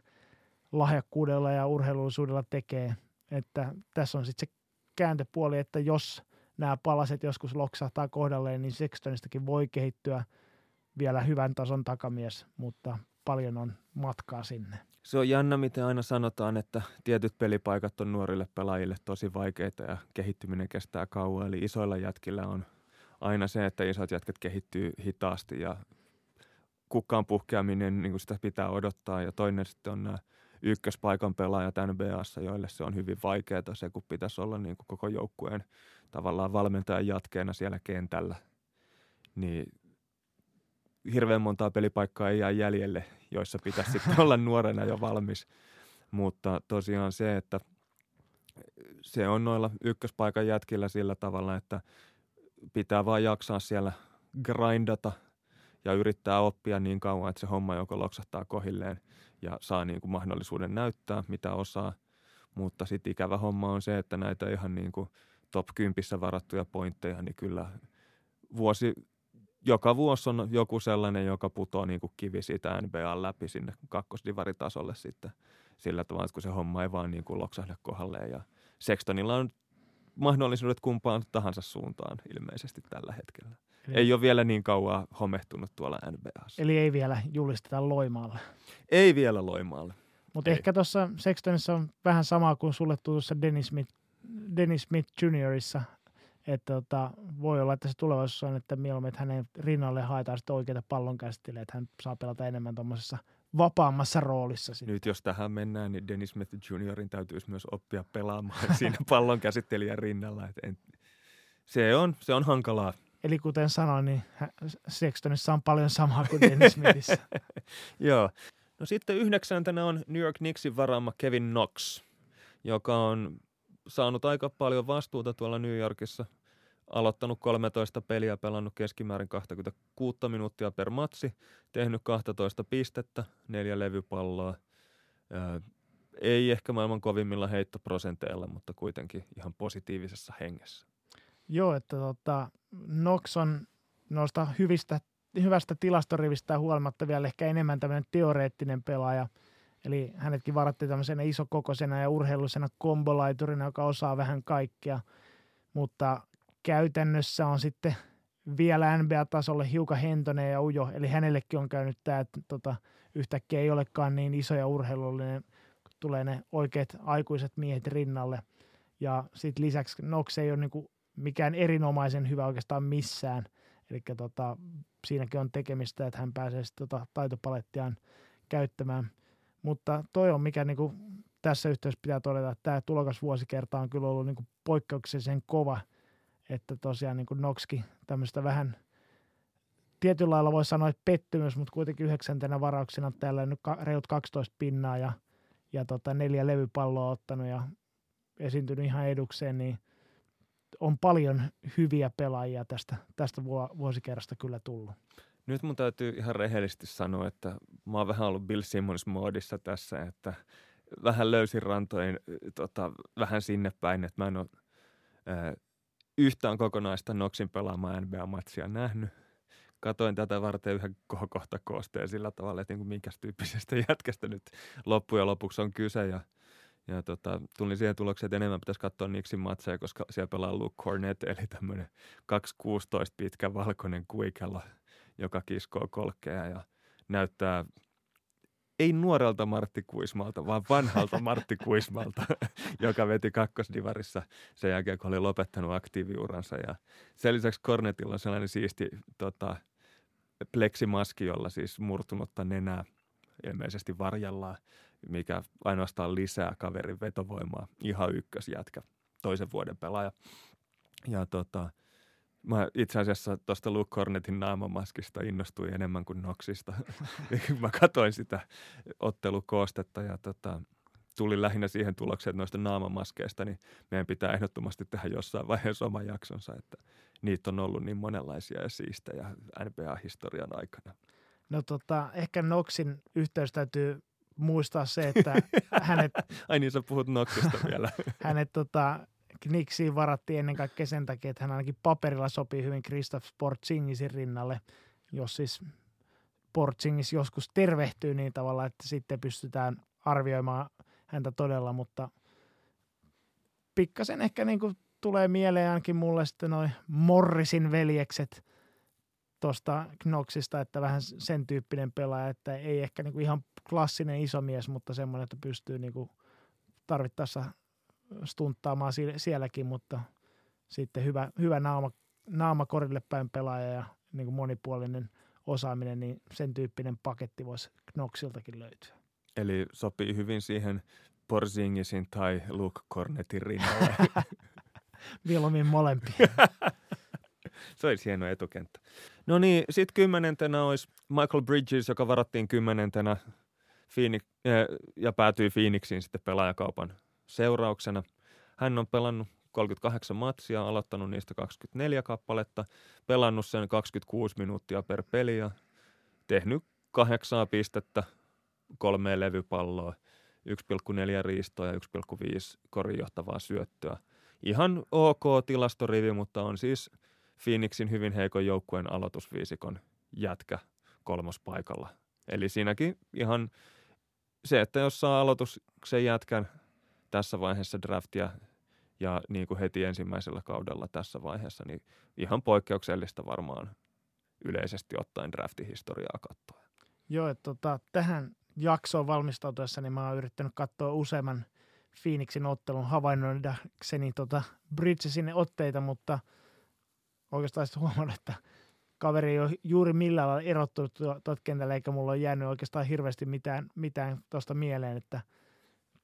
lahjakkuudella ja urheilullisuudella tekee. Että tässä on sitten se kääntöpuoli, että jos nämä palaset joskus loksahtaa kohdalleen, niin Sextonistakin voi kehittyä vielä hyvän tason takamies, mutta paljon on matkaa sinne. Se on jännä, miten aina sanotaan, että tietyt pelipaikat on nuorille pelaajille tosi vaikeita ja kehittyminen kestää kauan. Eli isoilla jätkillä on aina se, että isot jätkät kehittyy hitaasti ja kukkaan puhkeaminen, niin kuin sitä pitää odottaa. Ja toinen sitten on nämä ykköspaikan pelaajat NBAssa, joille se on hyvin vaikeaa se, kun pitäisi olla niin kuin koko joukkueen tavallaan valmentajan jatkeena siellä kentällä. Niin hirveän montaa pelipaikkaa ei jää jäljelle, joissa pitäisi sitten olla nuorena jo valmis. Mutta tosiaan se, että se on noilla ykköspaikan jätkillä sillä tavalla, että pitää vaan jaksaa siellä grindata ja yrittää oppia niin kauan, että se homma joko loksahtaa kohilleen ja saa niin kuin mahdollisuuden näyttää, mitä osaa. Mutta sitten ikävä homma on se, että näitä ihan niin kuin top 10 varattuja pointteja, niin kyllä vuosi joka vuosi on joku sellainen, joka putoo niin kuin kivi siitä NBA läpi sinne kakkosdivaritasolle sitten sillä tavalla, että kun se homma ei vaan niin kuin loksahda kohdalle. Ja Sextonilla on mahdollisuudet kumpaan tahansa suuntaan ilmeisesti tällä hetkellä. Eli, ei ole vielä niin kauan homehtunut tuolla NBAssa. Eli ei vielä julisteta Loimaalle. Ei vielä Loimaalle. Mutta ehkä tuossa Sextonissa on vähän samaa kuin sulle tuossa Dennis Smith, Dennis Smith Juniorissa että tota, voi olla, että se tulevaisuus on, että mieluummin, että hänen rinnalle haetaan sitten oikeita pallon käsittelyä, että hän saa pelata enemmän tuommoisessa vapaammassa roolissa. Sitten. Nyt jos tähän mennään, niin Dennis Smith Juniorin täytyisi myös oppia pelaamaan siinä pallon käsittelijän rinnalla. Että en, se, on, se on hankalaa. Eli kuten sanoin, niin Sextonissa on paljon samaa kuin Dennis Smithissä. Joo. No sitten yhdeksäntenä on New York Knicksin varaama Kevin Knox, joka on saanut aika paljon vastuuta tuolla New Yorkissa. Aloittanut 13 peliä, pelannut keskimäärin 26 minuuttia per matsi, tehnyt 12 pistettä, neljä levypalloa. Ää, ei ehkä maailman kovimmilla heittoprosenteilla, mutta kuitenkin ihan positiivisessa hengessä. Joo, että tota, Nox on noista hyvistä, hyvästä tilastorivistä huolimatta vielä ehkä enemmän tämmöinen teoreettinen pelaaja – Eli hänetkin varattiin tämmöisenä isokokoisena ja urheilullisena kombolaiturina, joka osaa vähän kaikkea. Mutta käytännössä on sitten vielä NBA-tasolle hiukan hentonen ja ujo. Eli hänellekin on käynyt tämä, että tota, yhtäkkiä ei olekaan niin iso ja urheilullinen, kun tulee ne oikeat aikuiset miehet rinnalle. Ja sitten lisäksi Nox ei ole niinku mikään erinomaisen hyvä oikeastaan missään. Eli tota, siinäkin on tekemistä, että hän pääsee sitten tota taitopalettiaan käyttämään – mutta toi on mikä niin kuin tässä yhteydessä pitää todeta, että tämä tulokasvuosikerta on kyllä ollut niin kuin poikkeuksellisen kova, että tosiaan niin kuin Noxki tämmöistä vähän tietyllä lailla voi sanoa, että pettymys, mutta kuitenkin yhdeksäntenä varauksena täällä nyt reilut 12 pinnaa ja, ja tota neljä levypalloa ottanut ja esiintynyt ihan edukseen, niin on paljon hyviä pelaajia tästä, tästä vuosikerrasta kyllä tullut. Nyt mun täytyy ihan rehellisesti sanoa, että mä oon vähän ollut Bill Simmons-moodissa tässä, että vähän löysin rantoin tota, vähän sinne päin, että mä en ole ää, yhtään kokonaista Noxin pelaamaa NBA-matsia nähnyt. Katoin tätä varten yhden kohta koosteen sillä tavalla, että niin minkä tyyppisestä jätkästä nyt loppujen lopuksi on kyse. Ja, ja tota, tulin siihen tulokseen, että enemmän pitäisi katsoa Nixin matseja, koska siellä pelaa Luke Cornett, eli tämmöinen 2.16 pitkä valkoinen kuikelo – joka kiskoo kolkkeja ja näyttää ei nuorelta Martti Kuismalta, vaan vanhalta Martti Kuismalta, joka veti kakkosdivarissa sen jälkeen, kun oli lopettanut aktiiviuransa. Ja sen lisäksi Kornetilla on sellainen siisti tota, pleksimaski, jolla siis murtunutta nenää ilmeisesti varjellaan, mikä ainoastaan lisää kaverin vetovoimaa. Ihan ykkösjätkä, toisen vuoden pelaaja. Ja tota, Mä itse asiassa tuosta Luke Cornetin naamamaskista innostuin enemmän kuin Noxista. mä katsoin sitä ottelukoostetta ja tota, tulin lähinnä siihen tulokseen, että noista naamamaskeista niin meidän pitää ehdottomasti tehdä jossain vaiheessa oma jaksonsa, että niitä on ollut niin monenlaisia ja siistejä NBA-historian aikana. No tota, ehkä Noxin yhteys täytyy muistaa se, että hänet... Ai niin, sä puhut Noxista vielä. hänet tota, Knixiin varattiin ennen kaikkea sen takia, että hän ainakin paperilla sopii hyvin Kristoff Sportsingisin rinnalle, jos siis Sportsingis joskus tervehtyy niin tavalla, että sitten pystytään arvioimaan häntä todella, mutta pikkasen ehkä niin kuin tulee mieleen ainakin mulle sitten noin Morrisin veljekset tuosta Knoxista, että vähän sen tyyppinen pelaaja, että ei ehkä niinku ihan klassinen iso mies, mutta semmoinen, että pystyy niinku tarvittaessa stunttaamaan sielläkin, mutta sitten hyvä, hyvä naama, naama korille päin pelaaja ja niin kuin monipuolinen osaaminen, niin sen tyyppinen paketti voisi Knoxiltakin löytyä. Eli sopii hyvin siihen Porzingisin tai Luke Cornetin rinnalle. Mieluummin molempia. Se olisi hieno etukenttä. No niin, sitten kymmenentenä olisi Michael Bridges, joka varattiin kymmenentenä Phoenix, ja päätyi Phoenixiin sitten pelaajakaupan seurauksena. Hän on pelannut 38 matsia, aloittanut niistä 24 kappaletta, pelannut sen 26 minuuttia per peli ja tehnyt kahdeksaa pistettä, kolmeen levypalloa, 1,4 riistoa ja 1,5 korinjohtavaa syöttöä. Ihan ok tilastorivi, mutta on siis Phoenixin hyvin heikon joukkueen aloitusviisikon jätkä kolmospaikalla. Eli siinäkin ihan se, että jos saa aloituksen jätkän tässä vaiheessa draftia ja niin kuin heti ensimmäisellä kaudella tässä vaiheessa, niin ihan poikkeuksellista varmaan yleisesti ottaen draftihistoriaa katsoa. Joo, että tota, tähän jaksoon valmistautuessa niin mä oon yrittänyt katsoa useamman Phoenixin ottelun havainnoidakseni tota Bridgesin otteita, mutta oikeastaan sitten huomannut, että kaveri ei ole juuri millään lailla erottunut tuot kentällä, eikä mulla ole jäänyt oikeastaan hirveästi mitään, mitään tuosta mieleen, että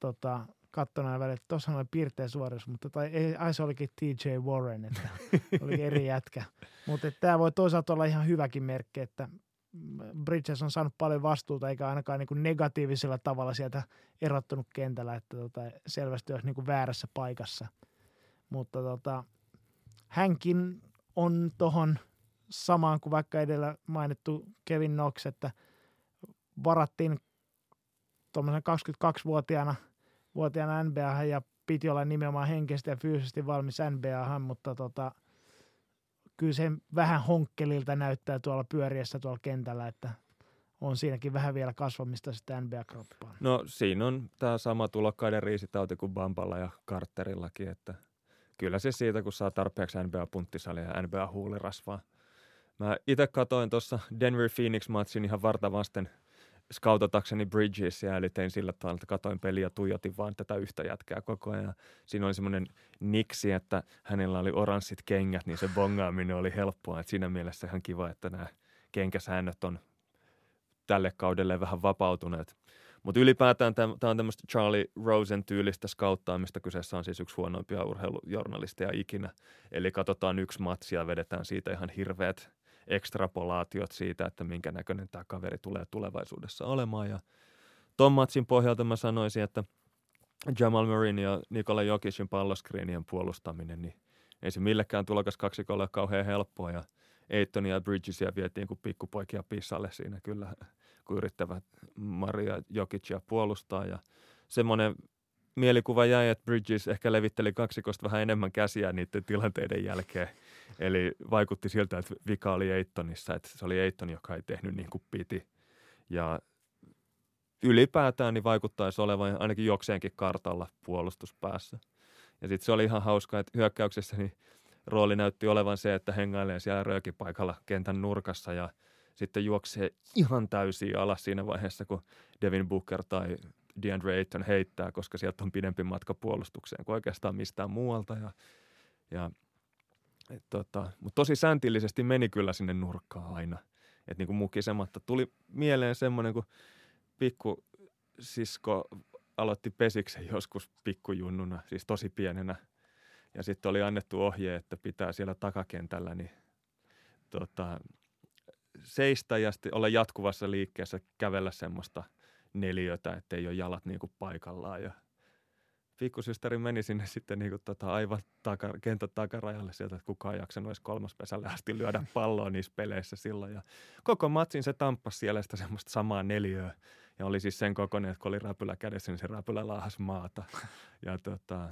tota, kattona välillä, että tuossa oli piirteä suoritus, mutta tai ei, ai se olikin TJ Warren, että oli eri jätkä. Mutta tämä voi toisaalta olla ihan hyväkin merkki, että Bridges on saanut paljon vastuuta, eikä ainakaan niin kuin negatiivisella tavalla sieltä erottunut kentällä, että tota, selvästi olisi niin kuin väärässä paikassa. Mutta tota, hänkin on tuohon samaan kuin vaikka edellä mainittu Kevin Knox, että varattiin tuommoisen 22-vuotiaana – vuotiaana NBA ja piti olla nimenomaan henkisesti ja fyysisesti valmis NBA, mutta tota, kyllä se vähän honkkelilta näyttää tuolla pyöriessä tuolla kentällä, että on siinäkin vähän vielä kasvamista sitten NBA-kroppaan. No siinä on tämä sama tulokkaiden riisitauti kuin Bamballa ja Carterillakin, että kyllä se siitä, kun saa tarpeeksi NBA-punttisalia ja NBA-huulirasvaa. Mä itse katoin tuossa Denver Phoenix-matsin ihan varta vasten – scoutatakseni Bridgesia, eli tein sillä tavalla, että katoin peliä ja tuijotin vaan tätä yhtä jätkää koko ajan. Siinä oli semmoinen niksi, että hänellä oli oranssit kengät, niin se bongaaminen oli helppoa. Et siinä mielessä ihan kiva, että nämä kenkäsäännöt on tälle kaudelle vähän vapautuneet. Mutta ylipäätään tämä on tämmöistä Charlie Rosen tyylistä skauttaamista. Kyseessä on siis yksi huonoimpia urheilujournalisteja ikinä. Eli katsotaan yksi matsi ja vedetään siitä ihan hirveät ekstrapolaatiot siitä, että minkä näköinen tämä kaveri tulee tulevaisuudessa olemaan. Ja ton matsin pohjalta mä sanoisin, että Jamal Murrayn ja Nikola Jokicin palloskriinien puolustaminen, niin ei se millekään tulokas kaksikolle ole kauhean helppoa. Ja Eitonia ja Bridgesia vietiin kuin pikkupoikia pissalle siinä kyllä, kun yrittävät Maria Jokicia puolustaa. Ja semmoinen mielikuva jäi, että Bridges ehkä levitteli kaksikosta vähän enemmän käsiä niiden tilanteiden jälkeen. Eli vaikutti siltä, että vika oli Eittonissa, että se oli Eitton, joka ei tehnyt niin kuin piti. Ja ylipäätään niin vaikuttaisi olevan ainakin jokseenkin kartalla puolustuspäässä. Ja sitten se oli ihan hauska, että hyökkäyksessä niin rooli näytti olevan se, että hengailee siellä röökipaikalla kentän nurkassa ja sitten juoksee ihan täysin alas siinä vaiheessa, kun Devin Booker tai DeAndre Ayton heittää, koska sieltä on pidempi matka puolustukseen kuin oikeastaan mistään muualta. Ja, ja tota, mutta tosi sääntillisesti meni kyllä sinne nurkkaan aina. Että niin kuin mukisematta. Tuli mieleen semmoinen, kun pikku sisko aloitti pesiksen joskus pikkujunnuna, siis tosi pienenä. Ja sitten oli annettu ohje, että pitää siellä takakentällä niin, tota, seistä ja olla jatkuvassa liikkeessä, kävellä semmoista – neliötä, ettei ole jalat niin kuin paikallaan. Ja pikkusysteri meni sinne sitten niin kuin tota aivan taka, kentän takarajalle sieltä, että kukaan jaksanut edes kolmaspesälle asti lyödä palloa niissä peleissä silloin. Ja koko matsin se tamppasi siellä sitä semmoista samaa neliöä. Ja oli siis sen kokoinen, että kun oli räpylä kädessä, niin se räpylä laahas maata. Ja tota,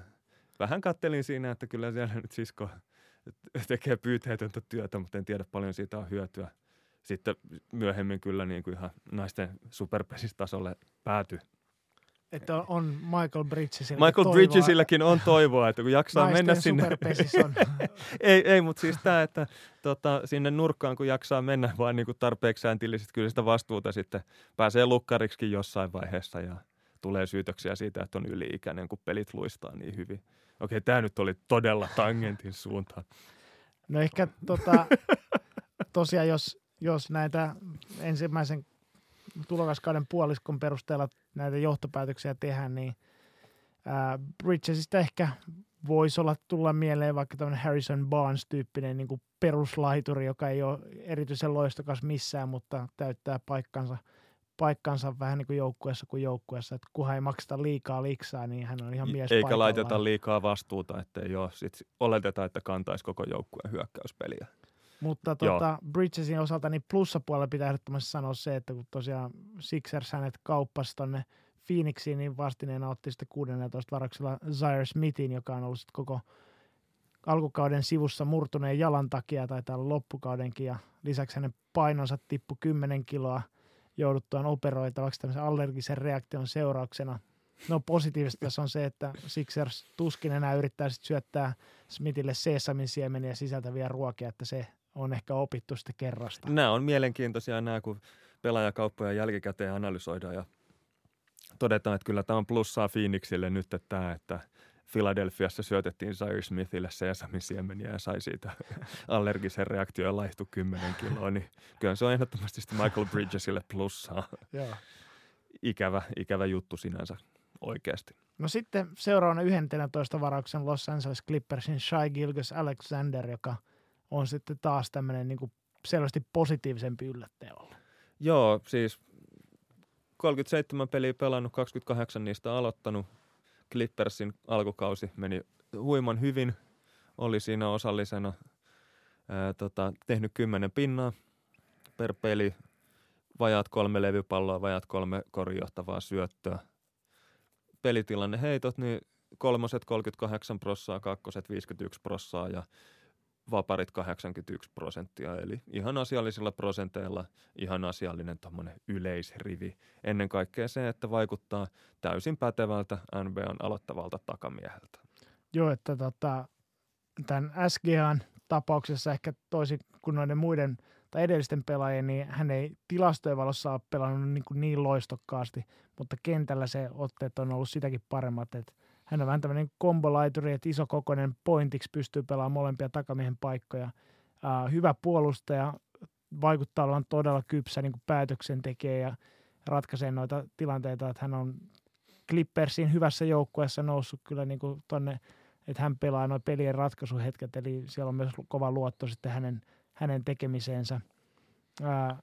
vähän kattelin siinä, että kyllä siellä nyt sisko tekee pyyteetöntä työtä, mutta en tiedä paljon siitä on hyötyä sitten myöhemmin kyllä niin kuin ihan naisten superpesistasolle pääty. että on, on Michael Bridgesilla Michael toivoa. Bridgesilläkin on toivoa, että kun jaksaa Naisten mennä sinne. on. ei, ei mutta siis tämä, että tota, sinne nurkkaan kun jaksaa mennä vaan niin kuin tarpeeksi sääntillisesti, kyllä sitä vastuuta sitten pääsee lukkariksikin jossain vaiheessa ja tulee syytöksiä siitä, että on yli-ikäinen, kun pelit luistaa niin hyvin. Okei, tämä nyt oli todella tangentin suuntaan. No ehkä tota, tosiaan, jos, jos näitä ensimmäisen tulokaskauden puoliskon perusteella näitä johtopäätöksiä tehdään, niin ää, Bridgesista ehkä voisi olla tulla mieleen vaikka tämmöinen Harrison Barnes-tyyppinen niin kuin peruslaituri, joka ei ole erityisen loistokas missään, mutta täyttää paikkansa, paikkansa vähän niin kuin joukkueessa kuin joukkueessa. Että kunhan ei makseta liikaa liksaa, niin hän on ihan mies Eikä paikallaan. laiteta liikaa vastuuta, ettei ole. Sitten oleteta, että kantaisi koko joukkueen hyökkäyspeliä. Mutta tuota, Bridgesin osalta niin plussapuolella pitää ehdottomasti sanoa se, että kun tosiaan Sixers hänet kauppasi tonne Phoenixiin, niin vastineena otti sitten 16 varauksella Zaire Smithin, joka on ollut sitten koko alkukauden sivussa murtuneen jalan takia, tai täällä loppukaudenkin, ja lisäksi hänen painonsa tippui 10 kiloa jouduttuaan operoitavaksi tämmöisen allergisen reaktion seurauksena. No positiivista tässä on se, että Sixers tuskin enää yrittää sit syöttää Smithille sesamin siemeniä sisältäviä ruokia, että se on ehkä opittu sitten kerrasta. Nämä on mielenkiintoisia nämä, kun pelaajakauppoja jälkikäteen analysoidaan ja todetaan, että kyllä tämä on plussaa Phoenixille nyt, että tämä, että Philadelphiassa syötettiin Zaire Smithille sesamin siemeniä ja sai siitä allergisen reaktion ja laihtui 10 kiloa, niin kyllä se on ehdottomasti Michael Bridgesille plussaa. Joo. Ikävä, ikävä juttu sinänsä oikeasti. No sitten seuraavana 11 varauksen Los Angeles Clippersin Shai Gilgis Alexander, joka on sitten taas tämmöinen niin selvästi positiivisempi yllättäjä ollut. Joo, siis 37 peliä pelannut, 28 niistä aloittanut. Clippersin alkukausi meni huiman hyvin, oli siinä osallisena. Ää, tota, tehnyt 10 pinnaa per peli, vajaat kolme levypalloa, vajaat kolme korjohtavaa syöttöä. Pelitilanne heitot, niin kolmoset 38 prossaa, kakkoset 51 prossaa ja vaparit 81 prosenttia, eli ihan asiallisilla prosenteilla ihan asiallinen tuommoinen yleisrivi. Ennen kaikkea se, että vaikuttaa täysin pätevältä NBAn aloittavalta takamieheltä. Joo, että tota, tämän SGAn tapauksessa ehkä toisin kuin noiden muiden tai edellisten pelaajien, niin hän ei tilastojen valossa ole pelannut niin, kuin niin loistokkaasti, mutta kentällä se otteet on ollut sitäkin paremmat, että hän on vähän tämmöinen kombolaituri, että iso kokoinen pointiksi pystyy pelaamaan molempia takamiehen paikkoja. Ää, hyvä puolustaja, vaikuttaa olevan todella kypsä niin kuin päätöksentekijä ja ratkaisee noita tilanteita, että hän on Clippersin hyvässä joukkueessa noussut kyllä niin kuin tonne, että hän pelaa noin pelien ratkaisuhetket, eli siellä on myös kova luotto sitten hänen, hänen tekemiseensä. Ää,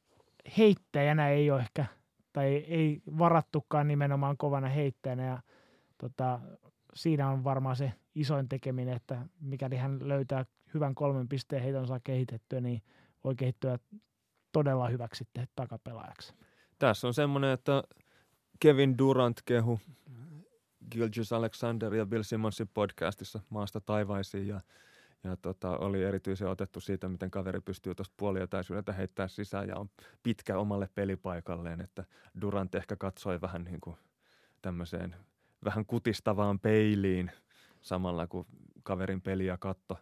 heittäjänä ei ole ehkä, tai ei varattukaan nimenomaan kovana heittäjänä, ja tota, siinä on varmaan se isoin tekeminen, että mikäli hän löytää hyvän kolmen pisteen heiton saa kehitettyä, niin voi kehittyä todella hyväksi sitten takapelaajaksi. Tässä on semmoinen, että Kevin Durant kehu Gilgis Alexander ja Bill Simmonsin podcastissa maasta taivaisiin ja, ja tota, oli erityisen otettu siitä, miten kaveri pystyy tuosta puolietäisyydeltä heittää sisään ja on pitkä omalle pelipaikalleen, että Durant ehkä katsoi vähän niin kuin tämmöiseen vähän kutistavaan peiliin samalla kun kaverin peliä katto.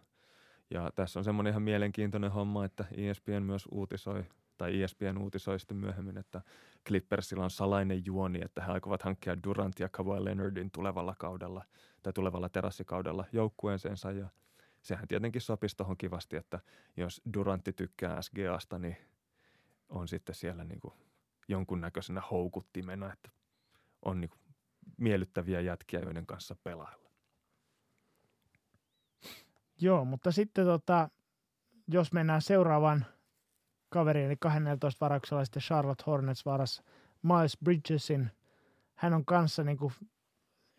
Ja tässä on semmoinen ihan mielenkiintoinen homma, että ESPN myös uutisoi, tai ESPN uutisoi sitten myöhemmin, että Clippersilla on salainen juoni, että he aikovat hankkia Durant ja Kawhi Leonardin tulevalla kaudella, tai tulevalla terassikaudella joukkueensa. Ja sehän tietenkin sopisi tuohon kivasti, että jos Durantti tykkää SGAsta, niin on sitten siellä niin kuin jonkunnäköisenä houkuttimena, että on niin kuin miellyttäviä jätkiä, joiden kanssa pelailla. Joo, mutta sitten tota, jos mennään seuraavaan kaveriin, eli 12 varauksella sitten Charlotte Hornets varas Miles Bridgesin. Hän on kanssa niin kuin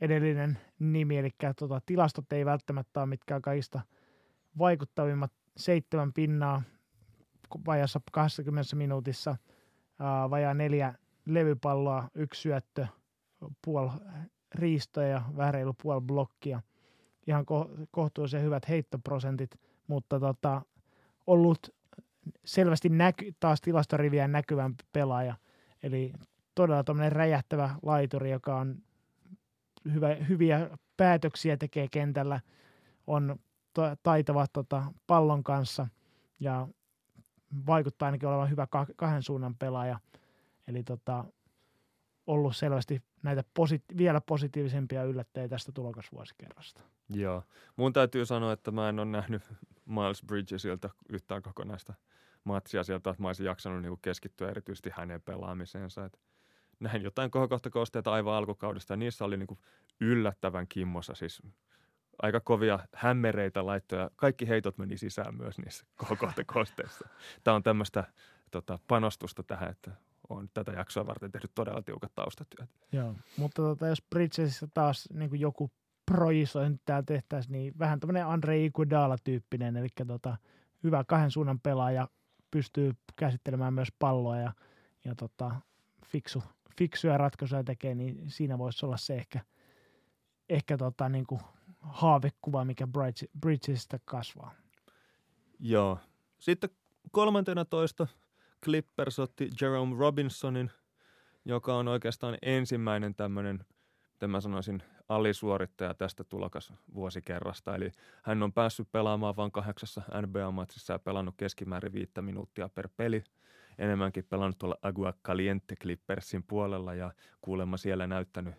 edellinen nimi, eli tota, tilastot ei välttämättä ole mitkään kaikista vaikuttavimmat. Seitsemän pinnaa vajassa 20 minuutissa, ää, vajaa neljä levypalloa, yksi syöttö, puoli riistoja ja vähän reilu puoli blokkia. Ihan ko- kohtuullisen hyvät heittoprosentit, mutta tota, ollut selvästi näky, taas tilastoriviä näkyvän pelaaja. Eli todella tuommoinen räjähtävä laituri, joka on hyvä, hyviä päätöksiä tekee kentällä, on taitava tota, pallon kanssa ja vaikuttaa ainakin olevan hyvä kahden suunnan pelaaja. Eli tota, ollut selvästi näitä posit- vielä positiivisempia yllättäjiä tästä tulokasvuosikerrasta. Joo. Mun täytyy sanoa, että mä en ole nähnyt Miles Bridgesilta yhtään kokonaista matsia sieltä, että mä olisin jaksanut niinku keskittyä erityisesti hänen pelaamiseensa. Et näin jotain kohokohtakoosteita aivan alkukaudesta ja niissä oli niinku yllättävän kimmossa. Siis aika kovia hämmereitä laittoja. Kaikki heitot meni sisään myös niissä kohokohtakoosteissa. Tämä on tämmöistä tota, panostusta tähän, että on tätä jaksoa varten tehnyt todella tiukat taustatyöt. Joo, mutta tota, jos Bridgesissa taas niin joku projisointi täällä tehtäisiin, niin vähän tämmöinen Andre Iguodala-tyyppinen, eli tota, hyvä kahden suunnan pelaaja, pystyy käsittelemään myös palloa ja, ja tota, fiksu, fiksuja ratkaisuja tekee, niin siinä voisi olla se ehkä, ehkä tota, niin kuin haavekuva, mikä Bridgesista kasvaa. Joo. Sitten kolmantena toista Clippers otti Jerome Robinsonin, joka on oikeastaan ensimmäinen tämmöinen, miten mä sanoisin, alisuorittaja tästä tulokas vuosikerrasta. Eli hän on päässyt pelaamaan vain kahdeksassa NBA-matsissa ja pelannut keskimäärin viittä minuuttia per peli. Enemmänkin pelannut tuolla Agua Caliente Clippersin puolella ja kuulemma siellä näyttänyt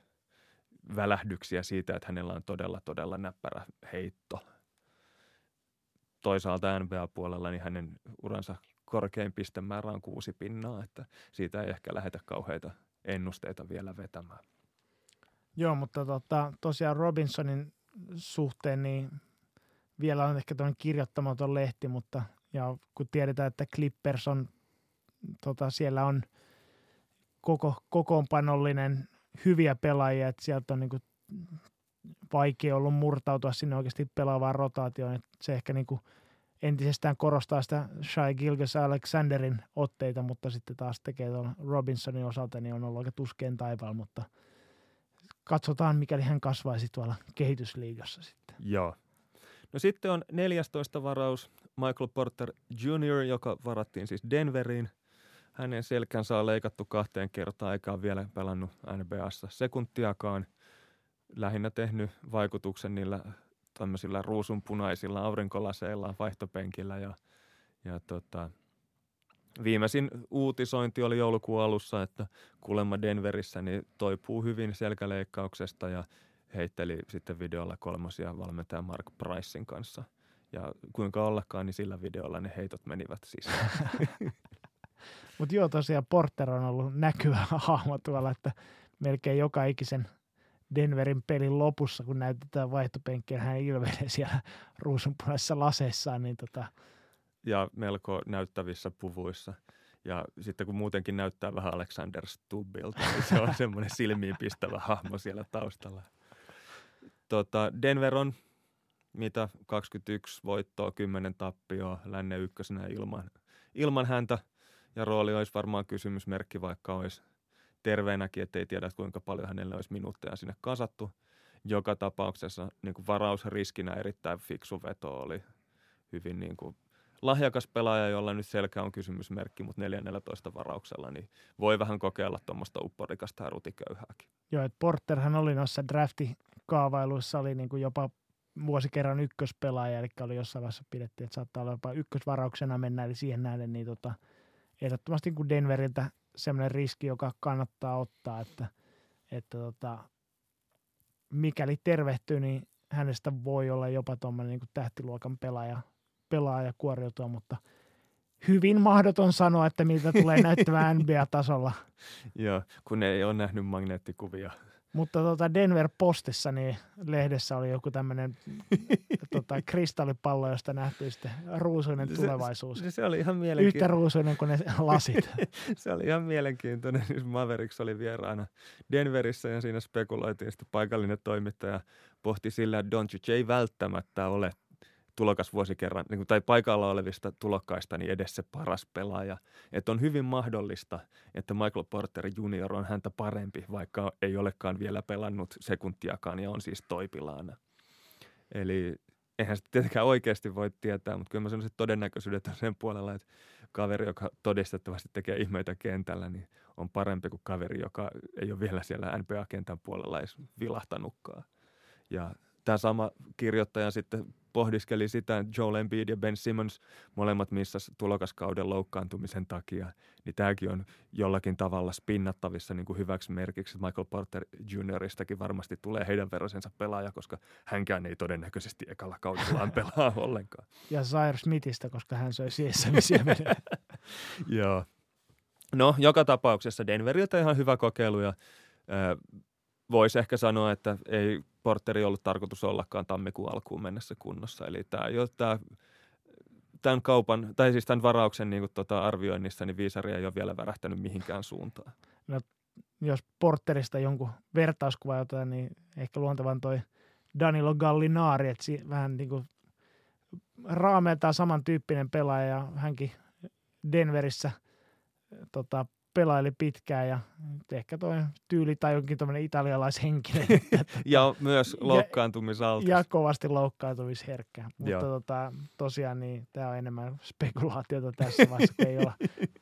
välähdyksiä siitä, että hänellä on todella, todella näppärä heitto. Toisaalta NBA-puolella niin hänen uransa korkein pistemäärä on kuusi pinnaa, että siitä ei ehkä lähetä kauheita ennusteita vielä vetämään. Joo, mutta tota, tosiaan Robinsonin suhteen niin vielä on ehkä tuon kirjoittamaton lehti, mutta ja kun tiedetään, että Clippers on, tota, siellä on koko, kokoonpanollinen hyviä pelaajia, että sieltä on niin kuin vaikea ollut murtautua sinne oikeasti pelaavaan rotaatioon. Että se ehkä niin kuin entisestään korostaa sitä Shai Gilges Alexanderin otteita, mutta sitten taas tekee tuon Robinsonin osalta, niin on ollut aika tuskeen taivaalla, mutta katsotaan, mikäli hän kasvaisi tuolla kehitysliigassa sitten. Joo. No sitten on 14 varaus Michael Porter Jr., joka varattiin siis Denveriin. Hänen selkänsä on leikattu kahteen kertaan, eikä ole vielä pelannut NBAssa sekuntiakaan. Lähinnä tehnyt vaikutuksen niillä tämmöisillä ruusunpunaisilla aurinkolaseilla vaihtopenkillä ja, ja tota, viimeisin uutisointi oli joulukuun alussa, että kuulemma Denverissä niin toipuu hyvin selkäleikkauksesta ja heitteli sitten videolla kolmosia valmentaja Mark Pricein kanssa. Ja kuinka ollakaan, niin sillä videolla ne heitot menivät sisään. Mutta joo, tosiaan Porter on ollut näkyvä hahmo tuolla, että melkein joka ikisen – Denverin pelin lopussa, kun näytetään vaihtopenkkiä, hän ilmenee siellä ruusunpunaisessa laseessaan. Niin tota... Ja melko näyttävissä puvuissa. Ja sitten kun muutenkin näyttää vähän Alexander Stubbilta, niin se on semmoinen silmiinpistävä hahmo siellä taustalla. Tota, Denver on mitä 21 voittoa, 10 tappioa, länne ykkösenä ilman, ilman häntä. Ja rooli olisi varmaan kysymysmerkki, vaikka olisi terveenäkin, ettei tiedä kuinka paljon hänelle olisi minuutteja sinne kasattu. Joka tapauksessa niin kuin varausriskinä erittäin fiksu veto oli hyvin niin kuin lahjakas pelaaja, jolla nyt selkä on kysymysmerkki, mutta 4-14 varauksella, niin voi vähän kokeilla tuommoista upporikasta ja rutiköyhääkin. Joo, että Porterhan oli noissa draftikaavailuissa oli niin kuin jopa vuosikerran ykköspelaaja, eli oli jossain vaiheessa pidettiin, että saattaa olla jopa ykkösvarauksena mennä, eli siihen nähden, niin tota, ehdottomasti kun Denveriltä semmoinen riski, joka kannattaa ottaa, että, että tota, mikäli tervehtyy, niin hänestä voi olla jopa tuommoinen niin tähtiluokan pelaaja, pelaaja kuoriutua, mutta hyvin mahdoton sanoa, että miltä tulee näyttämään NBA-tasolla. Joo, kun ei ole nähnyt magneettikuvia mutta tota Denver Postissa niin lehdessä oli joku tämmöinen tota, kristallipallo, josta nähtiin sitten ruusuinen tulevaisuus. Se, se, oli ihan mielenkiintoinen. Yhtä ruusuinen kuin ne lasit. se oli ihan mielenkiintoinen. Mavericks oli vieraana Denverissä ja siinä spekuloitiin sitten paikallinen toimittaja pohti sillä, että Doncic ei välttämättä ole tulokas vuosikerran, niin kuin, tai paikalla olevista tulokkaista, niin edes se paras pelaaja. Että on hyvin mahdollista, että Michael Porter Jr. on häntä parempi, vaikka ei olekaan vielä pelannut sekuntiakaan ja on siis toipilaana. Eli eihän sitä tietenkään oikeasti voi tietää, mutta kyllä mä sanoisin, että todennäköisyydet on sen puolella, että kaveri, joka todistettavasti tekee ihmeitä kentällä, niin on parempi kuin kaveri, joka ei ole vielä siellä NBA-kentän puolella edes vilahtanutkaan. Ja tämä sama kirjoittaja sitten pohdiskeli sitä, että Joel Embiid ja Ben Simmons molemmat missas tulokaskauden loukkaantumisen takia, niin tämäkin on jollakin tavalla spinnattavissa niin kuin hyväksi merkiksi. Michael Porter Junioristakin varmasti tulee heidän verosensa pelaaja, koska hänkään ei todennäköisesti ekalla kaudellaan pelaa ollenkaan. Ja Zaire Smithistä, koska hän söi siessämisiä Joo. No, joka tapauksessa Denveriltä ihan hyvä kokeilu ja äh, voisi ehkä sanoa, että ei Porteri ollut tarkoitus ollakaan tammikuun alkuun mennessä kunnossa. Eli tämä ei ole tämä tämän kaupan, tai siis tämän varauksen niin kuin, tota, arvioinnissa, niin viisari ei ole vielä värähtänyt mihinkään suuntaan. No, jos Porterista jonkun vertauskuva jotain, niin ehkä luontevan toi Danilo Gallinari, että si- vähän niin kuin raameeltaan samantyyppinen pelaaja ja hänkin Denverissä tota, pelaili pitkään ja ehkä tuo tyyli tai jonkin tämmöinen italialaishenkinen. ja myös loukkaantumisaltis. Ja, ja kovasti loukkaantumisherkkä. Mutta tota, tosiaan niin tämä on enemmän spekulaatiota tässä vaiheessa, kun ei ole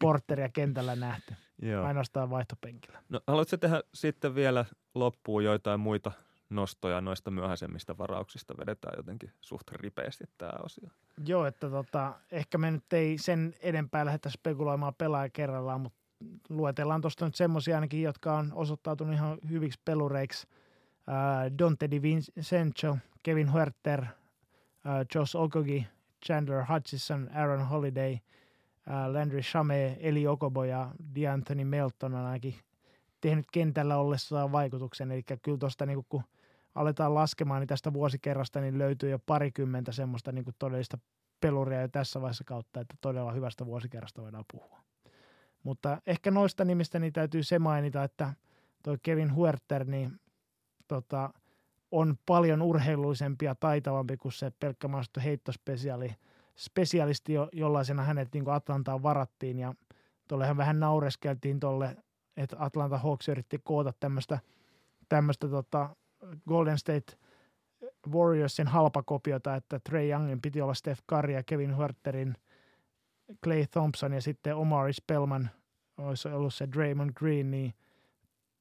porteria kentällä nähty. Joo. Ainoastaan vaihtopenkillä. No, haluatko tehdä sitten vielä loppuun joitain muita nostoja noista myöhäisemmistä varauksista vedetään jotenkin suht ripeästi tämä osio. Joo, että tota, ehkä me nyt ei sen enempää lähdetä spekuloimaan pelaaja kerrallaan, mutta luetellaan tuosta nyt semmoisia ainakin, jotka on osoittautunut ihan hyviksi pelureiksi. Uh, Dante Di Vincenzo, Kevin Huerter, uh, Josh Okogi, Chandler Hutchison, Aaron Holiday, uh, Landry Shame, Eli Okobo ja DeAnthony Melton on ainakin tehnyt kentällä ollessaan vaikutuksen. Eli kyllä tuosta niin kun aletaan laskemaan, niin tästä vuosikerrasta niin löytyy jo parikymmentä semmoista niin todellista peluria jo tässä vaiheessa kautta, että todella hyvästä vuosikerrasta voidaan puhua. Mutta ehkä noista nimistä niin täytyy se mainita, että toi Kevin Huerter niin, tota, on paljon urheilullisempi ja taitavampi kuin se pelkkä heittospesiaali, spesialisti, jo, jollaisena hänet niin Atlantaan varattiin. Ja tuollehan vähän naureskeltiin tuolle, että Atlanta Hawks yritti koota tämmöistä tämmöistä tota Golden State Warriorsin halpakopiota, että Trey Youngin piti olla Steph Curry ja Kevin Huerterin Clay Thompson ja sitten Omari Spellman olisi ollut se Draymond Green, niin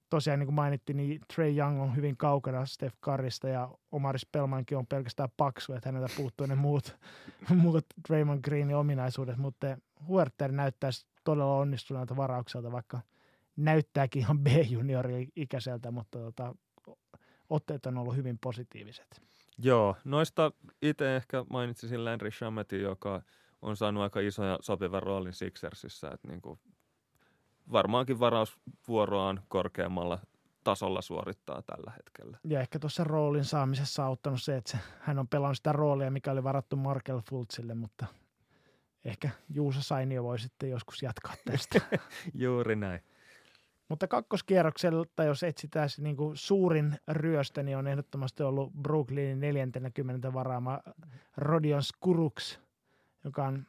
tosiaan niin kuin mainittiin, niin Trey Young on hyvin kaukana Steph Currysta ja Omari Spellmankin on pelkästään paksu, että häneltä puuttuu ne muut, muut Draymond Greenin ominaisuudet, mutta Huerter näyttäisi todella onnistuneelta varaukselta, vaikka näyttääkin ihan B-juniori ikäiseltä, mutta tota, otteet on ollut hyvin positiiviset. Joo, noista itse ehkä mainitsisin Landry Shametin, joka on saanut aika isoja sopivan roolin Sixersissa, että niin kuin varmaankin varausvuoroaan korkeammalla tasolla suorittaa tällä hetkellä. Ja ehkä tuossa roolin saamisessa on auttanut se, että se, hän on pelannut sitä roolia, mikä oli varattu Markel Fultzille, mutta ehkä Juusa Sainio voi sitten joskus jatkaa tästä. Juuri näin. Mutta kakkoskierrokselta, jos etsitään se niin kuin suurin ryöstö, niin on ehdottomasti ollut Brooklynin 40 varaama Rodion Skuruks, joka on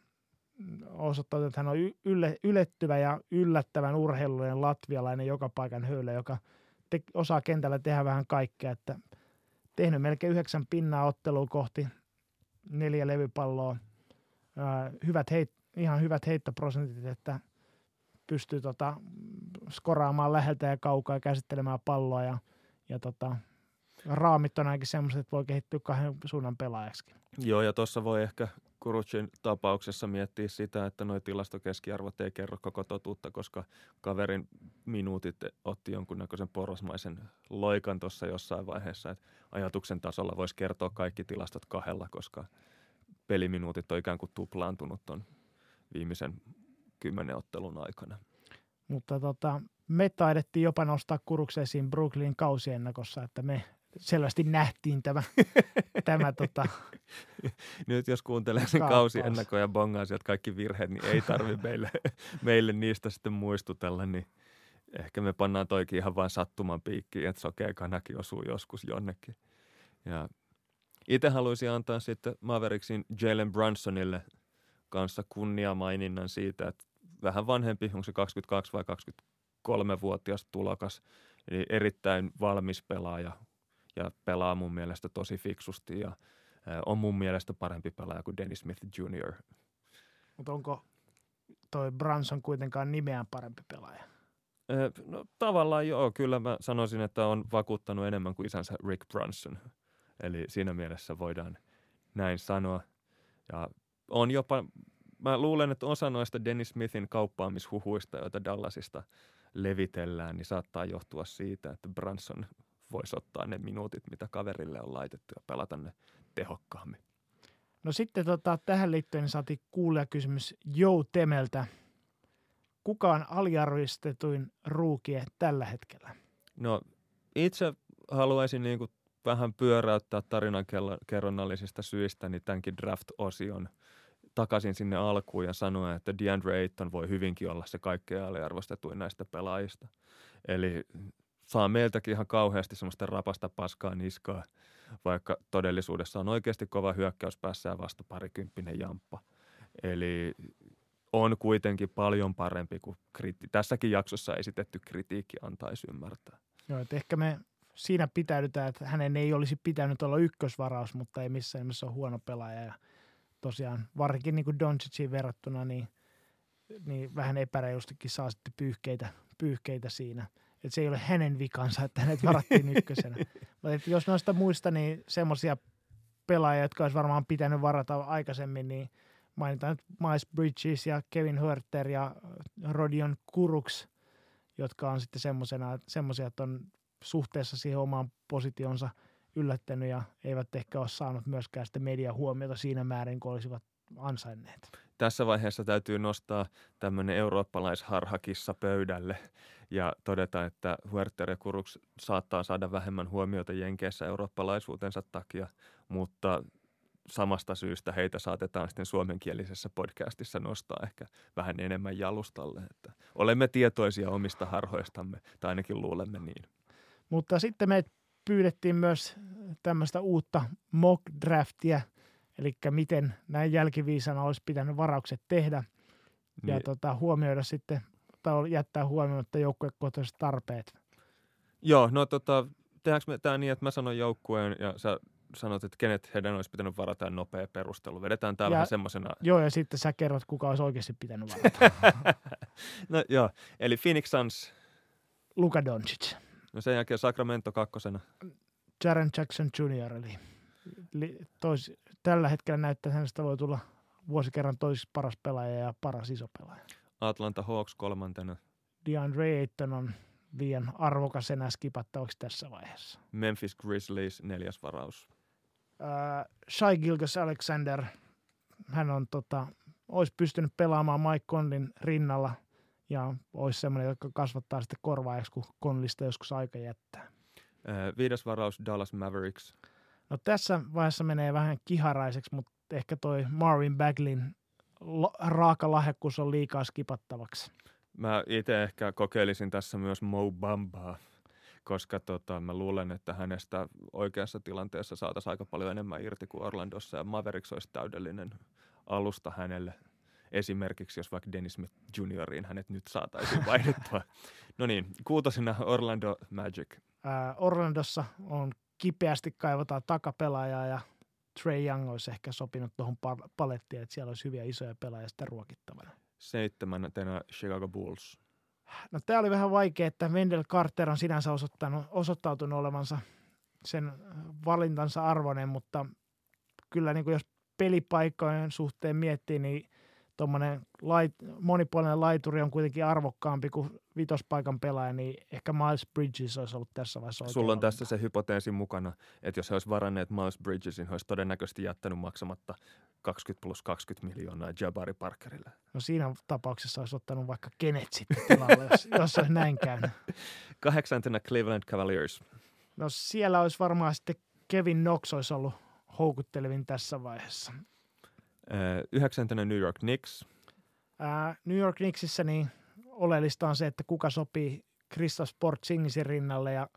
osoittanut, että hän on ylle, ylettyvä ja yllättävän urheilullinen latvialainen joka paikan höylä, joka te, osaa kentällä tehdä vähän kaikkea. Että tehnyt melkein yhdeksän pinnaa ottelua kohti neljä levypalloa. Ää, hyvät heit, ihan hyvät heittoprosentit, että pystyy tota, skoraamaan läheltä ja kaukaa ja käsittelemään palloa ja, ja tota, raamit on ainakin semmoiset, että voi kehittyä kahden suunnan pelaajaksi. Joo, ja tuossa voi ehkä Kurucin tapauksessa miettiä sitä, että nuo tilastokeskiarvot ei kerro koko totuutta, koska kaverin minuutit otti jonkunnäköisen porosmaisen loikan tuossa jossain vaiheessa. Että ajatuksen tasolla voisi kertoa kaikki tilastot kahdella, koska peliminuutit on ikään kuin tuplaantunut tuon viimeisen kymmenen ottelun aikana. Mutta tota, me taidettiin jopa nostaa kurukseisiin Brooklyn kausiennakossa, että me selvästi nähtiin tämä. tämä tota, Nyt jos kuuntelee sen kausi ennakkoja ja bongaa sieltä kaikki virheet, niin ei tarvi meille, meille niistä sitten muistutella, niin ehkä me pannaan toikin ihan vain sattuman piikkiin, että sokea kanakin osuu joskus jonnekin. Ja itse haluaisin antaa sitten Mavericksin Jalen Brunsonille kanssa kunniamaininnan siitä, että vähän vanhempi, onko se 22 vai 23-vuotias tulokas, eli erittäin valmis pelaaja, ja pelaa mun mielestä tosi fiksusti ja on mun mielestä parempi pelaaja kuin Dennis Smith Jr. Mutta onko toi Branson kuitenkaan nimeään parempi pelaaja? No tavallaan joo, kyllä mä sanoisin, että on vakuuttanut enemmän kuin isänsä Rick Brunson. Eli siinä mielessä voidaan näin sanoa. Ja on jopa, mä luulen, että osa noista Dennis Smithin kauppaamishuhuista, joita Dallasista levitellään, niin saattaa johtua siitä, että Branson voisi ottaa ne minuutit, mitä kaverille on laitettu ja pelata ne tehokkaammin. No sitten tota, tähän liittyen niin saatiin kuulia kysymys Joe Temeltä. Kuka on aliarvistetuin ruukie tällä hetkellä? No itse haluaisin niin kuin vähän pyöräyttää tarinan kerronnallisista syistä niin tämänkin draft-osion takaisin sinne alkuun ja sanoa, että DeAndre Ayton voi hyvinkin olla se kaikkein aliarvostetuin näistä pelaajista. Eli saa meiltäkin ihan kauheasti semmoista rapasta paskaa niskaa, vaikka todellisuudessa on oikeasti kova hyökkäys päässä ja vasta parikymppinen jamppa. Eli on kuitenkin paljon parempi kuin kriti- tässäkin jaksossa esitetty kritiikki antaisi ymmärtää. Joo, että ehkä me siinä pitäydytään, että hänen ei olisi pitänyt olla ykkösvaraus, mutta ei missään nimessä ole huono pelaaja. Ja tosiaan varsinkin niin kuin Doncicin verrattuna, niin, niin vähän epäreilustikin saa sitten pyyhkeitä, pyyhkeitä siinä. Että se ei ole hänen vikansa, että hänet varattiin ykkösenä. Mutta jos noista muista, niin semmoisia pelaajia, jotka olisi varmaan pitänyt varata aikaisemmin, niin mainitaan nyt Miles Bridges ja Kevin Hurter ja Rodion Kuruks, jotka on sitten semmoisia, että on suhteessa siihen omaan positionsa yllättänyt ja eivät ehkä ole saanut myöskään sitä median huomiota siinä määrin, kun olisivat ansainneet. Tässä vaiheessa täytyy nostaa tämmöinen eurooppalaisharhakissa pöydälle ja todeta, että Huerter ja Kuruks saattaa saada vähemmän huomiota Jenkeissä eurooppalaisuutensa takia, mutta samasta syystä heitä saatetaan sitten suomenkielisessä podcastissa nostaa ehkä vähän enemmän jalustalle. Että olemme tietoisia omista harhoistamme, tai ainakin luulemme niin. Mutta sitten me pyydettiin myös tämmöistä uutta mock draftia, eli miten näin jälkiviisana olisi pitänyt varaukset tehdä niin. ja tota, huomioida sitten, tai jättää huomioimatta joukkuekohtaiset tarpeet. Joo, no tota, tehdäänkö me tämä niin, että mä sanon joukkueen ja sä sanot, että kenet heidän olisi pitänyt varata ja nopea perustelu. Vedetään tämä vähän semmoisena. Joo, ja sitten sä kerrot, kuka olisi oikeasti pitänyt varata. no joo, eli Phoenix Suns. Luka Doncic. No sen jälkeen Sacramento kakkosena. Jaren Jackson Jr. Eli li, tois, tällä hetkellä näyttää, että hänestä voi tulla vuosikerran toiseksi paras pelaaja ja paras iso pelaaja. Atlanta Hawks kolmantena. DeAndre Ayton on liian arvokas enää skipattavaksi tässä vaiheessa. Memphis Grizzlies neljäs varaus. Uh, Shai Gilgis Alexander, hän on tota, olisi pystynyt pelaamaan Mike Conlin rinnalla ja olisi semmoinen, joka kasvattaa sitten korvaajaksi, kun Conlista joskus aika jättää. Uh, viides varaus Dallas Mavericks. No tässä vaiheessa menee vähän kiharaiseksi, mutta ehkä toi Marvin Baglin raaka lahjakkuus on liikaa skipattavaksi. Mä itse ehkä kokeilisin tässä myös Mo Bambaa, koska tota, mä luulen, että hänestä oikeassa tilanteessa saataisiin aika paljon enemmän irti kuin Orlandossa ja Mavericks olisi täydellinen alusta hänelle. Esimerkiksi jos vaikka Dennis Smith Junioriin hänet nyt saataisiin vaihdettua. no niin, kuutosena Orlando Magic. Ää, Orlandossa on kipeästi kaivataan takapelaajaa ja Trey Young olisi ehkä sopinut tuohon palettiin, että siellä olisi hyviä isoja pelaajia sitten ruokittavana seitsemäntenä Chicago Bulls? No tämä oli vähän vaikea, että Wendell Carter on sinänsä osoittanut, osoittautunut olevansa sen valintansa arvoinen, mutta kyllä niin kuin jos pelipaikkojen suhteen miettii, niin tuommoinen lait, monipuolinen laituri on kuitenkin arvokkaampi kuin vitospaikan pelaaja, niin ehkä Miles Bridges olisi ollut tässä vaiheessa oikein Sulla on tässä se hypoteesi mukana, että jos he olisi varanneet Miles Bridgesin, he olisi todennäköisesti jättänyt maksamatta 20 plus 20 miljoonaa Jabari Parkerille. No siinä tapauksessa olisi ottanut vaikka kenet sitten tilalle, jos, jos olisi näin käynyt. Kahdeksantena Cleveland Cavaliers. No siellä olisi varmaan sitten Kevin Knox olisi ollut houkuttelevin tässä vaiheessa. Yhdeksäntenä New York Knicks. New York Knicksissä niin oleellista on se, että kuka sopii Kristaps Porzingisin rinnalle ja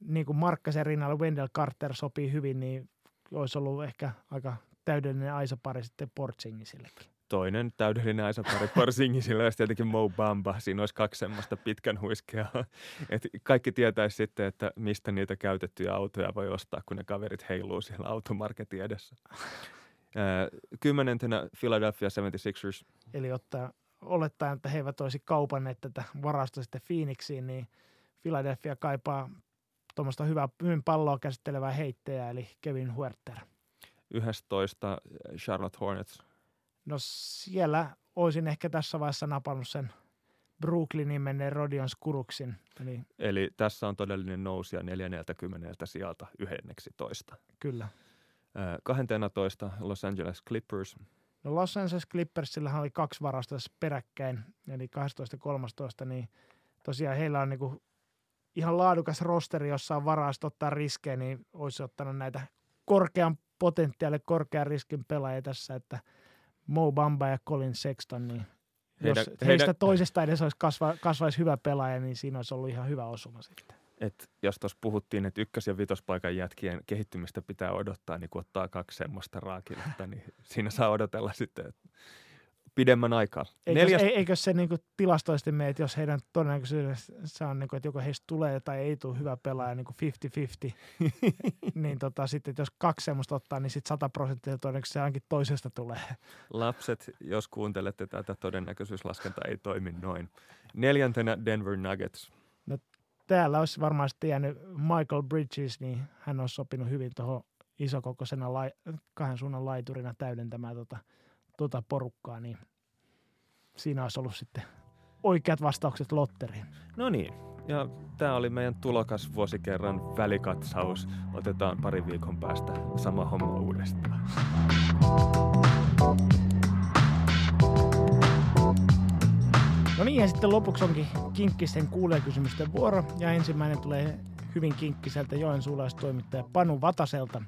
niin kuin Markkasen rinnalle Wendell Carter sopii hyvin, niin olisi ollut ehkä aika täydellinen Aisa-pari sitten Portsingisillekin. toinen täydellinen Aisa-pari Porzingisilla olisi tietenkin Mo Bamba. Siinä olisi kaksi semmoista pitkän huiskeaa. Et kaikki tietäisi sitten, että mistä niitä käytettyjä autoja voi ostaa, kun ne kaverit heiluu siellä automarketin edessä. Kymmenentenä Philadelphia 76ers. Eli ottaa, olettaen, että he eivät olisi kaupanneet tätä varasta sitten Phoenixiin, niin Philadelphia kaipaa tuommoista hyvää, hyvin palloa käsittelevää heittäjää, eli Kevin Huerter. 11 Charlotte Hornets. No siellä olisin ehkä tässä vaiheessa napannut sen Brooklynin menneen Rodion Skuruksin. Eli, Eli tässä on todellinen nousia 40 sieltä 11. Kyllä. 12 Los Angeles Clippers. No Los Angeles Clippersillä oli kaksi varasta peräkkäin, eli 12-13, niin tosiaan heillä on niinku ihan laadukas rosteri, jossa on varaa ottaa riskejä, niin olisi ottanut näitä korkean potentiaali, korkean riskin pelaajia tässä, että Mo Bamba ja Colin Sexton, niin heidän, jos heistä heidän... toisesta edes olisi kasva, kasvaisi hyvä pelaaja, niin siinä olisi ollut ihan hyvä osuma sitten. Et jos tuossa puhuttiin, että ykkös- ja vitospaikan jätkien kehittymistä pitää odottaa, niin kun ottaa kaksi semmoista raakiletta, niin siinä saa odotella sitten, että pidemmän aikaa. Eikö, Neljäs... eikö se niin tilastoisesti mene, että jos heidän todennäköisyydessä on, niin kuin, että joko heistä tulee tai ei tule hyvä pelaaja niin kuin 50-50, niin tota, sitten jos kaksi semmoista ottaa, niin sitten 100 prosenttia todennäköisesti ainakin toisesta tulee. Lapset, jos kuuntelette tätä, todennäköisyyslaskenta ei toimi noin. Neljäntenä Denver Nuggets. Täällä olisi varmaan sitten jäänyt Michael Bridges, niin hän on sopinut hyvin tuohon isokokoisena lai, kahden suunnan laiturina täydentämään tota – tuota porukkaa, niin siinä olisi ollut sitten oikeat vastaukset lotteriin. No niin, ja tämä oli meidän tulokas vuosikerran välikatsaus. Otetaan pari viikon päästä sama homma uudestaan. No niin, ja sitten lopuksi onkin Kinkkisen kuulijakysymysten vuoro. Ja ensimmäinen tulee hyvin kinkkiseltä Joensuulaistoimittaja Panu Vataselta.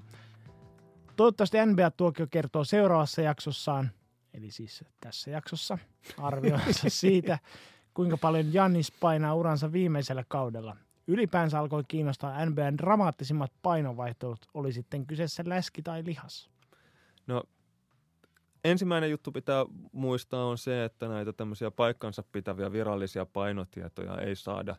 Toivottavasti NBA-tuokio kertoo seuraavassa jaksossaan, eli siis tässä jaksossa arvioinsa siitä, kuinka paljon Jannis painaa uransa viimeisellä kaudella. Ylipäänsä alkoi kiinnostaa NBAn dramaattisimmat painovaihtoehdot, oli sitten kyseessä läski tai lihas. No ensimmäinen juttu pitää muistaa on se, että näitä tämmöisiä paikkansa pitäviä virallisia painotietoja ei saada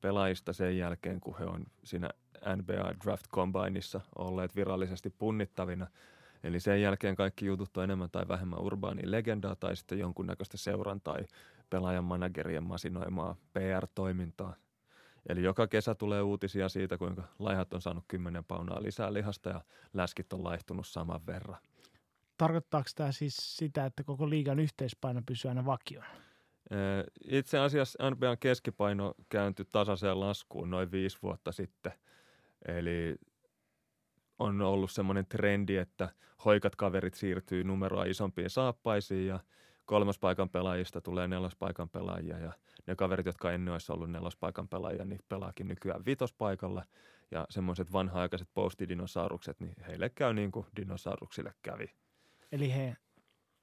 pelaajista sen jälkeen, kun he on siinä NBA Draft Combineissa olleet virallisesti punnittavina – Eli sen jälkeen kaikki jutut on enemmän tai vähemmän urbaani legendaa tai sitten jonkunnäköistä seuran tai pelaajan managerien masinoimaa PR-toimintaa. Eli joka kesä tulee uutisia siitä, kuinka laihat on saanut 10 paunaa lisää lihasta ja läskit on laihtunut saman verran. Tarkoittaako tämä siis sitä, että koko liigan yhteispaino pysyy aina vakiona? Itse asiassa NBAn keskipaino kääntyi tasaiseen laskuun noin viisi vuotta sitten. Eli on ollut semmoinen trendi, että hoikat kaverit siirtyy numeroa isompiin saappaisiin ja kolmospaikan pelaajista tulee nelospaikan pelaajia ja ne kaverit, jotka ennen olisi ollut nelospaikan pelaajia, niin pelaakin nykyään vitospaikalla ja semmoiset vanha-aikaiset postidinosaurukset, niin heille käy niin kuin dinosauruksille kävi. Eli he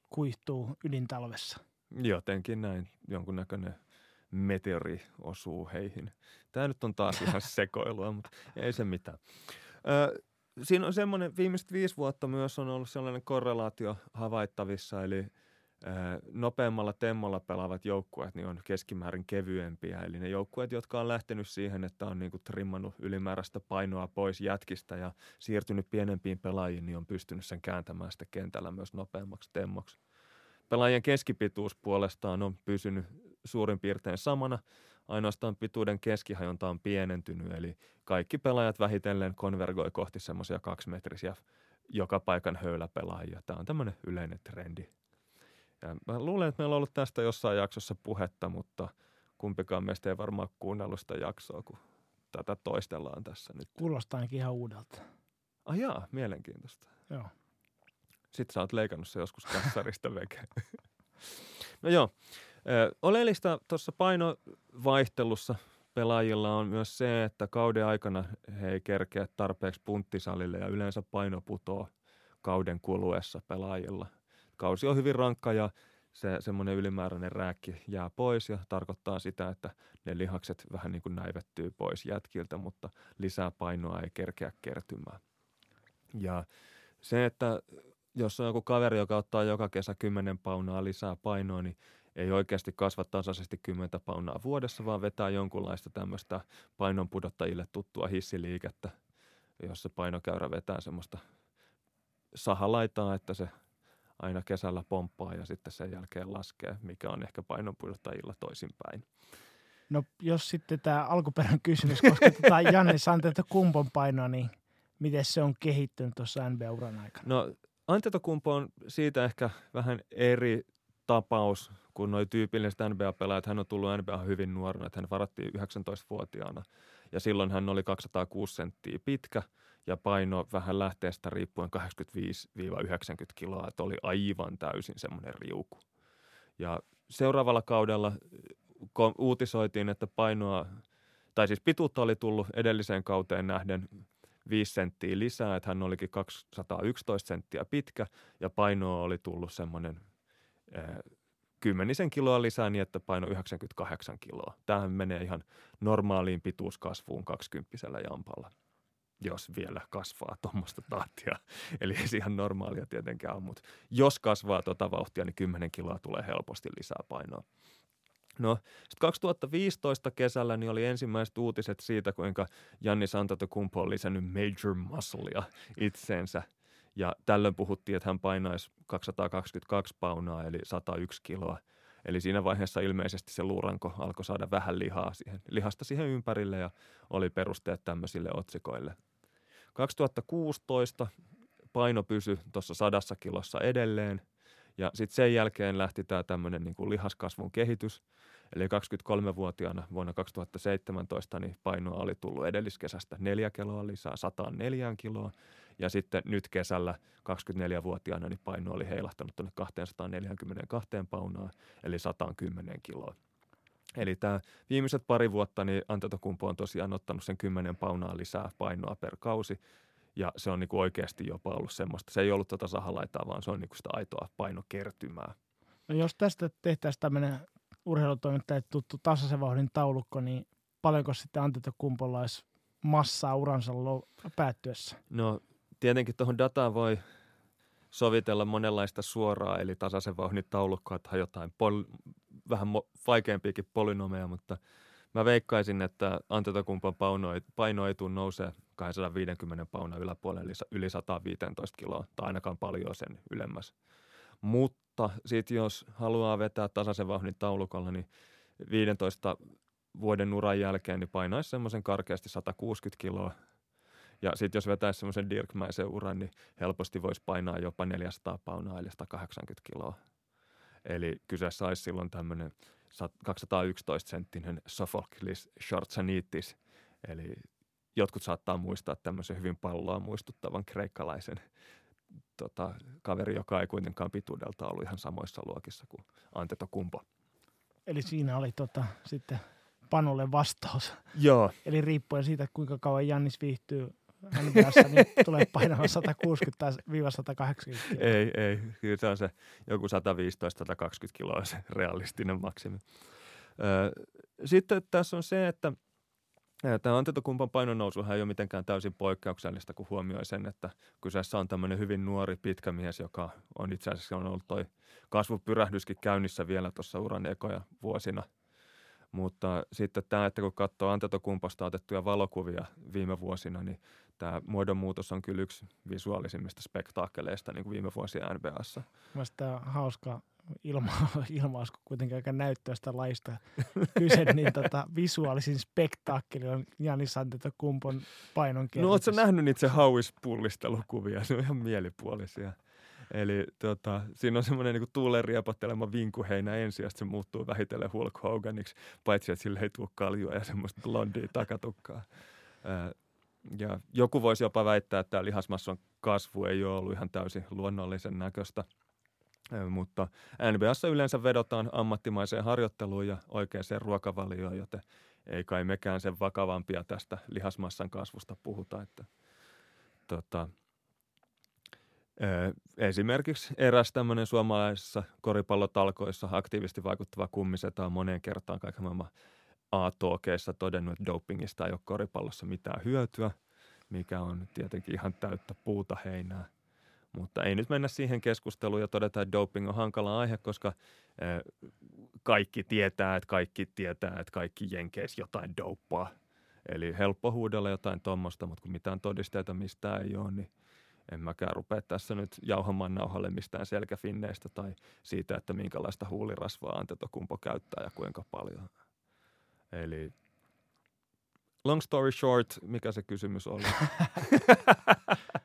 kuihtuu ydintalvessa. Jotenkin näin, jonkunnäköinen meteori osuu heihin. Tämä nyt on taas ihan sekoilua, mutta ei se mitään. Ö, siinä on semmoinen, viimeiset viisi vuotta myös on ollut sellainen korrelaatio havaittavissa, eli nopeammalla temmolla pelaavat joukkueet niin on keskimäärin kevyempiä. Eli ne joukkueet, jotka on lähtenyt siihen, että on niin kuin trimmannut ylimääräistä painoa pois jätkistä ja siirtynyt pienempiin pelaajiin, niin on pystynyt sen kääntämään sitten kentällä myös nopeammaksi temmoksi. Pelaajien keskipituus puolestaan on pysynyt suurin piirtein samana, ainoastaan pituuden keskihajonta on pienentynyt, eli kaikki pelaajat vähitellen konvergoi kohti semmoisia kaksimetrisiä joka paikan höyläpelaajia. Tämä on tämmöinen yleinen trendi. Ja mä luulen, että meillä on ollut tästä jossain jaksossa puhetta, mutta kumpikaan meistä ei varmaan kuunnellut sitä jaksoa, kun tätä toistellaan tässä nyt. Kuulostaa ainakin ihan uudelta. Ah jaa, mielenkiintoista. Joo. Sitten sä oot leikannut se joskus kassarista veke. no joo, Oleellista tuossa painovaihtelussa pelaajilla on myös se, että kauden aikana he ei kerkeä tarpeeksi punttisalille ja yleensä paino putoo kauden kuluessa pelaajilla. Kausi on hyvin rankka ja se semmoinen ylimääräinen rääkki jää pois ja tarkoittaa sitä, että ne lihakset vähän niin kuin näivettyy pois jätkiltä, mutta lisää painoa ei kerkeä kertymään. Ja se, että jos on joku kaveri, joka ottaa joka kesä 10 paunaa lisää painoa, niin ei oikeasti kasva tasaisesti 10 paunaa vuodessa, vaan vetää jonkunlaista tämmöistä painonpudottajille tuttua hissiliikettä, jossa painokäyrä vetää semmoista sahalaitaa, että se aina kesällä pomppaa ja sitten sen jälkeen laskee, mikä on ehkä painonpudottajilla toisinpäin. No jos sitten tämä alkuperän kysymys koskettaa Janni Santelta kumpon painoa, niin miten se on kehittynyt tuossa NBA-uran aikana? No Antetokumpo on siitä ehkä vähän eri tapaus kuin noi tyypilliset NBA-pelaajat. Hän on tullut NBA hyvin nuorena, että hän varattiin 19-vuotiaana ja silloin hän oli 206 senttiä pitkä ja paino vähän lähteestä riippuen 85-90 kiloa, että oli aivan täysin semmoinen riuku. Ja seuraavalla kaudella uutisoitiin, että painoa, tai siis pituutta oli tullut edelliseen kauteen nähden 5 senttiä lisää, että hän olikin 211 senttiä pitkä ja painoa oli tullut semmoinen eh, kymmenisen kiloa lisää niin, että paino 98 kiloa. Tämähän menee ihan normaaliin pituuskasvuun 20 jampalla, jos vielä kasvaa tuommoista tahtia. Eli ei se ihan normaalia tietenkään ole, mutta jos kasvaa tuota vauhtia, niin 10 kiloa tulee helposti lisää painoa. No, sitten 2015 kesällä niin oli ensimmäiset uutiset siitä, kuinka Janni Santatokumpo on lisännyt major musclea itseensä. Ja tällöin puhuttiin, että hän painaisi 222 paunaa, eli 101 kiloa. Eli siinä vaiheessa ilmeisesti se luuranko alkoi saada vähän lihaa siihen, lihasta siihen ympärille ja oli perusteet tämmöisille otsikoille. 2016 paino pysyi tuossa sadassa kilossa edelleen – ja sitten sen jälkeen lähti tämä tämmöinen niin kuin lihaskasvun kehitys. Eli 23-vuotiaana vuonna 2017 niin painoa oli tullut edelliskesästä neljä kiloa lisää 104 kiloa. Ja sitten nyt kesällä 24-vuotiaana niin paino oli heilahtanut tuonne 242 paunaa, eli 110 kiloa. Eli tämä viimeiset pari vuotta niin Antetokumpu on tosiaan ottanut sen 10 paunaa lisää painoa per kausi. Ja se on niin kuin oikeasti jopa ollut semmoista. Se ei ollut tuota sahalaitaa, vaan se on niin kuin sitä aitoa painokertymää. No jos tästä tehtäisiin tämmöinen urheilutoimittaja tuttu tasaisen vauhdin taulukko, niin paljonko sitten Antetokumpolla olisi massaa uransa päättyessä? No tietenkin tuohon dataan voi sovitella monenlaista suoraa, eli tasaisen vauhdin taulukkoa tai jotain pol- vähän mo- vaikeampiakin polynomeja, mutta mä veikkaisin, että Antetokumpan paino ei, paino ei tule nousee 250 pauna yläpuolelle, yli 115 kiloa, tai ainakaan paljon sen ylemmäs. Mutta sitten jos haluaa vetää tasaisen vauhdin taulukolla, niin 15 vuoden uran jälkeen niin painaisi semmoisen karkeasti 160 kiloa. Ja sitten jos vetäisi semmoisen dirkmäisen uran, niin helposti voisi painaa jopa 400 paunaa eli 180 kiloa. Eli kyseessä olisi silloin tämmöinen 211 senttinen Sophocles Shortsanitis, eli jotkut saattaa muistaa tämmöisen hyvin palloa muistuttavan kreikkalaisen tota, kaveri, joka ei kuitenkaan pituudelta ollut ihan samoissa luokissa kuin Anteto Kumpo. Eli siinä oli tota, sitten Panolle vastaus. Joo. Eli riippuen siitä, kuinka kauan Jannis viihtyy NBAssa, niin tulee painamaan 160-180 Ei, ei. Kyllä se on se joku 115-120 kiloa se realistinen maksimi. Sitten tässä on se, että – Tämä antetokumpan painonnousuhan ei ole mitenkään täysin poikkeuksellista, kun huomioi sen, että kyseessä on tämmöinen hyvin nuori pitkä mies, joka on itse asiassa on ollut toi kasvupyrähdyskin käynnissä vielä tuossa uran ekoja vuosina. Mutta sitten tämä, että kun katsoo antetokumpasta otettuja valokuvia viime vuosina, niin tämä muodonmuutos on kyllä yksi visuaalisimmista spektaakkeleista niin kuin viime vuosien NBAssa. Mielestäni hauska ilma, ilmaus, kun kuitenkin aika näyttöistä laista kyse, niin tota, visuaalisin spektaakkeli on Jani Kumpon painon No ootko nähnyt niitä se hauispullistelukuvia? Ne on ihan mielipuolisia. Eli tota, siinä on semmoinen niin tuulen riepottelema vinkuheinä ensin, ja se muuttuu vähitellen Hulk Hoganiksi, paitsi että sille ei tule kaljua ja semmoista blondia takatukkaa. Ja joku voisi jopa väittää, että tämä lihasmasson kasvu ei ole ollut ihan täysin luonnollisen näköistä – mutta NBAssa yleensä vedotaan ammattimaiseen harjoitteluun ja oikeaan ruokavalioon, joten ei kai mekään sen vakavampia tästä lihasmassan kasvusta puhuta. Että, tota, Esimerkiksi eräs tämmöinen suomalaisessa koripallotalkoissa aktiivisesti vaikuttava kummiseta on moneen kertaan kaiken maailman A-talkeissa todennut, että dopingista ei ole koripallossa mitään hyötyä, mikä on tietenkin ihan täyttä puuta heinää. Mutta ei nyt mennä siihen keskusteluun ja todeta, että doping on hankala aihe, koska eh, kaikki tietää, että kaikki tietää, että kaikki jenkeis jotain douppaa. Eli helppo huudella jotain tuommoista, mutta kun mitään todisteita mistään ei ole, niin en mäkään rupea tässä nyt jauhamaan nauhalle mistään selkäfinneistä tai siitä, että minkälaista huulirasvaa Antetokumpo käyttää ja kuinka paljon. Eli long story short, mikä se kysymys oli?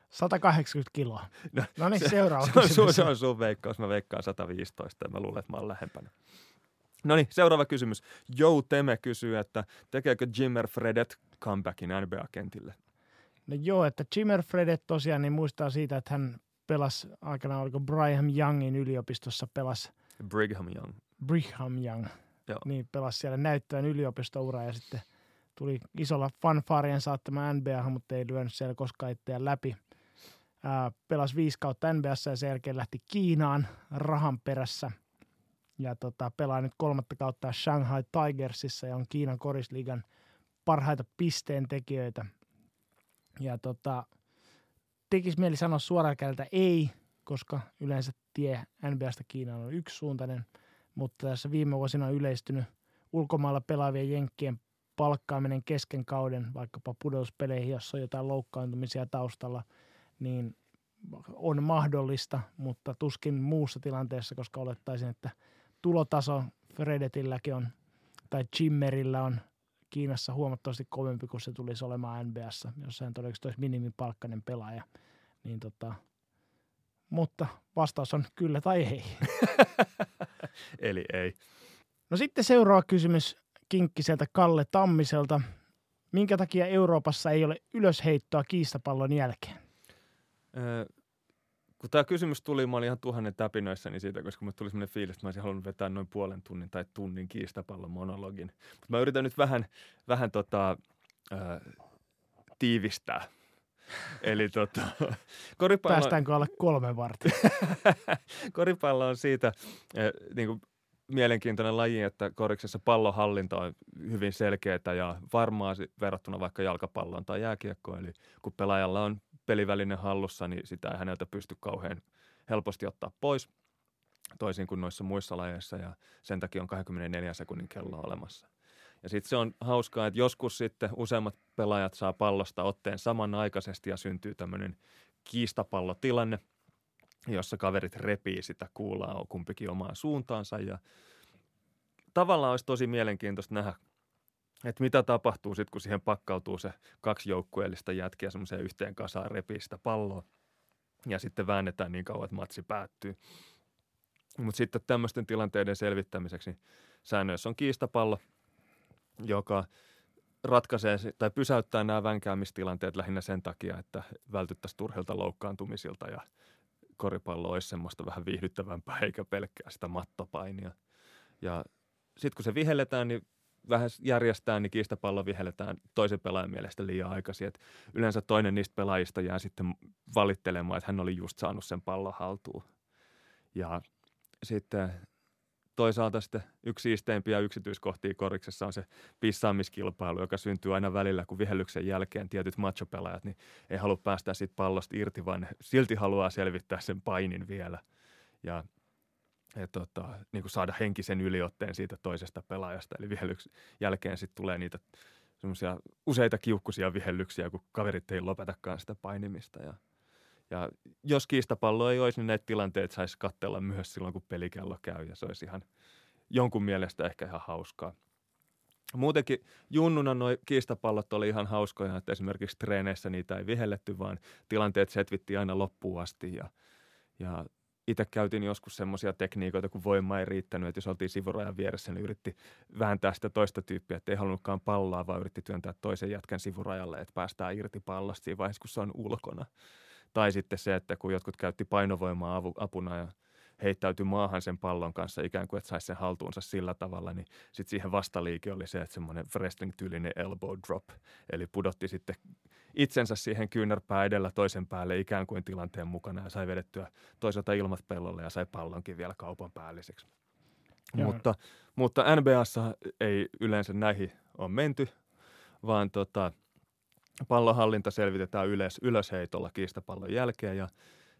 180 kiloa. No, no niin, seuraava se, on, se, on, se on sun veikkaus. Mä veikkaan 115 ja mä luulen, että mä oon lähempänä. No niin, seuraava kysymys. Jou Teme kysyy, että tekeekö Jimmer Fredet comebackin NBA-kentille? No joo, että Jimmer Fredet tosiaan niin muistaa siitä, että hän pelasi aikana, oliko Brigham Youngin yliopistossa pelasi. Brigham Young. Brigham Young. Joo. Niin pelasi siellä näyttöön yliopistoura ja sitten tuli isolla fanfaarien saattama NBA, mutta ei lyönyt siellä koskaan itseään läpi. Ää, pelasi viisi kautta NBAssa ja sen jälkeen lähti Kiinaan rahan perässä. Ja tota, pelaa nyt kolmatta kautta Shanghai Tigersissa ja on Kiinan korisliigan parhaita pisteen tekijöitä. Ja tota, tekisi mieli sanoa suoraan kädeltä ei, koska yleensä tie NBAsta Kiinaan on yksisuuntainen, mutta tässä viime vuosina on yleistynyt ulkomailla pelaavien jenkkien palkkaaminen kesken kauden, vaikkapa pudotuspeleihin, jos on jotain loukkaantumisia taustalla, niin on mahdollista, mutta tuskin muussa tilanteessa, koska olettaisin, että tulotaso Fredetilläkin on, tai Jimmerillä on Kiinassa huomattavasti kovempi kuin se tulisi olemaan NBAssa, jos hän todennäköisesti olisi minimipalkkainen pelaaja. Niin tota, mutta vastaus on kyllä tai ei. Eli ei. No sitten seuraava kysymys Kinkkiseltä Kalle Tammiselta. Minkä takia Euroopassa ei ole ylösheittoa kiistapallon jälkeen? Öö, kun tämä kysymys tuli, mä olin ihan tuhannen täpinöissäni siitä, koska mulle tuli sellainen fiilis, että mä olisin halunnut vetää noin puolen tunnin tai tunnin kiistapallon monologin. Mutta mä yritän nyt vähän, vähän tota, öö, tiivistää. Eli tota, koripallo... Päästäänkö alle kolme vartin? koripallo on siitä, äh, niin kuin mielenkiintoinen laji, että koriksessa pallonhallinta on hyvin selkeää ja varmaa verrattuna vaikka jalkapalloon tai jääkiekkoon. Eli kun pelaajalla on pelivälinen hallussa, niin sitä ei häneltä pysty kauhean helposti ottaa pois, toisin kuin noissa muissa lajeissa ja sen takia on 24 sekunnin kello olemassa. Ja sitten se on hauskaa, että joskus sitten useammat pelaajat saa pallosta otteen samanaikaisesti ja syntyy tämmöinen kiistapallotilanne – jossa kaverit repii sitä kuulaa kumpikin omaan suuntaansa ja tavallaan olisi tosi mielenkiintoista nähdä, että mitä tapahtuu sitten, kun siihen pakkautuu se kaksi joukkueellista jätkiä semmoiseen yhteen kasaan repii sitä palloa ja sitten väännetään niin kauan, että matsi päättyy. Mutta sitten tämmöisten tilanteiden selvittämiseksi säännöissä on kiistapallo, joka ratkaisee tai pysäyttää nämä vänkäämistilanteet lähinnä sen takia, että vältyttäisiin turhilta loukkaantumisilta ja koripallo olisi semmoista vähän viihdyttävämpää eikä pelkkää sitä mattopainia. Ja sitten kun se vihelletään, niin vähän järjestää, niin kiistapallo vihelletään toisen pelaajan mielestä liian aikaisin. Et yleensä toinen niistä pelaajista jää sitten valittelemaan, että hän oli just saanut sen pallon haltuun. Ja sitten toisaalta sitten yksi siisteimpiä yksityiskohtia koriksessa on se pissaamiskilpailu, joka syntyy aina välillä, kun vihellyksen jälkeen tietyt machopelaajat niin ei halua päästä siitä pallosta irti, vaan silti haluaa selvittää sen painin vielä. Ja ja tota, niin kuin saada henkisen yliotteen siitä toisesta pelaajasta. Eli vihellyksen jälkeen sitten tulee niitä useita kiukkuisia vihellyksiä, kun kaverit ei lopetakaan sitä painimista. Ja ja jos kiistapallo ei olisi, niin näitä tilanteita saisi katsella myös silloin, kun pelikello käy ja se olisi ihan jonkun mielestä ehkä ihan hauskaa. Muutenkin junnuna nuo kiistapallot oli ihan hauskoja, että esimerkiksi treeneissä niitä ei vihelletty, vaan tilanteet setvittiin aina loppuun asti ja, ja itse käytin joskus semmoisia tekniikoita, kun voima ei riittänyt, että jos oltiin sivurajan vieressä, niin yritti vääntää sitä toista tyyppiä, että ei halunnutkaan palloa, vaan yritti työntää toisen jätkän sivurajalle, että päästään irti pallosta siinä vaiheessa, kun se on ulkona. Tai sitten se, että kun jotkut käytti painovoimaa apuna ja heittäytyi maahan sen pallon kanssa ikään kuin, että saisi sen haltuunsa sillä tavalla, niin sitten siihen vastaliike oli se, että semmoinen wrestling-tyylinen elbow drop, eli pudotti sitten itsensä siihen kyynärpää edellä toisen päälle ikään kuin tilanteen mukana ja sai vedettyä toiselta ilmat pellolle ja sai pallonkin vielä kaupan päälliseksi. Mutta, mutta NBAssa ei yleensä näihin ole menty, vaan tota, pallonhallinta selvitetään ylös, ylösheitolla kiistapallon jälkeen ja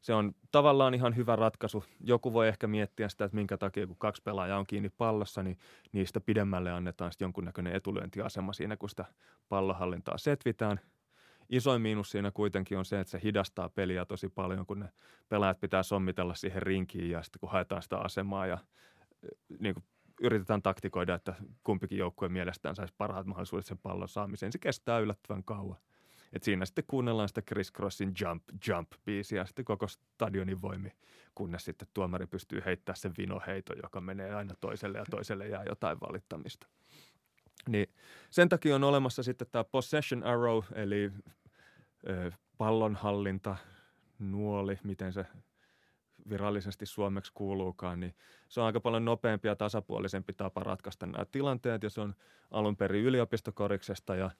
se on tavallaan ihan hyvä ratkaisu. Joku voi ehkä miettiä sitä, että minkä takia kun kaksi pelaajaa on kiinni pallossa, niin niistä pidemmälle annetaan sitten jonkunnäköinen etulyöntiasema siinä, kun sitä pallohallintaa setvitään. Isoin miinus siinä kuitenkin on se, että se hidastaa peliä tosi paljon, kun ne pelaajat pitää sommitella siihen rinkiin ja sitten kun haetaan sitä asemaa ja niin kuin yritetään taktikoida, että kumpikin joukkue mielestään saisi parhaat mahdollisuudet sen pallon saamiseen. Se kestää yllättävän kauan. Et siinä sitten kuunnellaan sitä Chris Crossin Jump, Jump-biisiä sitten koko stadionin voimi, kunnes sitten tuomari pystyy heittämään sen vinoheiton, joka menee aina toiselle ja toiselle jää jotain valittamista. Niin sen takia on olemassa sitten tämä possession arrow, eli ö, pallonhallinta, nuoli, miten se virallisesti suomeksi kuuluukaan, niin se on aika paljon nopeampi ja tasapuolisempi tapa ratkaista nämä tilanteet, ja se on alun perin yliopistokoriksesta ja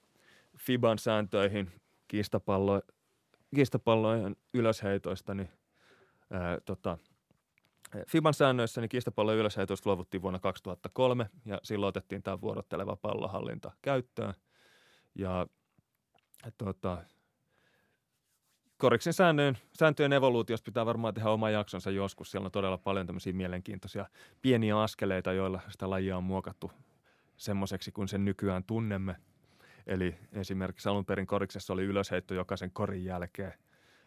FIBAn sääntöihin kiistapallo, kiistapallojen ylösheitoista, niin ää, tota, FIBAn säännöissä niin kiistapallon ylösheitoista luovuttiin vuonna 2003 ja silloin otettiin tämä vuorotteleva pallohallinta käyttöön. Ja tota, Koriksen sääntöjen, sääntöjen evoluutiosta pitää varmaan tehdä oma jaksonsa joskus. Siellä on todella paljon tämmöisiä mielenkiintoisia pieniä askeleita, joilla sitä lajia on muokattu semmoiseksi kuin sen nykyään tunnemme. Eli esimerkiksi alun perin koriksessa oli ylösheitto jokaisen korin jälkeen.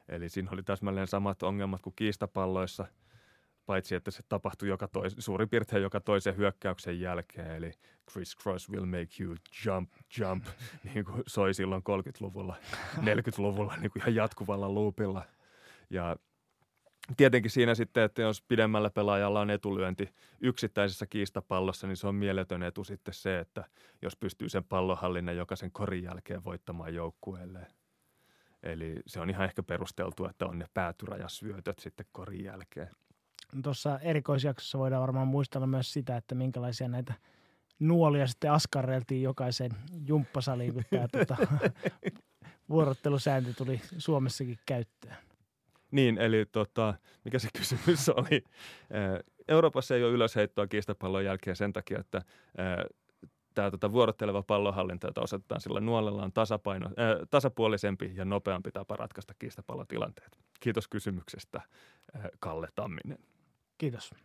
Eli siinä oli täsmälleen samat ongelmat kuin kiistapalloissa, paitsi että se tapahtui joka tois, suurin piirtein joka toisen hyökkäyksen jälkeen. Eli Chris Cross will make you jump, jump, niin kuin soi silloin 30-luvulla, 40-luvulla niin kuin ihan jatkuvalla loopilla. Ja tietenkin siinä sitten, että jos pidemmällä pelaajalla on etulyönti yksittäisessä kiistapallossa, niin se on mieletön etu sitten se, että jos pystyy sen pallonhallinnan jokaisen korin jälkeen voittamaan joukkueelle. Eli se on ihan ehkä perusteltu, että on ne päätyrajasyötöt sitten korin jälkeen. Tuossa erikoisjaksossa voidaan varmaan muistella myös sitä, että minkälaisia näitä nuolia sitten askarreltiin jokaisen jumppasaliin, kun tämä tuota, vuorottelusääntö tuli Suomessakin käyttöön. Niin, eli tota, mikä se kysymys oli? Euroopassa ei ole ylösheittoa kiistapallon jälkeen sen takia, että tämä tota, vuorotteleva pallonhallinta, jota osoitetaan sillä nuolella, on tasapaino, äh, tasapuolisempi ja nopeampi tapa ratkaista kiistapallotilanteet. Kiitos kysymyksestä, äh, Kalle Tamminen. Kiitos.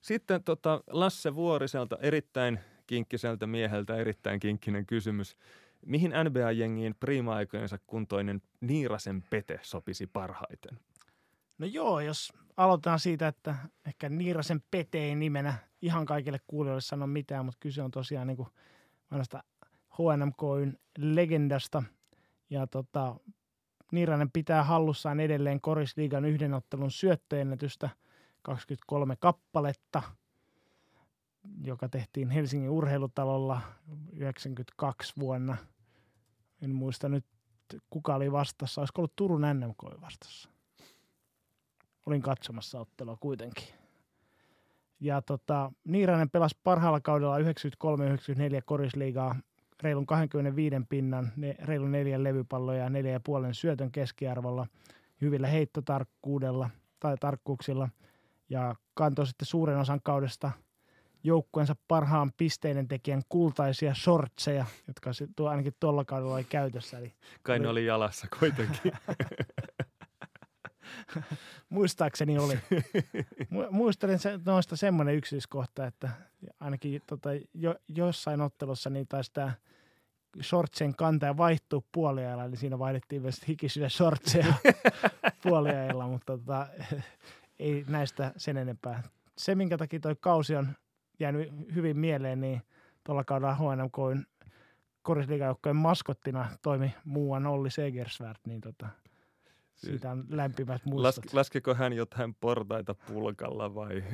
Sitten tota, Lasse Vuoriselta erittäin kinkkiseltä mieheltä erittäin kinkkinen kysymys. Mihin NBA-jengiin prima-aikojensa kuntoinen Niirasen Pete sopisi parhaiten? No joo, jos aloitetaan siitä, että ehkä Niirasen Pete ei nimenä ihan kaikille kuulijoille sano mitään, mutta kyse on tosiaan niin kuin HNMKyn legendasta. Ja tota, Niiranen pitää hallussaan edelleen Korisliigan yhden ottelun syöttöennätystä 23 kappaletta, joka tehtiin Helsingin urheilutalolla 92 vuonna. En muista nyt kuka oli vastassa. Olisiko ollut Turun NMK vastassa? Olin katsomassa ottelua kuitenkin. Ja tota, Niiranen pelasi parhaalla kaudella 93-94 korisliigaa reilun 25 pinnan, ne, reilun neljän levypalloja ja neljä ja puolen syötön keskiarvolla, hyvillä heittotarkkuudella tai tarkkuuksilla ja kantoi sitten suuren osan kaudesta joukkueensa parhaan pisteiden tekijän kultaisia shortseja, jotka tuo ainakin tuolla kaudella oli käytössä. Eli Kai oli... ne oli jalassa kuitenkin. Muistaakseni oli. Muistelin se, noista semmoinen yksityiskohta, että ainakin tota, jo, jossain ottelussa niin taisi tämä shortsen kantaja vaihtuu puoliajalla, eli siinä vaihdettiin myös hikisyyden shortseja puoliajalla, mutta tota, ei näistä sen enempää. Se, minkä takia toi kausi on jäänyt hyvin mieleen, niin tuolla kaudella HNMK korisliigajoukkojen maskottina toimi muuan Olli Segersvärd, niin tota, siitä on lämpimät muistot. Las, laskeko hän jotain portaita pulkalla vai,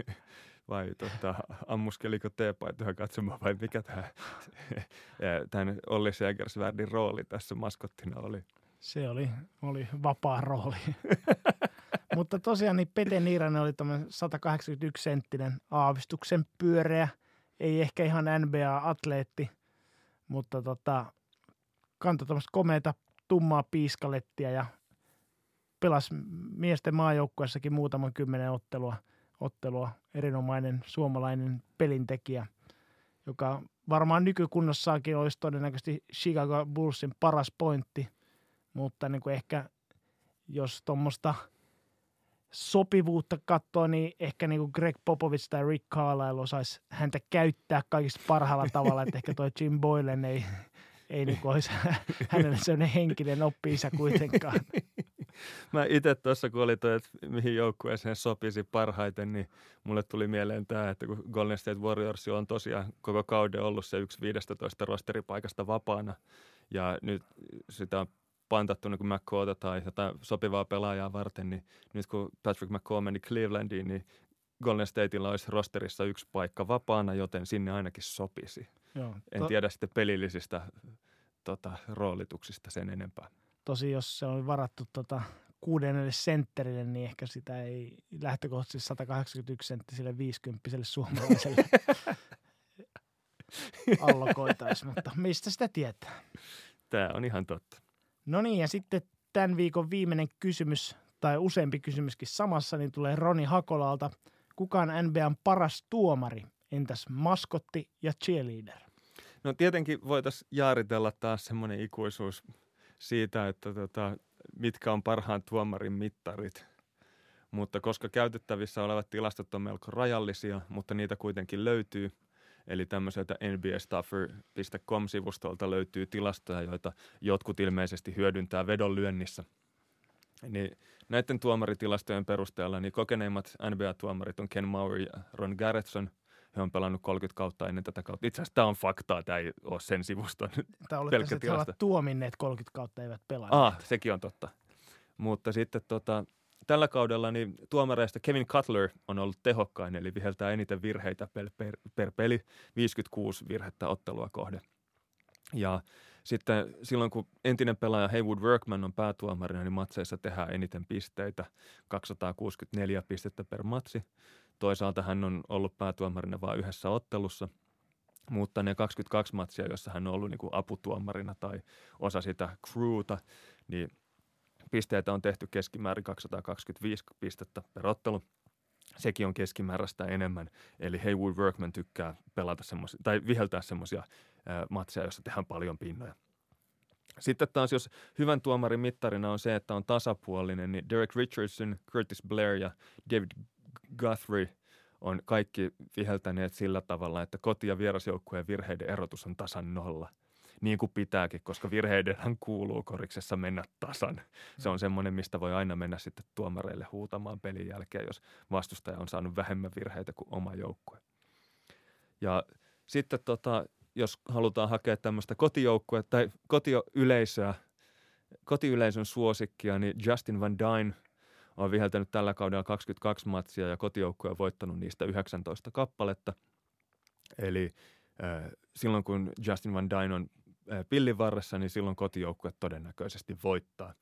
vai tota, ammuskeliko teepaitoja katsomaan vai mikä tämä tämän Olli Segersvärdin rooli tässä maskottina oli? Se oli, oli vapaa rooli. Mutta tosiaan niin Pete Niiranen oli 181-senttinen aavistuksen pyöreä, ei ehkä ihan NBA-atleetti, mutta tota, kantoi tämmöistä komeita tummaa piiskalettia ja pelasi miesten maajoukkueessakin muutaman kymmenen ottelua, ottelua. Erinomainen suomalainen pelintekijä, joka varmaan nykykunnossaakin olisi todennäköisesti Chicago Bullsin paras pointti, mutta niin kuin ehkä jos tuommoista sopivuutta katsoa, niin ehkä niin kuin Greg Popovich tai Rick Carlisle osaisi häntä käyttää kaikista parhaalla tavalla, että ehkä toi Jim Boylen ei, ei niin olisi hänelle sellainen henkinen oppi-isä kuitenkaan. Mä itse tuossa, kun oli toi, että mihin joukkueeseen sopisi parhaiten, niin mulle tuli mieleen tämä, että kun Golden State Warriors on tosiaan koko kauden ollut se yksi 15 rosteripaikasta vapaana, ja nyt sitä on pantattu niin McCawta tai jotain sopivaa pelaajaa varten, niin nyt kun Patrick McCaw meni Clevelandiin, niin Golden Stateilla olisi rosterissa yksi paikka vapaana, joten sinne ainakin sopisi. Joo, en to- tiedä sitten pelillisistä tota, roolituksista sen enempää. Tosi jos se on varattu tota, kuudennelle sentterille, niin ehkä sitä ei lähtökohtaisesti 181 senttiselle 50 suomalaiselle allokoitaisi, mutta mistä sitä tietää? Tämä on ihan totta. No niin, ja sitten tämän viikon viimeinen kysymys, tai useampi kysymyskin samassa, niin tulee Roni Hakolalta. Kuka on NBAn paras tuomari? Entäs maskotti ja cheerleader? No tietenkin voitaisiin jaaritella taas semmoinen ikuisuus siitä, että tota, mitkä on parhaan tuomarin mittarit. Mutta koska käytettävissä olevat tilastot on melko rajallisia, mutta niitä kuitenkin löytyy – Eli tämmöiseltä nbastuffer.com-sivustolta löytyy tilastoja, joita jotkut ilmeisesti hyödyntää vedonlyönnissä. Niin näiden tuomaritilastojen perusteella niin kokeneimmat NBA-tuomarit on Ken Maury ja Ron Garretson. He on pelannut 30 kautta ennen tätä kautta. Itse asiassa tämä on faktaa, tämä ei ole sen sivuston Tämä pelkkä tilasta. tuominneet 30 kautta eivät pelaa. Ah, sekin on totta. Mutta sitten tota, tällä kaudella niin tuomareista Kevin Cutler on ollut tehokkain, eli viheltää eniten virheitä per, per, per peli, 56 virhettä ottelua kohde. Ja sitten silloin, kun entinen pelaaja Haywood Workman on päätuomarina, niin matseissa tehdään eniten pisteitä, 264 pistettä per matsi. Toisaalta hän on ollut päätuomarina vain yhdessä ottelussa, mutta ne 22 matsia, joissa hän on ollut niin kuin aputuomarina tai osa sitä crewta, niin – pisteitä on tehty keskimäärin 225 pistettä per ottelu. Sekin on keskimääräistä enemmän. Eli Haywood Workman tykkää pelata semmoisia, tai viheltää semmoisia matseja, joissa tehdään paljon pinnoja. Sitten taas, jos hyvän tuomarin mittarina on se, että on tasapuolinen, niin Derek Richardson, Curtis Blair ja David Guthrie on kaikki viheltäneet sillä tavalla, että koti- ja vierasjoukkueen virheiden erotus on tasan nolla – niin kuin pitääkin, koska virheidenhän kuuluu koriksessa mennä tasan. Se on semmoinen, mistä voi aina mennä sitten tuomareille huutamaan pelin jälkeen, jos vastustaja on saanut vähemmän virheitä kuin oma joukkue. Ja sitten tota, jos halutaan hakea tämmöistä kotijoukkue tai kotiyleisöä, kotiyleisön suosikkia, niin Justin Van Dyne on viheltänyt tällä kaudella 22 matsia ja kotijoukkue on voittanut niistä 19 kappaletta. Eli äh, silloin kun Justin Van Dyne on pillin varressa, niin silloin kotijoukkue todennäköisesti voittaa.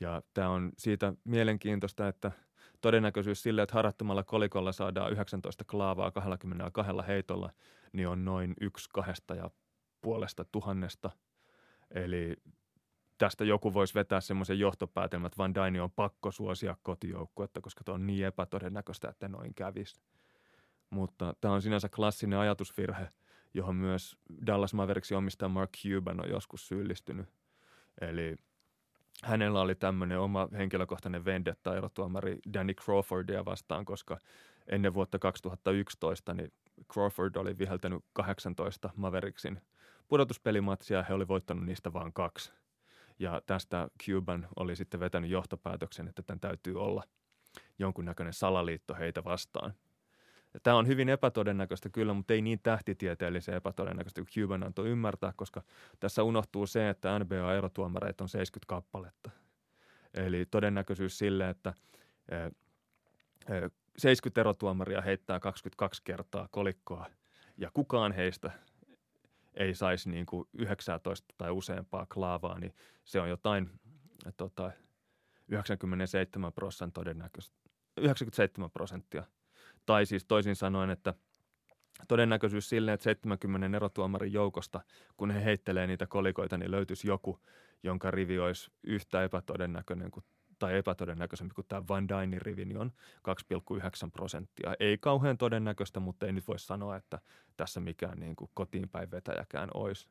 Ja tämä on siitä mielenkiintoista, että todennäköisyys sille, että harattomalla kolikolla saadaan 19 klaavaa 22 heitolla, niin on noin yksi kahdesta ja puolesta tuhannesta. Eli tästä joku voisi vetää semmoisen johtopäätelmän, että Van Dyne on pakko suosia kotijoukkuetta, koska tuo on niin epätodennäköistä, että noin kävisi. Mutta tämä on sinänsä klassinen ajatusvirhe – johon myös Dallas Mavericksin omistaja Mark Cuban on joskus syyllistynyt. Eli hänellä oli tämmöinen oma henkilökohtainen vendetta erotuomari Danny Crawfordia vastaan, koska ennen vuotta 2011 niin Crawford oli viheltänyt 18 Mavericksin pudotuspelimatsia ja he oli voittanut niistä vain kaksi. Ja tästä Cuban oli sitten vetänyt johtopäätöksen, että tämän täytyy olla jonkunnäköinen salaliitto heitä vastaan – tämä on hyvin epätodennäköistä kyllä, mutta ei niin tähtitieteellisen epätodennäköistä kuin Cuban antoi ymmärtää, koska tässä unohtuu se, että NBA-erotuomareita on 70 kappaletta. Eli todennäköisyys sille, että 70 erotuomaria heittää 22 kertaa kolikkoa ja kukaan heistä ei saisi niin kuin 19 tai useampaa klaavaa, niin se on jotain tota, 97 prosenttia todennäköistä. 97 prosenttia tai siis toisin sanoen, että todennäköisyys sille, että 70 erotuomarin joukosta, kun he heittelee niitä kolikoita, niin löytyisi joku, jonka rivi olisi yhtä epätodennäköinen kuin tai epätodennäköisempi kuin tämä Van Dynin rivi, niin on 2,9 prosenttia. Ei kauhean todennäköistä, mutta ei nyt voi sanoa, että tässä mikään niin kuin kotiin päin vetäjäkään olisi.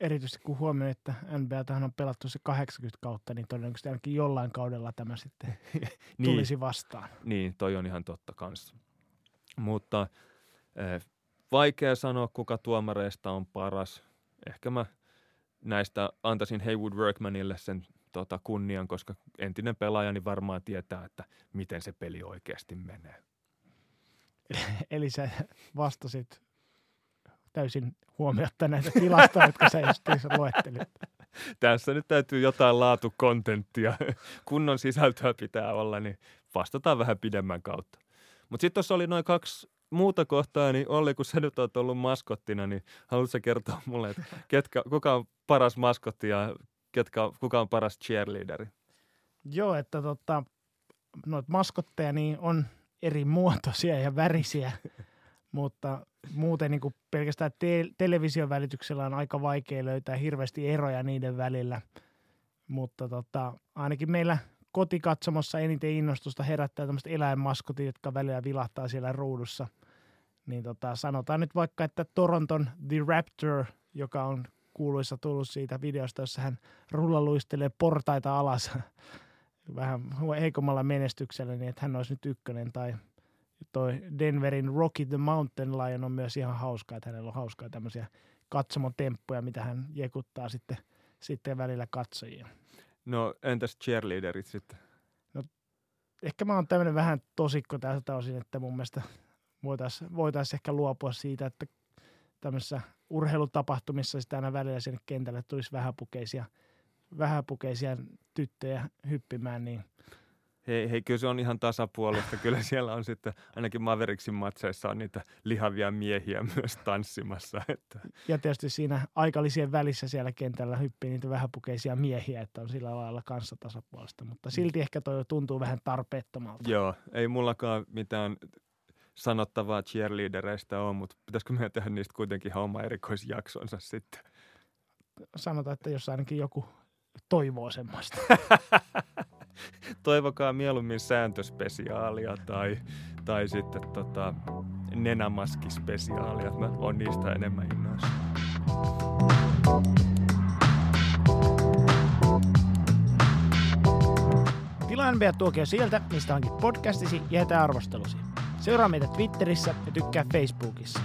erityisesti kun huomioon, että NBA tähän on pelattu se 80 kautta, niin todennäköisesti ainakin jollain kaudella tämä sitten niin, tulisi vastaan. niin, toi on ihan totta kanssa. Mutta eh, vaikea sanoa, kuka tuomareista on paras. Ehkä mä näistä antaisin Haywood Workmanille sen tota, kunnian, koska entinen pelaajani varmaan tietää, että miten se peli oikeasti menee. Eli sä vastasit täysin huomiotta näitä tilastoja, jotka sä just luettelit. Tässä nyt täytyy jotain laatukontenttia, kunnon sisältöä pitää olla, niin vastataan vähän pidemmän kautta. Mutta sitten tuossa oli noin kaksi muuta kohtaa, niin Olli, kun sä nyt oot ollut maskottina, niin haluatko kertoa mulle, että ketkä, kuka on paras maskotti ja ketkä, kuka on paras cheerleaderi? Joo, että tota, noita maskotteja niin on eri muotoisia ja värisiä, mutta muuten niin kuin pelkästään te- television välityksellä on aika vaikea löytää hirveästi eroja niiden välillä. Mutta tota, ainakin meillä kotikatsomossa eniten innostusta herättää tämmöiset eläinmaskotit, jotka välillä vilahtaa siellä ruudussa. Niin tota, sanotaan nyt vaikka, että Toronton The Raptor, joka on kuuluissa tullut siitä videosta, jossa hän rullaluistelee portaita alas vähän heikommalla menestyksellä, niin että hän olisi nyt ykkönen. Tai toi Denverin Rocky the Mountain Lion on myös ihan hauskaa, että hänellä on hauskaa tämmöisiä katsomotemppuja, mitä hän jekuttaa sitten, sitten välillä katsojia. No entäs cheerleaderit sitten? No, ehkä mä oon tämmöinen vähän tosikko tältä osin, että mun mielestä voitaisiin voitais ehkä luopua siitä, että tämmöisissä urheilutapahtumissa sitä aina välillä sinne kentälle tulisi vähäpukeisia, vähäpukeisia tyttöjä hyppimään, niin Hei, hei, kyllä se on ihan tasapuolista. Kyllä siellä on sitten, ainakin Maveriksin matseissa on niitä lihavia miehiä myös tanssimassa. Että. Ja tietysti siinä aikalisien välissä siellä kentällä hyppii niitä vähäpukeisia miehiä, että on sillä lailla kanssa tasapuolista. Mutta mm. silti ehkä toi tuntuu vähän tarpeettomalta. Joo, ei mullakaan mitään sanottavaa cheerleadereista ole, mutta pitäisikö meidän tehdä niistä kuitenkin ihan oma erikoisjaksonsa sitten? Sanotaan, että jos ainakin joku toivoo semmoista. Toivokaa mieluummin sääntöspesiaalia tai, tai sitten tota, nenämaskispesiaalia. Mä oon niistä enemmän innoissa. Tilaa NBA tuokio sieltä, mistä hankit podcastisi ja jätä arvostelusi. Seuraa meitä Twitterissä ja tykkää Facebookissa.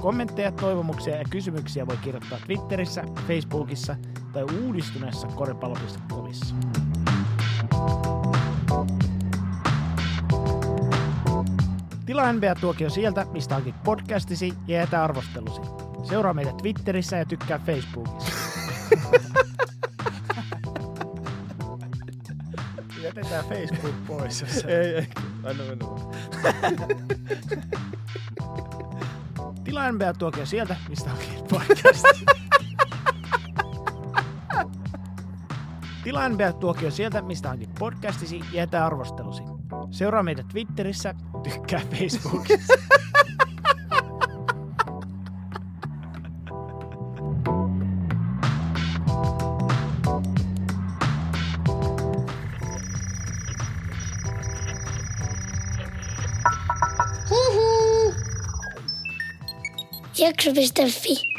Kommentteja, toivomuksia ja kysymyksiä voi kirjoittaa Twitterissä, Facebookissa tai uudistuneessa koripallo.comissa. Tilaa NBA-tuokio sieltä, mistä hankit podcastisi ja jätä arvostelusi. Seuraa meitä Twitterissä ja tykkää Facebookissa. Jätetään Facebook pois. Jos ei, ei. Anna mennä. Tilaa NBA-tuokio sieltä, mistä hankit podcastisi. Tilaa NBA-tuokio sieltä, mistä hankit podcastisi ja jätä arvostelusi. Seuraa meitä Twitterissä, tykkää Facebookissa. Jakso.fi